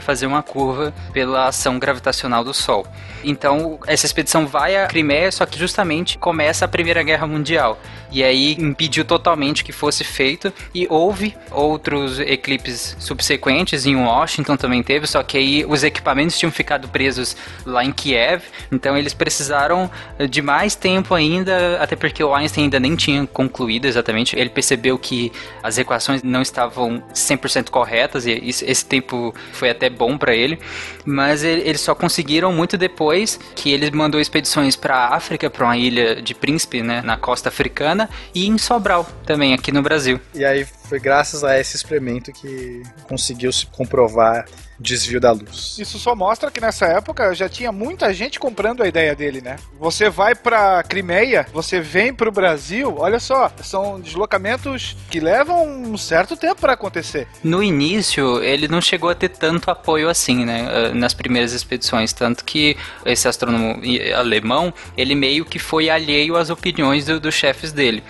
fazer uma curva pela ação gravitacional do Sol. Então, essa expedição vai à Crimeia só que justamente começa a Primeira Guerra Mundial. E aí impediu totalmente que fosse feito. E houve outros eclipses subsequentes, em Washington também teve, só que aí os equipamentos tinham ficado presos lá em Kiev, então eles precisaram de mais tempo ainda, até porque o Einstein ainda nem tinha concluído exatamente. Ele percebeu que as equações não estavam 100% corretas, e esse tempo foi até bom para ele, mas eles só conseguiram muito depois que ele mandou expedições para África, para uma ilha de Príncipe, né, na costa africana, e em Sobral também, aqui no Brasil. E aí foi graças a esse experimento que conseguiu se comprovar desvio da luz. Isso só mostra que nessa época já tinha muita gente comprando a ideia dele, né? Você vai pra Crimeia, você vem pro Brasil, olha só, são deslocamentos que levam um certo tempo para acontecer. No início, ele não chegou a ter tanto apoio assim, né? Eh, nas primeiras expedições, tanto que esse astrônomo alemão, ele meio que foi alheio às opiniões do, dos chefes dele.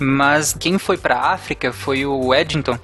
Mas quem foi para África foi o Eddington,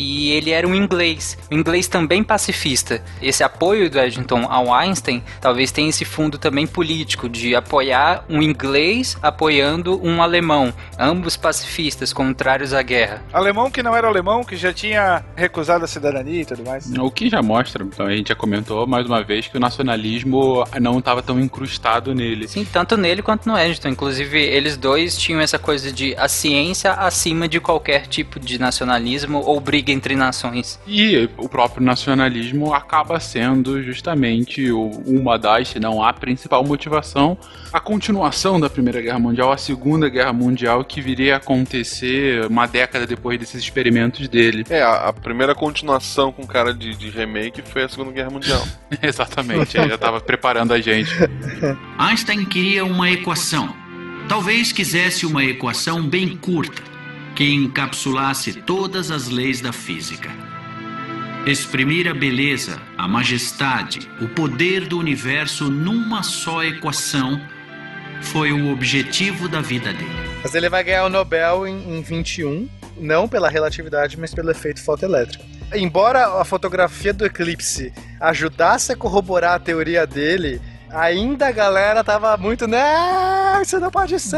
e ele era um inglês, um inglês também pacifista. Esse apoio do Eddington ao Einstein talvez tenha esse fundo também político de apoiar um inglês apoiando um alemão, ambos pacifistas, contrários à guerra. Alemão que não era alemão, que já tinha recusado a cidadania e tudo mais. O que já mostra, então a gente já comentou mais uma vez que o nacionalismo não estava tão incrustado nele. Sim, tanto nele quanto no Eddington. Inclusive, eles dois tinham essa coisa de a ciência acima de qualquer tipo de nacionalismo ou briga briga entre nações. E o próprio nacionalismo acaba sendo justamente uma das, se não a principal motivação, a continuação da Primeira Guerra Mundial, a Segunda Guerra Mundial, que viria a acontecer uma década depois desses experimentos dele. É, a, primeira continuação com cara de, de remake foi a Segunda Guerra Mundial. Exatamente, ele já estava preparando a gente. Einstein queria uma equação. Talvez quisesse uma equação bem curta que encapsulasse todas as leis da física. Exprimir a beleza, a majestade, o poder do universo numa só equação foi o objetivo da vida dele. Mas ele vai ganhar o Nobel em, em 21, não pela relatividade, mas pelo efeito fotoelétrico. Embora a fotografia do eclipse ajudasse a corroborar a teoria dele, ainda a galera tava muito, né? Isso não pode ser!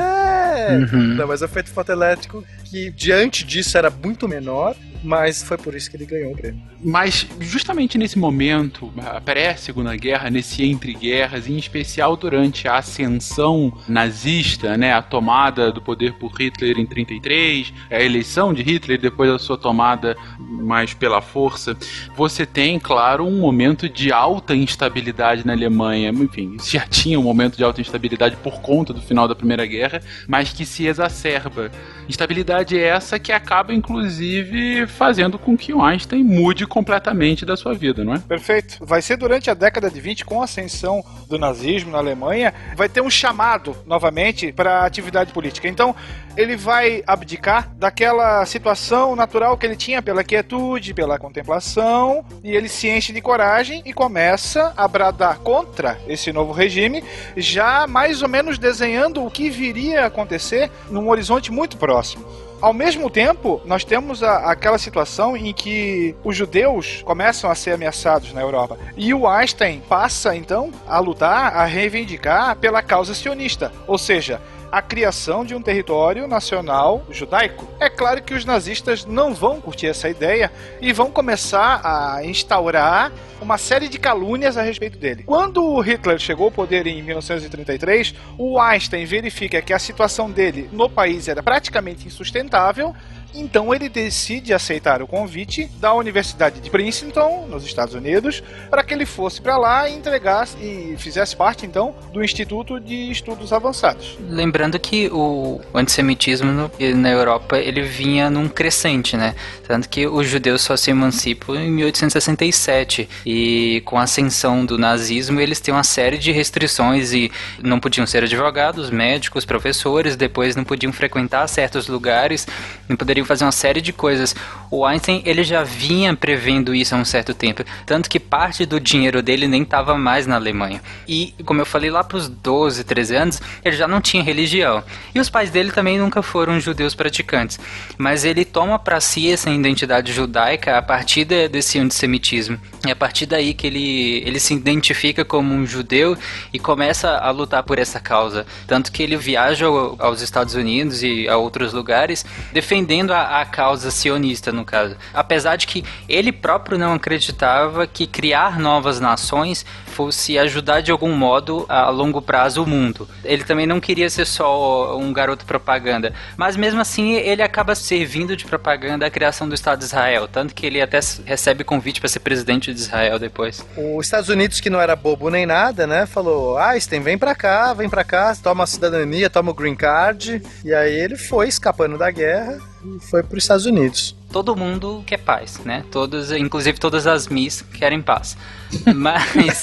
Uhum. Não, mas o efeito fotoelétrico, que diante disso era muito menor, mas foi por isso que ele ganhou o prêmio. Mas justamente nesse momento, pré-segunda guerra, nesse entre guerras, em especial durante a ascensão nazista, né, a tomada do poder por Hitler em 33, a eleição de Hitler depois da sua tomada mais pela força, você tem, claro, um momento de alta instabilidade na Alemanha. Enfim, já tinha um momento de alta instabilidade por conta do final da Primeira Guerra, mas que se exacerba. Instabilidade essa que acaba, inclusive, fazendo com que o Einstein mude completamente da sua vida, não é? Perfeito. Vai ser durante a década de 20, com a ascensão do nazismo na Alemanha, vai ter um chamado novamente para a atividade política. Então, ele vai abdicar daquela situação natural que ele tinha pela quietude, pela contemplação, e ele se enche de coragem e começa a bradar contra esse novo regime, já mais ou menos desenhando o que viria a acontecer num horizonte muito próximo. Ao mesmo tempo, nós temos a, aquela situação em que os judeus começam a ser ameaçados na Europa. E o Einstein passa, então, a lutar, a reivindicar pela causa sionista. Ou seja, a criação de um território nacional judaico. É claro que os nazistas não vão curtir essa ideia e vão começar a instaurar uma série de calúnias a respeito dele. Quando Hitler chegou ao poder em 1933, o Einstein verifica que a situação dele no país era praticamente insustentável então ele decide aceitar o convite da Universidade de Princeton, nos Estados Unidos, para que ele fosse para lá e entregasse e fizesse parte então do Instituto de Estudos Avançados. Lembrando que o antissemitismo na Europa ele vinha num crescente, né? Tanto que os judeus só se emancipam em 1867 e com a ascensão do nazismo eles têm uma série de restrições e não podiam ser advogados, médicos, professores, depois não podiam frequentar certos lugares, não poderiam fazer uma série de coisas. O Einstein ele já vinha prevendo isso há um certo tempo, tanto que parte do dinheiro dele nem estava mais na Alemanha. E como eu falei lá para os 12, 13 anos, ele já não tinha religião. E os pais dele também nunca foram judeus praticantes. Mas ele toma para si essa identidade judaica a partir de, desse antissemitismo. É a partir daí que ele, ele se identifica como um judeu e começa a lutar por essa causa. Tanto que ele viaja aos Estados Unidos e a outros lugares defendendo a, a causa sionista, no caso. Apesar de que ele próprio não acreditava que criar novas nações fosse ajudar de algum modo a longo prazo o mundo. Ele também não queria ser só um garoto propaganda, mas mesmo assim ele acaba servindo de propaganda a criação do Estado de Israel, tanto que ele até recebe convite para ser presidente de Israel depois. Os Estados Unidos, que não era bobo nem nada, né, falou: Einstein, vem pra cá, vem pra cá, toma a cidadania, toma o green card. E aí ele foi escapando da guerra e foi para os Estados Unidos. Todo mundo quer paz, né? Todos, inclusive todas as Miss querem paz. Mas,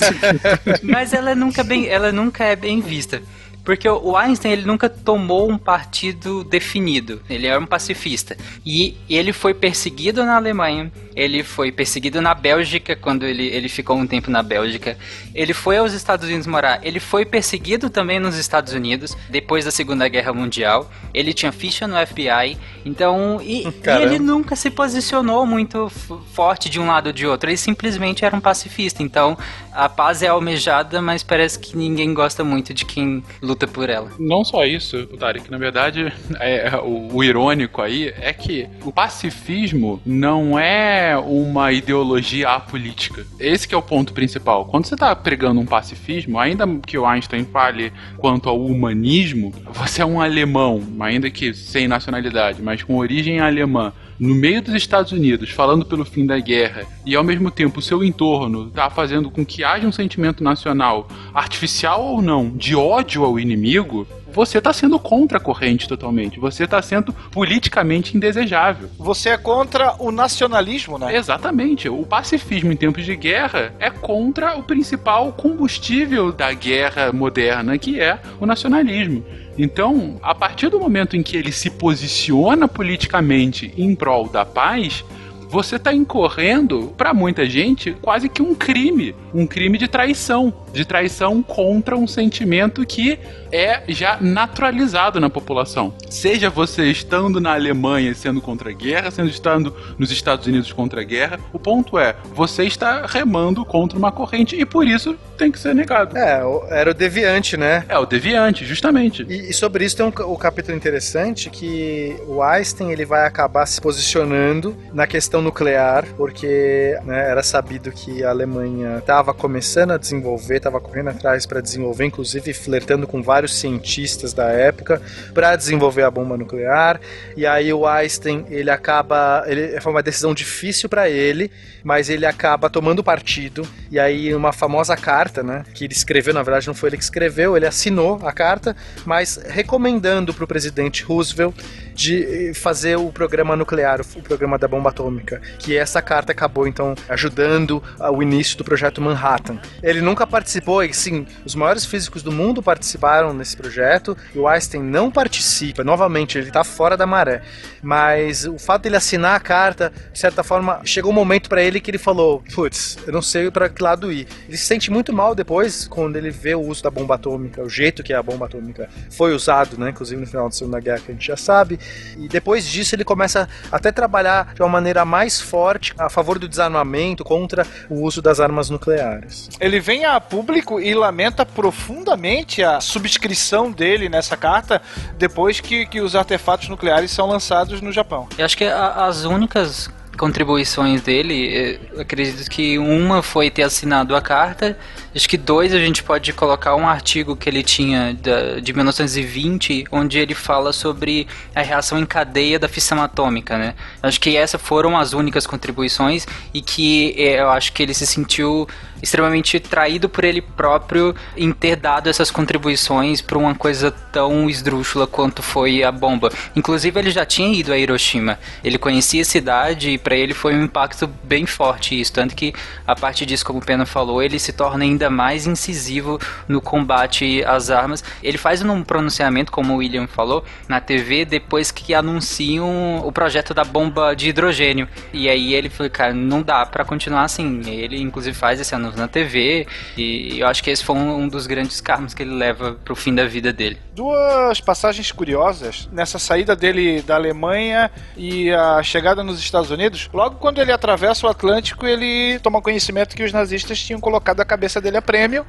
mas ela nunca bem, ela nunca é bem vista. Porque o Einstein ele nunca tomou um partido definido. Ele era um pacifista. E ele foi perseguido na Alemanha. Ele foi perseguido na Bélgica quando ele, ele ficou um tempo na Bélgica. Ele foi aos Estados Unidos morar. Ele foi perseguido também nos Estados Unidos depois da Segunda Guerra Mundial. Ele tinha ficha no FBI. Então, e, e ele nunca se posicionou muito forte de um lado ou de outro. Ele simplesmente era um pacifista. Então, a paz é almejada, mas parece que ninguém gosta muito de quem luta por ela. Não só isso, Tarek, na verdade, é, o, o, irônico aí é que o pacifismo não é uma ideologia apolítica. Esse que é o ponto principal. Quando você está pregando um pacifismo, ainda que o Einstein fale quanto ao humanismo, você é um alemão, ainda que sem nacionalidade, mas com origem alemã no meio dos Estados Unidos, falando pelo fim da guerra, e ao mesmo tempo o seu entorno está fazendo com que haja um sentimento nacional, artificial ou não, de ódio ao inimigo, você está sendo contra a corrente totalmente. Você está sendo politicamente indesejável. Você é contra o nacionalismo, né? Exatamente. O pacifismo em tempos de guerra é contra o principal combustível da guerra moderna, que é o nacionalismo. Então, a partir do momento em que ele se posiciona politicamente em prol da paz, você está incorrendo, para muita gente, quase que um crime. Um crime de traição. De traição contra um sentimento que é já naturalizado na população. Seja você estando na Alemanha sendo contra a guerra, sendo estando nos Estados Unidos contra a guerra, o ponto é, você está remando contra uma corrente e por isso tem que ser negado. É, era o deviante, né? É, o deviante, justamente. E, e sobre isso tem um, um capítulo interessante que o Einstein ele vai acabar se posicionando na questão nuclear, porque né, era sabido que a Alemanha estava começando a desenvolver, estava correndo atrás para desenvolver, inclusive flertando com vários cientistas da época para desenvolver a bomba nuclear. E aí o Einstein ele acaba, ele foi uma decisão difícil para ele, mas ele acaba tomando partido. E aí uma famosa carta, né, que ele escreveu, na verdade não foi ele que escreveu, ele assinou a carta, mas recomendando para o presidente Roosevelt de fazer o programa nuclear, o programa da bomba atômica, que essa carta acabou então ajudando o início do projeto Manhattan. Ele nunca participou, e sim, os maiores físicos do mundo participaram nesse projeto, e o Einstein não participa, novamente, ele está fora da maré. Mas o fato dele assinar a carta, de certa forma, chegou um momento para ele que ele falou: putz, eu não sei para que lado ir. Ele se sente muito mal depois quando ele vê o uso da bomba atômica, o jeito que a bomba atômica foi usado, né, inclusive no final da Segunda Guerra, que a gente já sabe. E depois disso ele começa até trabalhar de uma maneira mais forte a favor do desarmamento, contra o uso das armas nucleares. Ele vem a público e lamenta profundamente a subscrição dele nessa carta depois que, que os artefatos nucleares são lançados no Japão. Eu acho que a- as únicas contribuições dele, eh, acredito que uma foi ter assinado a carta, acho que dois a gente pode colocar um artigo que ele tinha da- de 1920, onde ele fala sobre a reação em cadeia da fissão atômica, né? Acho que essas foram as únicas contribuições e que eh, eu acho que ele se sentiu extremamente traído por ele próprio em ter dado essas contribuições para uma coisa tão esdrúxula quanto foi a bomba. Inclusive ele já tinha ido a Hiroshima. Ele conhecia a cidade e para ele foi um impacto bem forte isso, tanto que a partir disso, como o Pena falou, ele se torna ainda mais incisivo no combate às armas. Ele faz um pronunciamento, como o William falou, na TV depois que anunciam o projeto da bomba de hidrogênio. E aí ele falou, cara, não dá para continuar assim. Ele inclusive faz esse anúncio na TV e eu acho que esse foi um, um dos grandes karmas que ele leva pro fim da vida dele. Duas passagens curiosas nessa saída dele da Alemanha e a chegada nos Estados Unidos. Logo quando ele atravessa o Atlântico, ele toma conhecimento que os nazistas tinham colocado a cabeça dele a prêmio.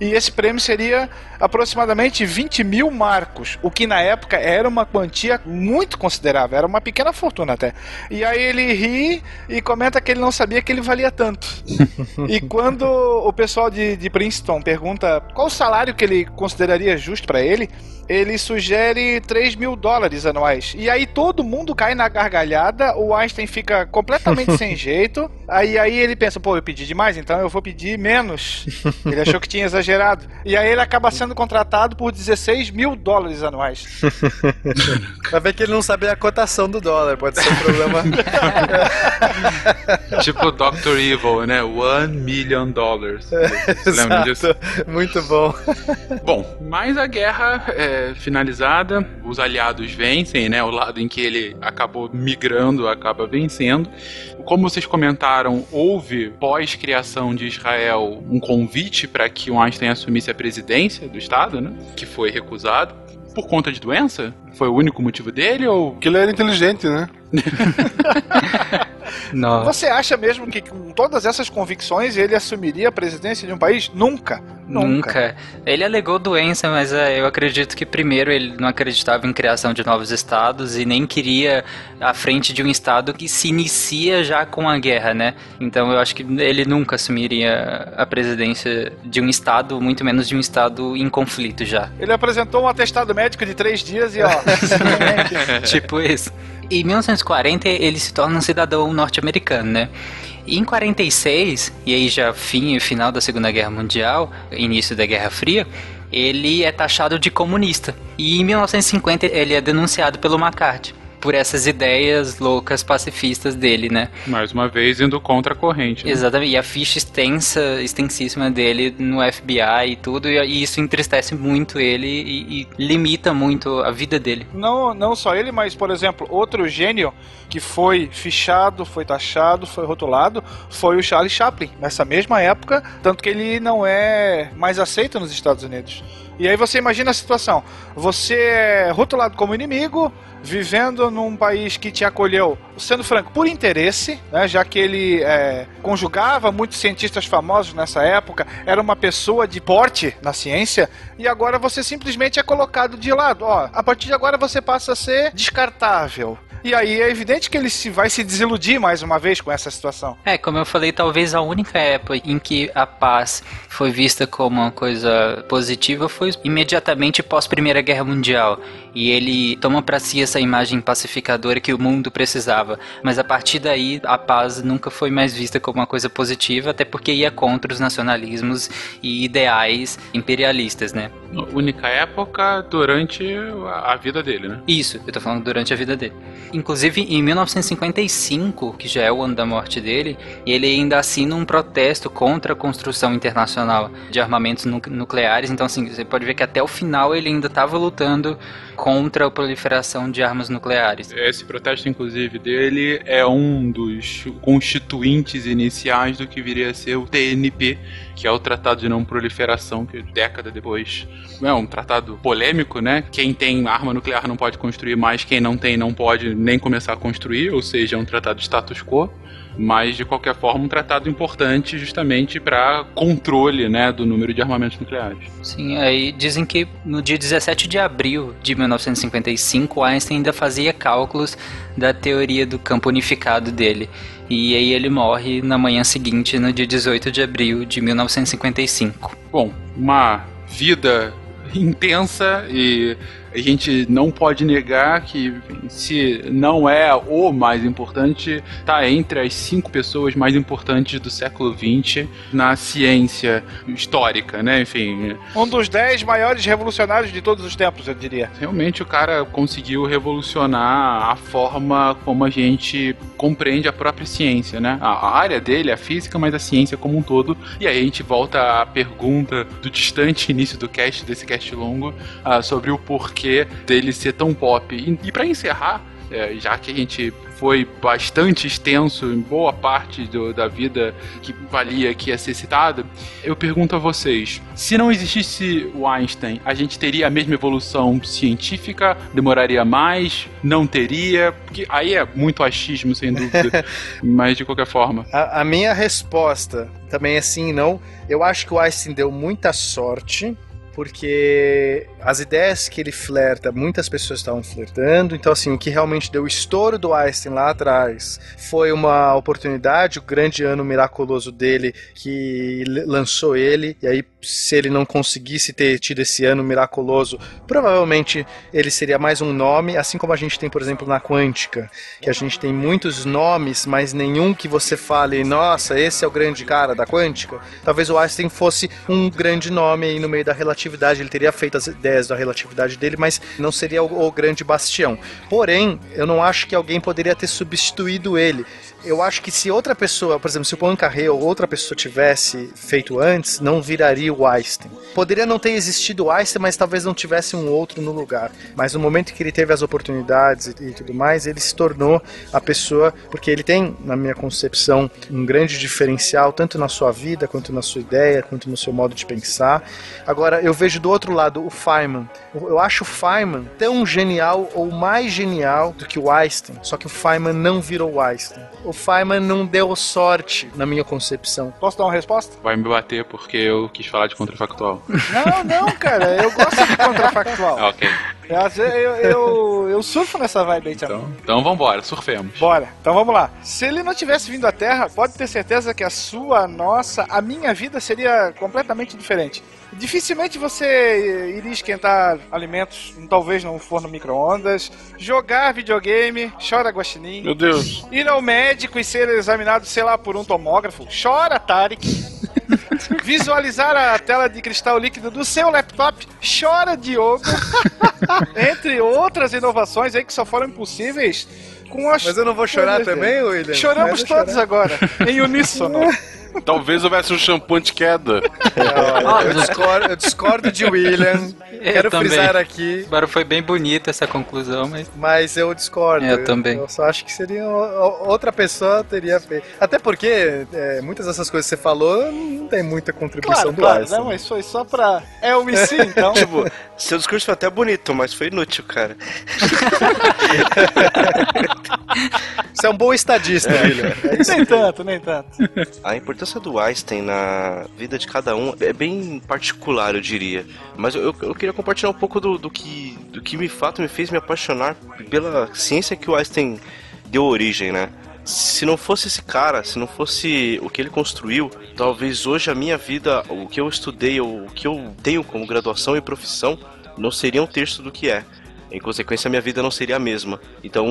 E esse prêmio seria aproximadamente 20 mil marcos, o que na época era uma quantia muito considerável, era uma pequena fortuna até. E aí ele ri e comenta que ele não sabia que ele valia tanto. E quando o pessoal de, de Princeton pergunta qual o salário que ele consideraria justo para ele, ele sugere 3 mil dólares anuais. E aí todo mundo cai na gargalhada, o Einstein fica completamente sem jeito. Aí, aí ele pensa, pô, eu pedi demais, então eu vou pedir menos. Ele achou que tinha exagerado. E aí ele acaba sendo contratado por 16 mil dólares anuais. Vai ver que ele não sabe a cotação do dólar, pode ser um problema. tipo o Dr. Evil, né? One million dollars. Você lembra disso? Muito bom. Bom, mas a guerra é finalizada, os aliados vencem, né? O lado em que ele acabou migrando acaba vencendo. Como vocês comentaram, houve pós-criação de Israel um convite para que o Einstein assumisse a presidência do Estado, né? Que foi recusado. Por conta de doença? Foi o único motivo dele ou. Porque ele era inteligente, né? Não. Você acha mesmo que com todas essas convicções ele assumiria a presidência de um país? Nunca. Nunca. Nunca. Ele alegou doença, mas é, eu acredito que primeiro ele não acreditava em criação de novos estados e nem queria à frente de um estado que se inicia já com a guerra, né? Então eu acho que ele nunca assumiria a presidência de um estado, muito menos de um estado em conflito já. Ele apresentou um atestado médico de três dias e ó. tipo isso. Em 1940 ele se torna um cidadão norte-americano, né? E em 46, e aí já fim e final da Segunda Guerra Mundial, início da Guerra Fria, ele é taxado de comunista. E em 1950 ele é denunciado pelo McCarthy por essas ideias loucas pacifistas dele, né? Mais uma vez indo contra a corrente. Né? Exatamente. E a ficha extensa, extensíssima dele no FBI e tudo, e isso entristece muito ele e, e limita muito a vida dele. Não, não só ele, mas, por exemplo, outro gênio que foi fichado, foi taxado, foi rotulado, foi o Charlie Chaplin, nessa mesma época, tanto que ele não é mais aceito nos Estados Unidos. E aí você imagina a situação: você é rotulado como inimigo, vivendo num país que te acolheu, sendo franco, por interesse, né, já que ele é, conjugava muitos cientistas famosos nessa época, era uma pessoa de porte na ciência, e agora você simplesmente é colocado de lado. Ó, a partir de agora você passa a ser descartável. E aí é evidente que ele se vai se desiludir mais uma vez com essa situação. É, como eu falei, talvez a única época em que a paz foi vista como uma coisa positiva foi imediatamente pós Primeira Guerra Mundial. E ele toma para si essa imagem pacificadora que o mundo precisava. Mas a partir daí, a paz nunca foi mais vista como uma coisa positiva, até porque ia contra os nacionalismos e ideais imperialistas, né? Única época durante a vida dele, né? Isso, eu tô falando durante a vida dele. Inclusive, em 1955, que já é o ano da morte dele, ele ainda assina um protesto contra a construção internacional de armamentos nu nucleares. Então, assim, você pode ver que até o final ele ainda estava lutando contra a proliferação de armas nucleares. Esse protesto, inclusive, dele é um dos constituintes iniciais do que viria a ser o TNP, que é o Tratado de Não Proliferação, que década depois é um tratado polêmico, né? Quem tem arma nuclear não pode construir mais, quem não tem não pode nem começar a construir, ou seja, é um tratado status quo mas de qualquer forma um tratado importante justamente para controle né, do número de armamentos nucleares. Sim, aí dizem que no dia 17 de abril de 1955 Einstein ainda fazia cálculos da teoria do campo unificado dele. E aí ele morre na manhã seguinte, no dia 18 de abril de 1955. Bom, uma vida intensa e a gente não pode negar que se não é o mais importante, está entre as cinco pessoas mais importantes do século XX na ciência histórica, né? Enfim. Um dos dez maiores revolucionários de todos os tempos, eu diria. Realmente o cara conseguiu revolucionar a forma como a gente compreende a própria ciência, né? A área dele é a física, mas a ciência como um todo. E aí a gente volta à pergunta do distante início do cast, desse cast longo, uh, sobre o porquê porquê dele ser tão pop. E, e para encerrar, é, já que a gente foi bastante extenso em boa parte do, da vida que valia aqui a ser citada, eu pergunto a vocês: se não existisse o Einstein, a gente teria a mesma evolução científica? Demoraria mais? Não teria? Porque aí é muito achismo, sem dúvida, mas de qualquer forma. A, a minha resposta também é sim e não. Eu acho que o Einstein deu muita sorte porque as ideias que ele flerta, muitas pessoas estavam flertando, então assim, o que realmente deu o estouro do Einstein lá atrás foi uma oportunidade, o grande ano miraculoso dele que lançou ele, e aí se ele não conseguisse ter tido esse ano miraculoso, provavelmente ele seria mais um nome, assim como a gente tem, por exemplo, na quântica, que a gente tem muitos nomes, mas nenhum que você fale, nossa, esse é o grande cara da quântica. Talvez o Einstein fosse um grande nome aí no meio da relatividade, ele teria feito as ideias da relatividade dele, mas não seria o, o grande bastião. Porém, eu não acho que alguém poderia ter substituído ele eu acho que se outra pessoa, por exemplo, se o Poincaré ou outra pessoa tivesse feito antes, não viraria o Einstein. Poderia não ter existido o Einstein, mas talvez não tivesse um outro no lugar. Mas no momento que ele teve as oportunidades e, e tudo mais, ele se tornou a pessoa, porque ele tem, na minha concepção, um grande diferencial, tanto na sua vida, quanto na sua ideia, quanto no seu modo de pensar. Agora, eu vejo do outro lado o Feynman. Eu acho o Feynman tão genial ou mais genial do que o Einstein, só que o Feynman não virou o Einstein o Feynman não deu sorte, na minha concepção. Posso dar uma resposta? Vai me bater porque eu quis falar de contrafactual. Não, não, cara, eu gosto de contrafactual. ok. Eu, eu, eu, eu, surfo nessa vibe aí também. Então, então vambora, surfemos. Bora. Então vamos lá. Se ele não tivesse vindo à Terra, pode ter certeza que a sua, a nossa, a minha vida seria completamente diferente. Dificilmente você iria esquentar alimentos, talvez num forno micro-ondas, jogar videogame, chora guaxinim. Meu Deus. Ir ao médico e ser examinado, sei lá, por um tomógrafo, chora Tarek. Visualizar a tela de cristal líquido do seu laptop, chora Diogo. Entre outras inovações aí que só foram impossíveis com as. Mas eu não vou chorar também, William? Choramos todos chorar. agora, em uníssono. Talvez houvesse um shampoo de queda. É, eu, discordo, eu, discordo, de William. Eu Quero também. frisar aqui. Agora foi bem bonita essa conclusão, mas. Mas eu discordo. Eu, eu também. Eu só acho que seria. Outra pessoa teria feito. Até porque é, muitas dessas coisas que você falou não tem muita contribuição claro, do claro, Não, mas foi só pra. É o sim, então. tipo, seu discurso foi até bonito, mas foi inútil, cara. Você é um bom estadista, William. É nem tanto, nem tanto. A importância do Einstein na vida de cada um é bem particular, eu diria. Mas eu, eu queria compartilhar um pouco do, do, que, do que me fato me fez me apaixonar pela ciência que o Einstein deu origem, né? se não fosse esse cara, se não fosse o que ele construiu, talvez hoje a minha vida, o que eu estudei, o que eu tenho como graduação e profissão, não seria um terço do que é. Em consequência, minha vida não seria a mesma. Então,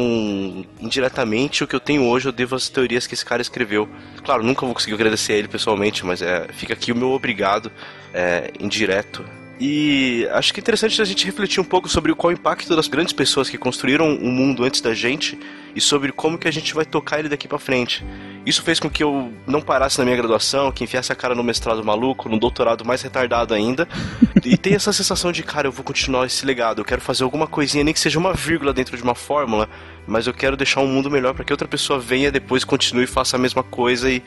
indiretamente, o que eu tenho hoje eu devo às teorias que esse cara escreveu. Claro, nunca vou conseguir agradecer a ele pessoalmente, mas é, fica aqui o meu obrigado é, indireto e acho que é interessante a gente refletir um pouco sobre qual o impacto das grandes pessoas que construíram o mundo antes da gente e sobre como que a gente vai tocar ele daqui para frente. Isso fez com que eu não parasse na minha graduação, que enfiasse a cara no mestrado maluco, no doutorado mais retardado ainda, e ter essa sensação de, cara, eu vou continuar esse legado, eu quero fazer alguma coisinha, nem que seja uma vírgula dentro de uma fórmula, mas eu quero deixar um mundo melhor para que outra pessoa venha depois, continue e faça a mesma coisa e,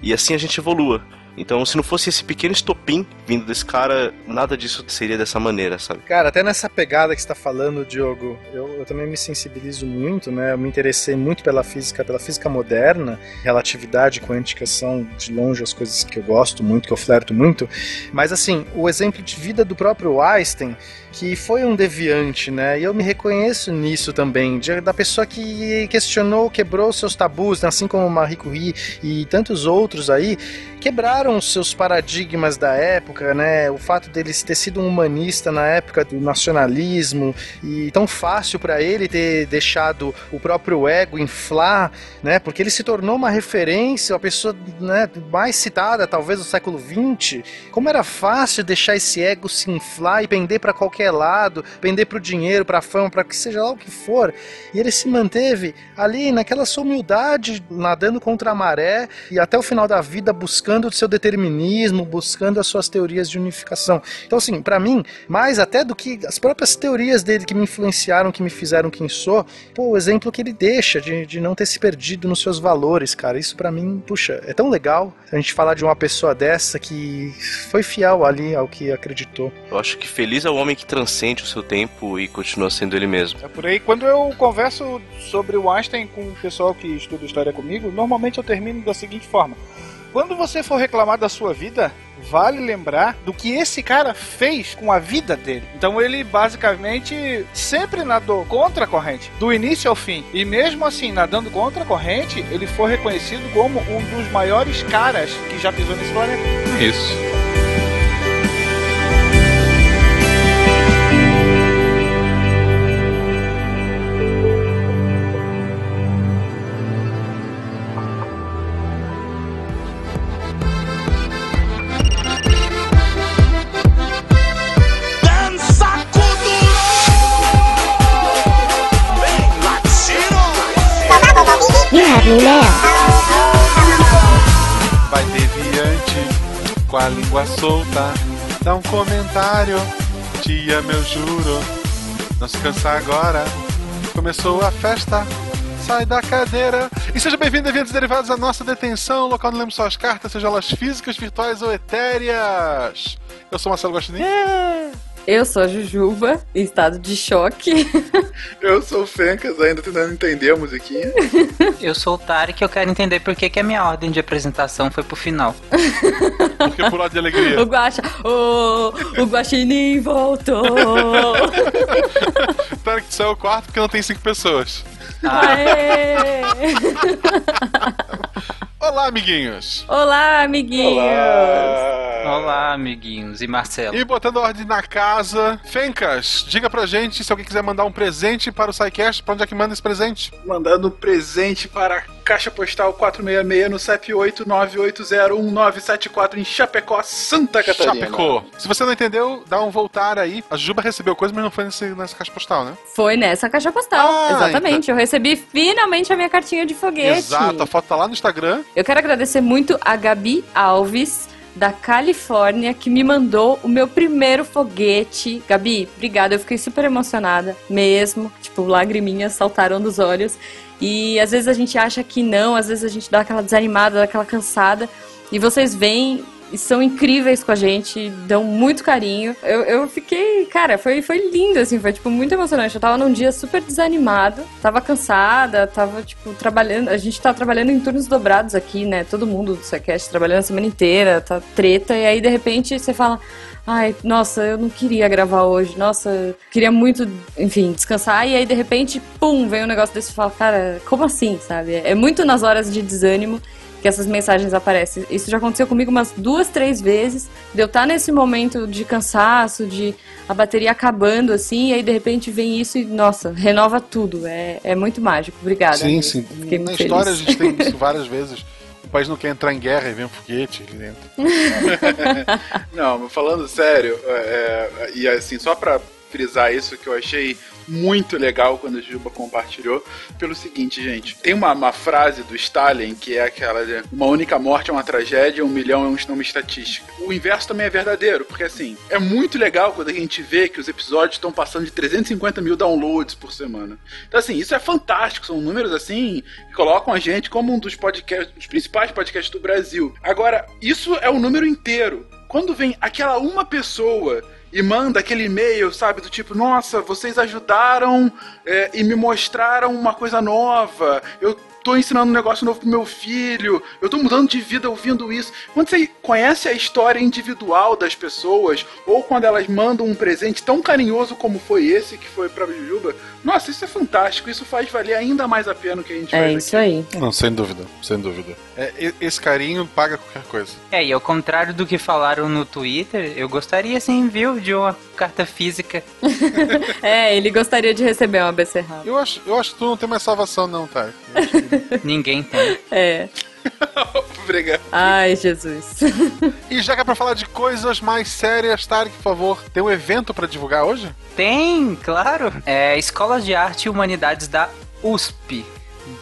e assim a gente evolua. Então, se não fosse esse pequeno estopim vindo desse cara, nada disso seria dessa maneira, sabe? Cara, até nessa pegada que você tá falando, Diogo, eu, eu também me sensibilizo muito, né? Eu me interessei muito pela física, pela física moderna. Relatividade quântica são, de longe, as coisas que eu gosto muito, que eu flerto muito. Mas, assim, o exemplo de vida do próprio Einstein que foi um deviante, né? E eu me reconheço nisso também, de, da pessoa que questionou, quebrou seus tabus, né? assim como Marie Curie e tantos outros aí, quebraram os seus paradigmas da época, né? O fato dele ter sido um humanista na época do nacionalismo e tão fácil para ele ter deixado o próprio ego inflar, né? Porque ele se tornou uma referência, uma pessoa né, mais citada talvez do século XX. Como era fácil deixar esse ego se inflar e pender para qualquer lado, pender para o dinheiro, para a fama, para que seja lá o que for. E ele se manteve ali naquela sua humildade, nadando contra a maré e até o final da vida buscando o seu determinismo, buscando as suas teorias de unificação. Então, assim, para mim, mais até do que as próprias teorias dele que me influenciaram, que me fizeram quem sou, pô, o exemplo que ele deixa de, de não ter se perdido nos seus valores, cara, isso para mim, puxa, é tão legal a gente falar de uma pessoa dessa que foi fiel ali ao que acreditou. Eu acho que feliz é o homem que transcende o seu tempo e continua sendo ele mesmo. É por aí. Quando eu converso sobre o Einstein com o pessoal que estuda história comigo, normalmente eu termino da seguinte forma. Quando você for reclamar da sua vida, vale lembrar do que esse cara fez com a vida dele. Então ele basicamente sempre nadou contra a corrente, do início ao fim. E mesmo assim, nadando contra a corrente, ele foi reconhecido como um dos maiores caras que já pisou nesse planeta. Isso. Vai deviante, com a língua solta, dá um comentário, te amo eu juro. Não se cansa agora, começou a festa. Sai da cadeira e seja bem-vindo eventos derivados da nossa detenção, local onde lemos suas cartas, sejam elas físicas, virtuais ou etéreas. Eu sou Marcelo Guaxinim. Eu sou a Jujuba, em estado de choque. Eu sou o Fencas, ainda tentando entender a musiquinha. Eu sou o Tarek e eu quero entender por que, que a minha ordem de apresentação foi pro final. Porque por lado de alegria. O Guaxa, o, o Guaxinim voltou. Tarek saiu o quarto porque não tem cinco pessoas. Aê! Olá, amiguinhos! Olá, amiguinhos! Olá, amiguinhos. E Marcelo? E botando ordem na casa, Fencas, diga pra gente se alguém quiser mandar um presente para o SciCast, pra onde é que manda esse presente? Mandando presente para Caixa Postal 466 no CEP 898011974 em Chapecó, Santa Catarina. Chapecó. Se você não entendeu, dá um voltar aí. A Juba recebeu coisa, mas não foi nesse, nessa caixa postal, né? Foi nessa caixa postal, Ah, exatamente. Eu recebi finalmente a minha cartinha de foguete. Exato, a foto tá lá no Instagram. Eu quero agradecer muito a Gabi Alves, da Califórnia, que me mandou o meu primeiro foguete. Gabi, obrigada, eu fiquei super emocionada mesmo. Tipo, lagriminhas saltaram dos olhos. E às vezes a gente acha que não, às vezes a gente dá aquela desanimada, dá aquela cansada. E vocês vêm e são incríveis com a gente, dão muito carinho. Eu, eu fiquei, cara, foi, foi lindo, assim, foi, tipo, muito emocionante. Eu tava num dia super desanimado, tava cansada, tava, tipo, trabalhando. A gente tá trabalhando em turnos dobrados aqui, né? Todo mundo do Sequest trabalhando a semana inteira, tá treta, e aí de repente você fala. Ai, nossa, eu não queria gravar hoje. Nossa, queria muito, enfim, descansar. E aí, de repente, pum, vem um negócio desse e fala, cara, como assim, sabe? É muito nas horas de desânimo que essas mensagens aparecem. Isso já aconteceu comigo umas duas, três vezes. De eu estar nesse momento de cansaço, de a bateria acabando, assim, e aí de repente vem isso e, nossa, renova tudo. É, é muito mágico. Obrigada. Sim, sim. Fiquei Na muito história a feliz. gente tem isso várias vezes. O país não quer entrar em guerra e vem um foguete ali dentro. Não, falando sério, é, é, e assim, só pra frisar isso que eu achei muito legal quando a Juba compartilhou, pelo seguinte, gente. Tem uma, uma frase do Stalin que é aquela de uma única morte é uma tragédia, um milhão é um- uma estatística. O inverso também é verdadeiro, porque assim, é muito legal quando a gente vê que os episódios estão passando de 350 mil downloads por semana. Então, assim, isso é fantástico. São números assim que colocam a gente como um dos podcasts, dos principais podcasts do Brasil. Agora, isso é o número inteiro. Quando vem aquela uma pessoa e manda aquele e-mail, sabe, do tipo, nossa, vocês ajudaram é, e me mostraram uma coisa nova. Eu tô ensinando um negócio novo pro meu filho. Eu tô mudando de vida ouvindo isso. Quando você conhece a história individual das pessoas, ou quando elas mandam um presente tão carinhoso como foi esse que foi pra Jujuba, nossa, isso é fantástico. Isso faz valer ainda mais a pena o que a gente É faz isso aí. Não, sem dúvida, sem dúvida. É, esse carinho paga qualquer coisa. É, e ao contrário do que falaram no Twitter, eu gostaria sim, viu, de uma carta física. É, ele gostaria de receber uma becerrada. Eu acho, eu acho que tu não tem mais salvação, não, tá? Ninguém tem. É. Obrigado. Ai, Jesus. E já que é pra falar de coisas mais sérias, Tarek, por favor, tem um evento pra divulgar hoje? Tem, claro. É Escola de Arte e Humanidades da USP.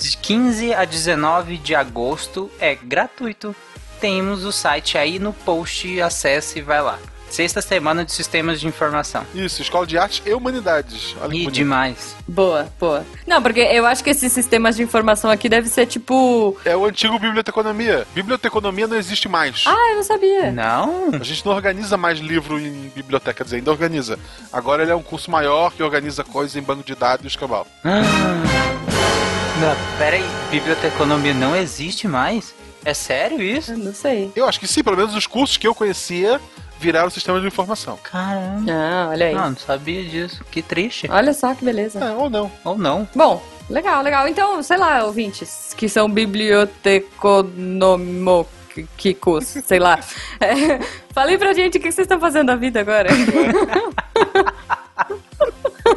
De 15 a 19 de agosto é gratuito. Temos o site aí no post, acesse e vai lá. Sexta semana de Sistemas de Informação. Isso, Escola de Artes e Humanidades. Olha E demais. Boa, boa. Não, porque eu acho que esses sistemas de informação aqui deve ser tipo. É o antigo biblioteconomia. Biblioteconomia não existe mais. Ah, eu não sabia. Não? A gente não organiza mais livro em biblioteca, quer dizer, ainda organiza. Agora ele é um curso maior que organiza coisas em banco de dados e escambau. Ah. Não, pera aí, biblioteconomia não existe mais? É sério isso? Eu não sei. Eu acho que sim, pelo menos os cursos que eu conhecia viraram sistema de informação. Caramba. Ah, olha aí. Não, não sabia disso. Que triste. Olha só que beleza. É, ou não. Ou não. Bom, legal, legal. Então, sei lá, ouvintes, que são biblioteconomicos, sei lá. É, falei pra gente o que vocês estão fazendo da vida agora.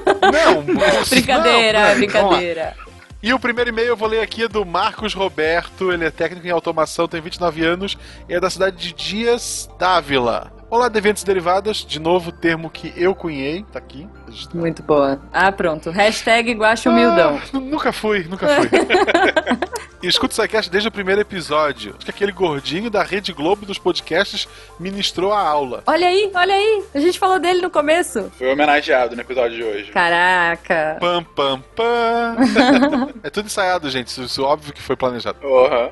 Não, brincadeira, não, não, brincadeira. E o primeiro e-mail eu vou ler aqui é do Marcos Roberto, ele é técnico em automação, tem 29 anos e é da cidade de Dias Dávila. Olá, Deviantes Derivadas, de novo termo que eu cunhei, tá aqui. Muito boa. Ah, pronto. Hashtag Humildão. Ah, nunca fui, nunca fui. e escuto o SciCast desde o primeiro episódio. Acho que aquele gordinho da Rede Globo dos podcasts ministrou a aula. Olha aí, olha aí. A gente falou dele no começo. Foi homenageado no episódio de hoje. Caraca. Pam, pam, pam. é tudo ensaiado, gente. Isso, isso óbvio que foi planejado.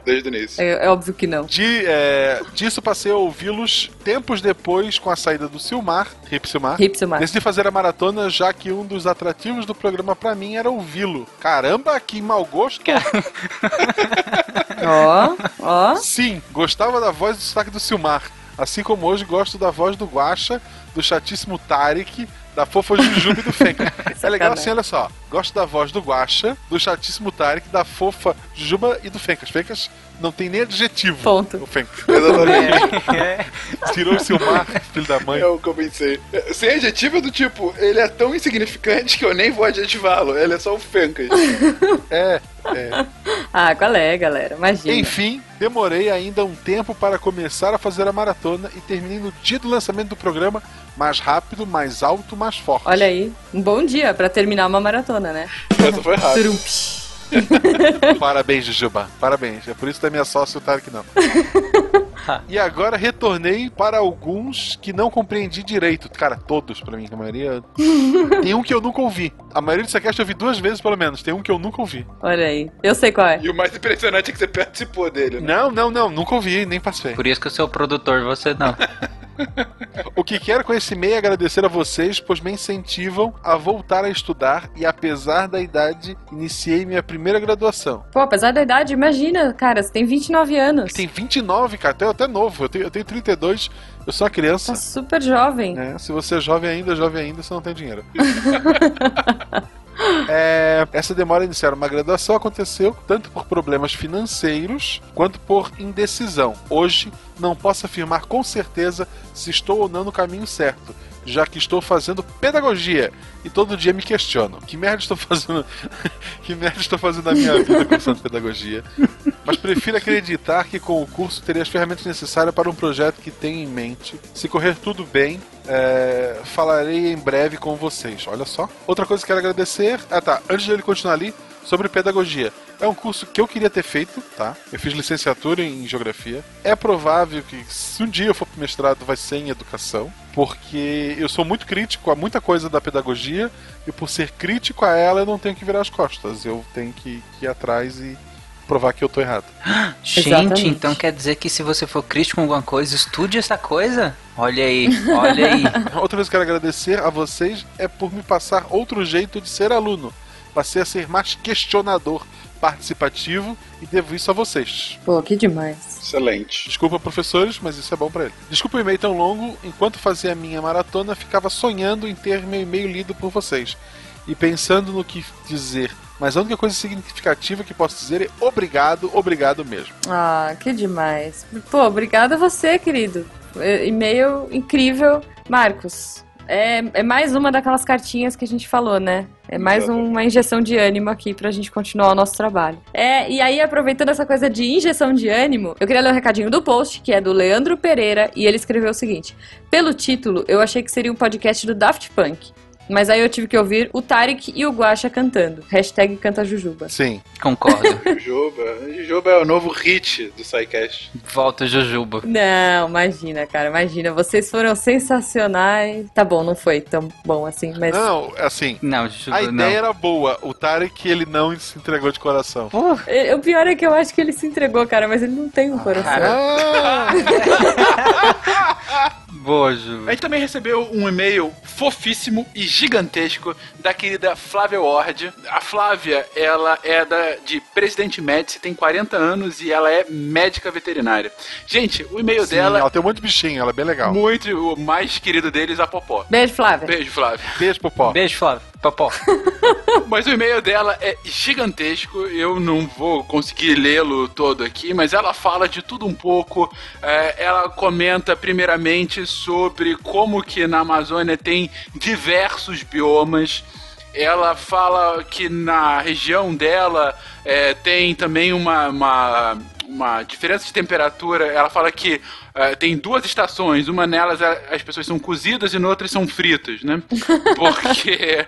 Desde o início. É, é óbvio que não. De, é, disso passei a ouvi-los tempos depois com a saída do Silmar, Rip Silmar. Hip Silmar. Decidi fazer a maratona, já que um dos atrativos do programa pra mim era ouvi-lo. Caramba, que mau gosto! Ó, ó. Sim, gostava da voz do sotaque do Silmar. Assim como hoje gosto da voz do Guaxa, do chatíssimo Tarek, da fofa Jujuba e do Fenka. É legal assim, olha só. Gosto da voz do Guaxa, do chatíssimo Tarek, da fofa Jujuba e do Fencas. Fencas não tem nem adjetivo. Ponto. O Fencas. Exatamente. É. Tirou o Silmar, filho da mãe. É o que eu pensei. Sem adjetivo é do tipo, ele é tão insignificante que eu nem vou adjetivá-lo. Ele é só o Fencas. É, é. Ah, qual é, galera? Imagina. Enfim, demorei ainda um tempo para começar a fazer a maratona e terminei no dia do lançamento do programa mais rápido, mais alto, mais forte. Olha aí, um bom dia pra terminar uma maratona, né? Essa foi. Turumpi. Parabéns, Jujuba. Parabéns. É por isso que é minha sócia o Tarek não. e agora retornei para alguns que não compreendi direito. Cara, todos pra mim, a maioria. Tem um que eu nunca ouvi. A maioria do Sequest eu vi duas vezes pelo menos. Tem um que eu nunca ouvi. Olha aí. Eu sei qual é. E o mais impressionante é que você participou dele, né? Não, não, não. Nunca ouvi, nem participei. Por isso que eu sou o produtor, você não. O que quero com esse e-mail é agradecer a vocês, pois me incentivam a voltar a estudar e, apesar da idade, iniciei minha primeira graduação. Pô, apesar da idade, imagina, cara, você tem 29 anos. Tem 29, cara, até, até novo. Eu tenho, eu tenho 32, eu sou uma criança. Tá super jovem. né? Se você é jovem ainda, jovem ainda, você não tem dinheiro. É, essa demora iniciar uma graduação aconteceu tanto por problemas financeiros quanto por indecisão. Hoje não posso afirmar com certeza se estou ou não no caminho certo, já que estou fazendo pedagogia e todo dia me questiono: que merda estou fazendo? que merda estou fazendo na minha vida cursando pedagogia? Mas prefiro acreditar que com o curso teria as ferramentas necessárias para um projeto que tem em mente. Se correr tudo bem, é, falarei em breve com vocês. Olha só. Outra coisa que quero agradecer. Ah tá, antes de ele continuar ali, sobre pedagogia. É um curso que eu queria ter feito, tá? Eu fiz licenciatura em geografia. É provável que se um dia eu for pro mestrado vai ser em educação, porque eu sou muito crítico a muita coisa da pedagogia e por ser crítico a ela eu não tenho que virar as costas, eu tenho que, que ir atrás e provar que eu tô errado. Gente, Exatamente. então quer dizer que se você for crítico com alguma coisa, estude essa coisa? Olha aí, olha aí. Outra coisa que eu quero agradecer a vocês é por me passar outro jeito de ser aluno. Passei a ser mais questionador, participativo e devo isso a vocês. Pô, que demais. Excelente. Desculpa, professores, mas isso é bom pra ele. Desculpa o e-mail tão longo. Enquanto fazia a minha maratona, ficava sonhando em ter meu e-mail lido por vocês e pensando no que dizer. Mas a única coisa significativa que posso dizer é obrigado, obrigado mesmo. Ah, que demais. Pô, obrigada a você, querido. E-mail incrível. Marcos, é, é mais uma daquelas cartinhas que a gente falou, né? É mais uma injeção de ânimo aqui pra gente continuar o nosso trabalho. É, e aí, aproveitando essa coisa de injeção de ânimo, eu queria ler o recadinho do post, que é do Leandro Pereira, e ele escreveu o seguinte: Pelo título, eu achei que seria um podcast do Daft Punk. Mas aí eu tive que ouvir o Tarek e o Guaxa cantando. Hashtag canta Jujuba. Sim. Concordo. Jujuba. Jujuba é o novo hit do SciCast. Volta Jujuba. Não, imagina, cara, imagina. Vocês foram sensacionais. Tá bom, não foi tão bom assim, mas. Não, assim. Não, Jujuba, A não. ideia era boa. O Tarek, ele não se entregou de coração. E- O pior é que eu acho que ele se entregou, cara, mas ele não tem um coração. Ah, Boa, Ju. A gente também recebeu um e-mail fofíssimo e gigantesco da querida Flávia Ward. A Flávia, ela é da, de Presidente Médici, tem 40 anos e ela é médica veterinária. Gente, o e-mail sim, dela, ela tem um monte de bichinho, ela é bem legal. muito, o mais querido deles, a Popó. Beijo, Flávia. Beijo, Flávia. Beijo, Popó. Beijo, Flávio. Popó. Mas o e-mail dela é gigantesco, eu não vou conseguir lê-lo todo aqui, mas ela fala de tudo um pouco. É, ela comenta primeiramente sobre como que na Amazônia tem diversos biomas. Ela fala que na região dela é, tem também uma, uma, uma diferença de temperatura. Ela fala que é, tem duas estações, uma nelas é- as pessoas são cozidas e outras são fritas, né? Porque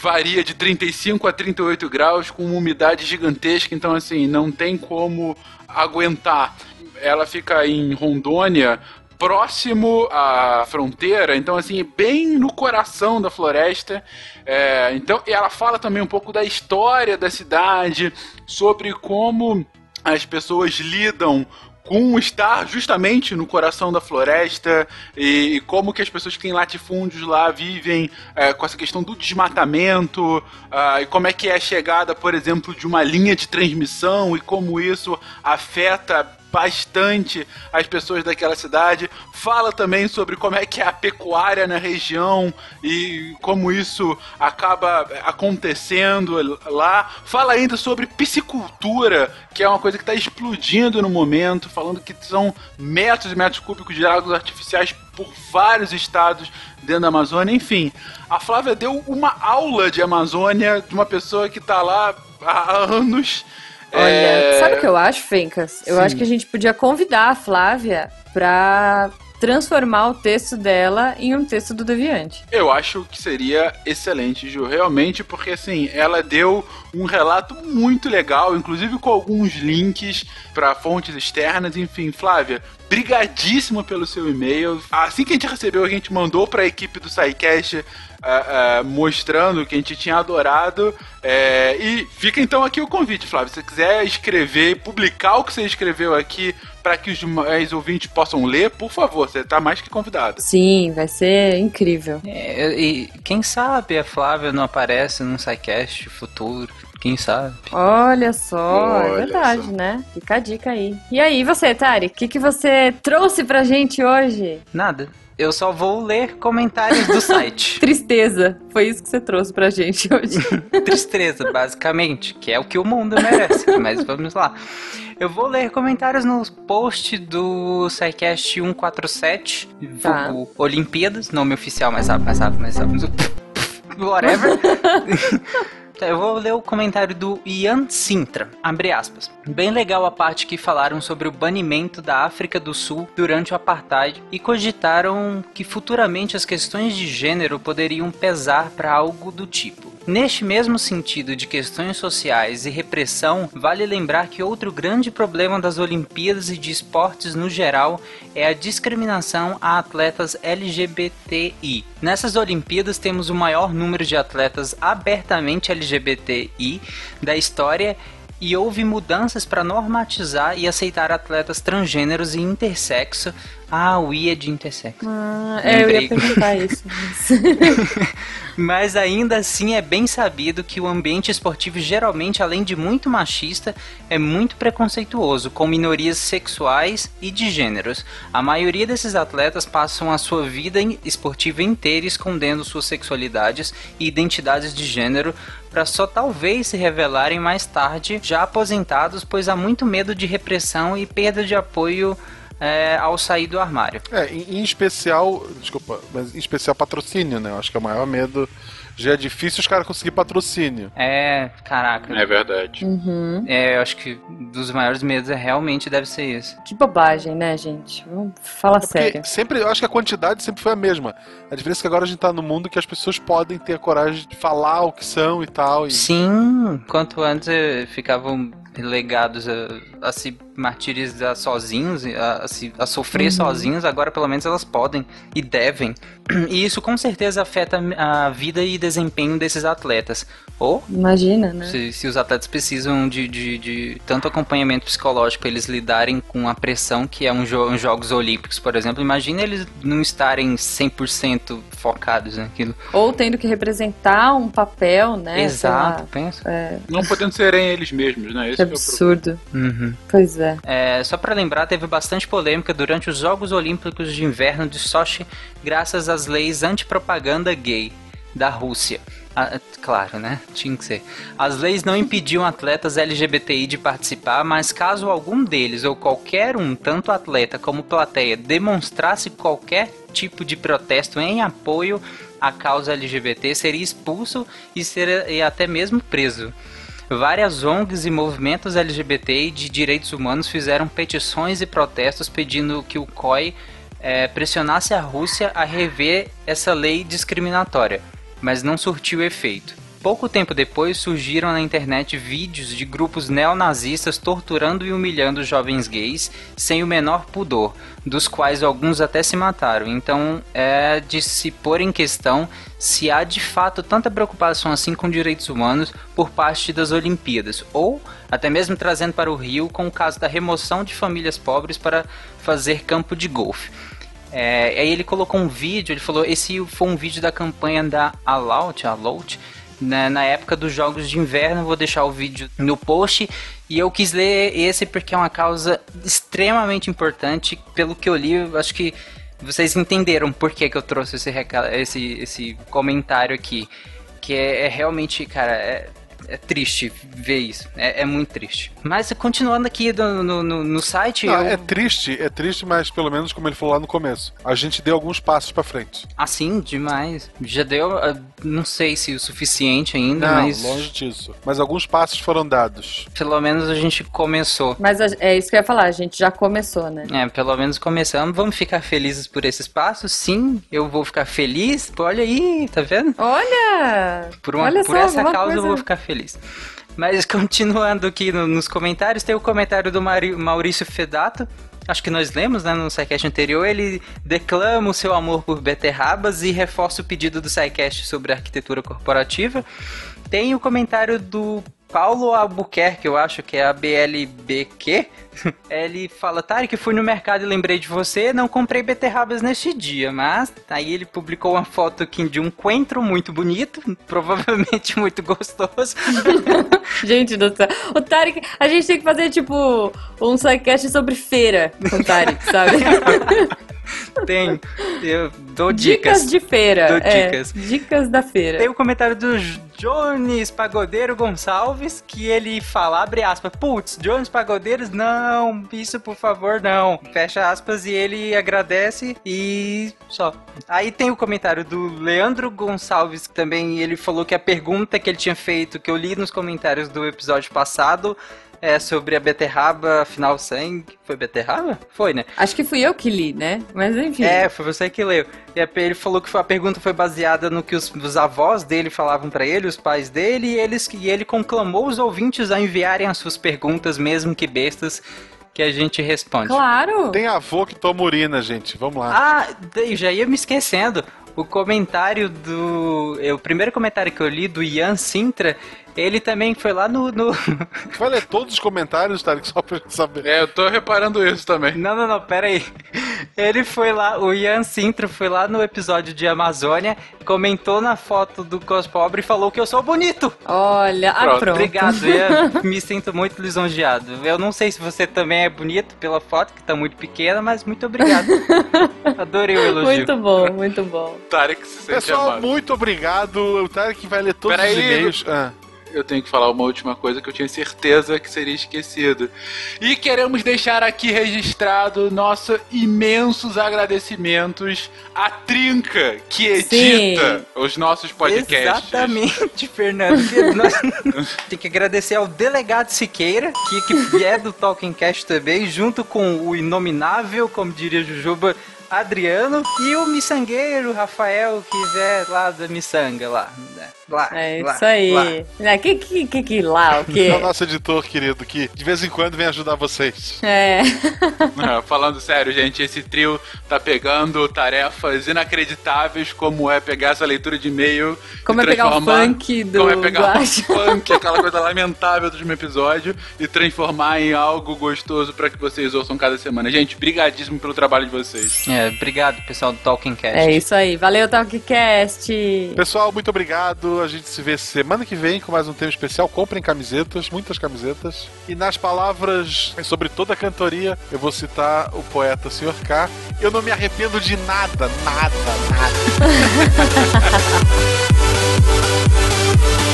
varia de 35 a 38 graus com uma umidade gigantesca, então assim, não tem como aguentar. Ela fica em Rondônia, próximo à fronteira, então assim, bem no coração da floresta. É, então, e ela fala também um pouco da história da cidade, sobre como as pessoas lidam com estar justamente no coração da floresta e, e como que as pessoas que têm latifúndios lá vivem é, com essa questão do desmatamento ah, e como é que é a chegada, por exemplo, de uma linha de transmissão e como isso afeta bastante as pessoas daquela cidade. Fala também sobre como é que é a pecuária na região e como isso acaba acontecendo lá. Fala ainda sobre piscicultura, que é uma coisa que está explodindo no momento, falando que são metros e metros cúbicos de águas artificiais por vários estados dentro da Amazônia. Enfim, a Flávia deu uma aula de Amazônia de uma pessoa que está lá há anos. Olha, É, sabe o que eu acho, Fencas? Eu Sim. acho que a gente podia convidar a Flávia pra transformar o texto dela em um texto do Deviante. Eu acho que seria excelente, Ju, realmente, porque assim, ela deu um relato muito legal, inclusive com alguns links para fontes externas, enfim, Flávia, brigadíssimo pelo seu e-mail. Assim que a gente recebeu, a gente mandou para a equipe do SciCast ah, mostrando que a gente tinha adorado. é, e fica então aqui o convite, Flávio. Se você quiser escrever, publicar o que você escreveu aqui para que os demais ouvintes possam ler, por favor, você está mais que convidado. Sim, vai ser incrível. É, e quem sabe a Flávia não aparece num SciCast futuro? Quem sabe? Olha só, é Olha verdade, só. né? Fica a dica aí. E aí, você, Tari, o que, que você trouxe pra gente hoje? Nada. Eu só vou ler comentários do site. Tristeza. Foi isso que você trouxe pra gente hoje. Tristeza, basicamente, que é o que o mundo merece. Mas vamos lá. Eu vou ler comentários no post do SciCast 147, Tá. Olimpíadas, nome oficial, mas sabe, mas sabe, mas sabe. Whatever. Eu vou ler o comentário do Ian Sintra, abre aspas. Bem legal a parte que falaram sobre o banimento da África do Sul durante o Apartheid e cogitaram que futuramente as questões de gênero poderiam pesar para algo do tipo. Neste mesmo sentido de questões sociais e repressão, vale lembrar que outro grande problema das Olimpíadas e de esportes no geral é a discriminação a atletas LGBTI. Nessas Olimpíadas temos o maior número de atletas abertamente LGBTI da história e houve mudanças para normatizar e aceitar atletas transgêneros e intersexo. Ah, o I é de intersexo. Ah, é, eu ia perguntar isso. Mas ainda assim é bem sabido que o ambiente esportivo geralmente, além de muito machista, é muito preconceituoso com minorias sexuais e de gêneros. A maioria desses atletas passam a sua vida esportiva inteira escondendo suas sexualidades e identidades de gênero para só talvez se revelarem mais tarde, já aposentados, pois há muito medo de repressão e perda de apoio é, ao sair do armário. É, em, em especial, desculpa, mas em especial patrocínio, né? Eu acho que é o maior medo. Já é difícil os caras conseguir patrocínio. É, caraca. É verdade. Uhum. É, eu acho que um dos maiores medos é realmente deve ser isso. Que bobagem, né, gente? Vamos falar Porque sério. sempre, eu acho que a quantidade sempre foi a mesma. A diferença é que agora a gente tá no mundo que as pessoas podem ter a coragem de falar o que são e tal. E... Sim, quanto antes eh, ficavam relegados a, a se martirizar sozinhos, a, a, sofrer Uhum. sozinhos, agora pelo menos elas podem e devem. E isso com certeza afeta a vida e desempenho desses atletas. Ou Imagina, né? se, se os atletas precisam de, de, de tanto acompanhamento psicológico eles lidarem com a pressão que é um jo uns Jogos Olímpicos, por exemplo, imagina eles não estarem 100% focados naquilo. Ou tendo que representar um papel, né? Exato, pensa. É, Não podendo serem eles mesmos, né? Esse que é o absurdo. Uhum. Pois é. É, só para lembrar, teve bastante polêmica durante os Jogos Olímpicos de Inverno de Sochi, graças às leis antipropaganda gay da Rússia. Ah, claro, né? Tinha que ser. As leis não impediam atletas LGBTI de participar, mas caso algum deles ou qualquer um, tanto atleta como plateia, demonstrasse qualquer tipo de protesto em apoio à causa LGBT, seria expulso e, ser, e até mesmo preso. Várias ONGs e movimentos LGBT e de direitos humanos fizeram petições e protestos pedindo que o COI eh, pressionasse a Rússia a rever essa lei discriminatória, mas não surtiu efeito. Pouco tempo depois surgiram na internet vídeos de grupos neonazistas torturando e humilhando jovens gays sem o menor pudor, dos quais alguns até se mataram. Então é de se pôr em questão se há de fato tanta preocupação assim com direitos humanos por parte das Olimpíadas, ou até mesmo trazendo para o Rio com o caso da remoção de famílias pobres para fazer campo de golfe. É, aí ele colocou um vídeo, ele falou, esse foi um vídeo da campanha da Alaut, Alaut na, na época dos Jogos de Inverno, vou deixar o vídeo no post, e eu quis ler esse porque é uma causa extremamente importante, pelo que eu li, acho que vocês entenderam por que, que eu trouxe esse, esse, esse comentário aqui, que é, é realmente, cara, é, é triste ver isso, é, é muito triste. Mas continuando aqui no, no, no- site, Não, eu... É triste, é triste, mas pelo menos como ele falou lá no começo, a gente deu alguns passos pra frente. Assim, demais. Já deu, ah, não sei se o suficiente ainda, Não, mas longe disso. Mas alguns passos foram dados. pelo menos a gente começou. Mas a- é isso que eu ia falar, a gente já começou, né? É, pelo menos começamos. Vamos ficar felizes por esses passos? Sim, eu vou ficar feliz. Olha aí, tá vendo? Olha! Por, uma, Olha por só, essa causa eu coisa- vou ficar feliz. Mas continuando aqui no- nos comentários, tem o comentário do Mari- Maurício Fedato. Acho que nós lemos, né, no SciCast anterior, ele declama o seu amor por beterrabas e reforça o pedido do SciCast sobre arquitetura corporativa. Tem o comentário do Paulo Albuquerque, eu acho que é a BLBQ. Ele fala, Tarek, fui no mercado e lembrei de você, não comprei beterrabas neste dia, mas aí ele publicou uma foto aqui de um coentro muito bonito, provavelmente muito gostoso. Gente do céu. O Tarek, a gente tem que fazer, tipo, um sidecast sobre feira com o Tarek, sabe? Tem. Eu dou Dicas, dicas. de feira. Dou é, dicas. dicas da feira. Tem o comentário do Jones Pagodeiro Gonçalves, que ele fala, abre aspas, putz, Jones Pagodeiros, não, isso por favor, não. Fecha aspas e ele agradece e só. Aí tem o comentário do Leandro Gonçalves, que também ele falou que a pergunta que ele tinha feito, que eu li nos comentários do episódio passado, é sobre a beterraba, afinal sangue. Foi beterraba? Foi, né? Acho que fui eu que li, né? Mas enfim. É, foi você que leu. E a- ele falou que foi- a pergunta foi baseada no que os, os avós dele falavam pra ele, os pais dele, e, eles, e ele conclamou os ouvintes a enviarem as suas perguntas, mesmo que bestas, que a gente responde. Claro! Tem avô que toma urina, gente. Vamos lá. Ah, eu já ia me esquecendo. O comentário do. é, O primeiro comentário que eu li do Ian Sintra, ele também foi lá no. no... Vai ler todos os comentários, Tarek, só pra saber. É, eu tô reparando isso também. Não, não, não, pera aí. Ele foi lá, o Ian Sintra foi lá no episódio de Amazônia, comentou na foto do Cospobre e falou que eu sou bonito. Olha, ah, pronto. Obrigado, Ian. Me sinto muito lisonjeado. Eu não sei se você também é bonito pela foto, que tá muito pequena, mas muito obrigado. Adorei o elogio. Muito bom, muito bom. Tarek se sente Pessoal, amado. muito obrigado. O Tarek vai ler todos Peraí, os e-mails. Ah. Eu tenho que falar uma última coisa que eu tinha certeza que seria esquecido. E queremos deixar aqui registrado nossos imensos agradecimentos à Trinca, que edita Sim. os nossos podcasts. Exatamente, Fernando. Nós- Tem que agradecer ao delegado Siqueira, que, que é do Talking Cast também, junto com o inominável, como diria Jujuba, Adriano, e o miçangueiro Rafael, que é lá da miçanga, lá. né? lá É lá, isso aí. lá. Ah, que, que, que, que lá, o quê? É o nosso editor querido, que de vez em quando vem ajudar vocês. É. Não, falando sério, gente, esse trio tá pegando tarefas inacreditáveis, como é pegar essa leitura de e-mail. Como e é pegar o transformar- funk do Como é pegar o funk, aquela coisa lamentável do último episódio, e transformar em algo gostoso pra que vocês ouçam cada semana. Gente, brigadíssimo pelo trabalho de vocês. É, obrigado, pessoal do Talking Cast. É isso aí. Valeu, Talkcast. Pessoal, muito obrigado. A gente se vê semana que vem com mais um tema especial. Comprem camisetas, muitas camisetas. E nas palavras sobre toda a cantoria, eu vou citar o poeta Sr. K. Eu não me arrependo de nada, nada, nada.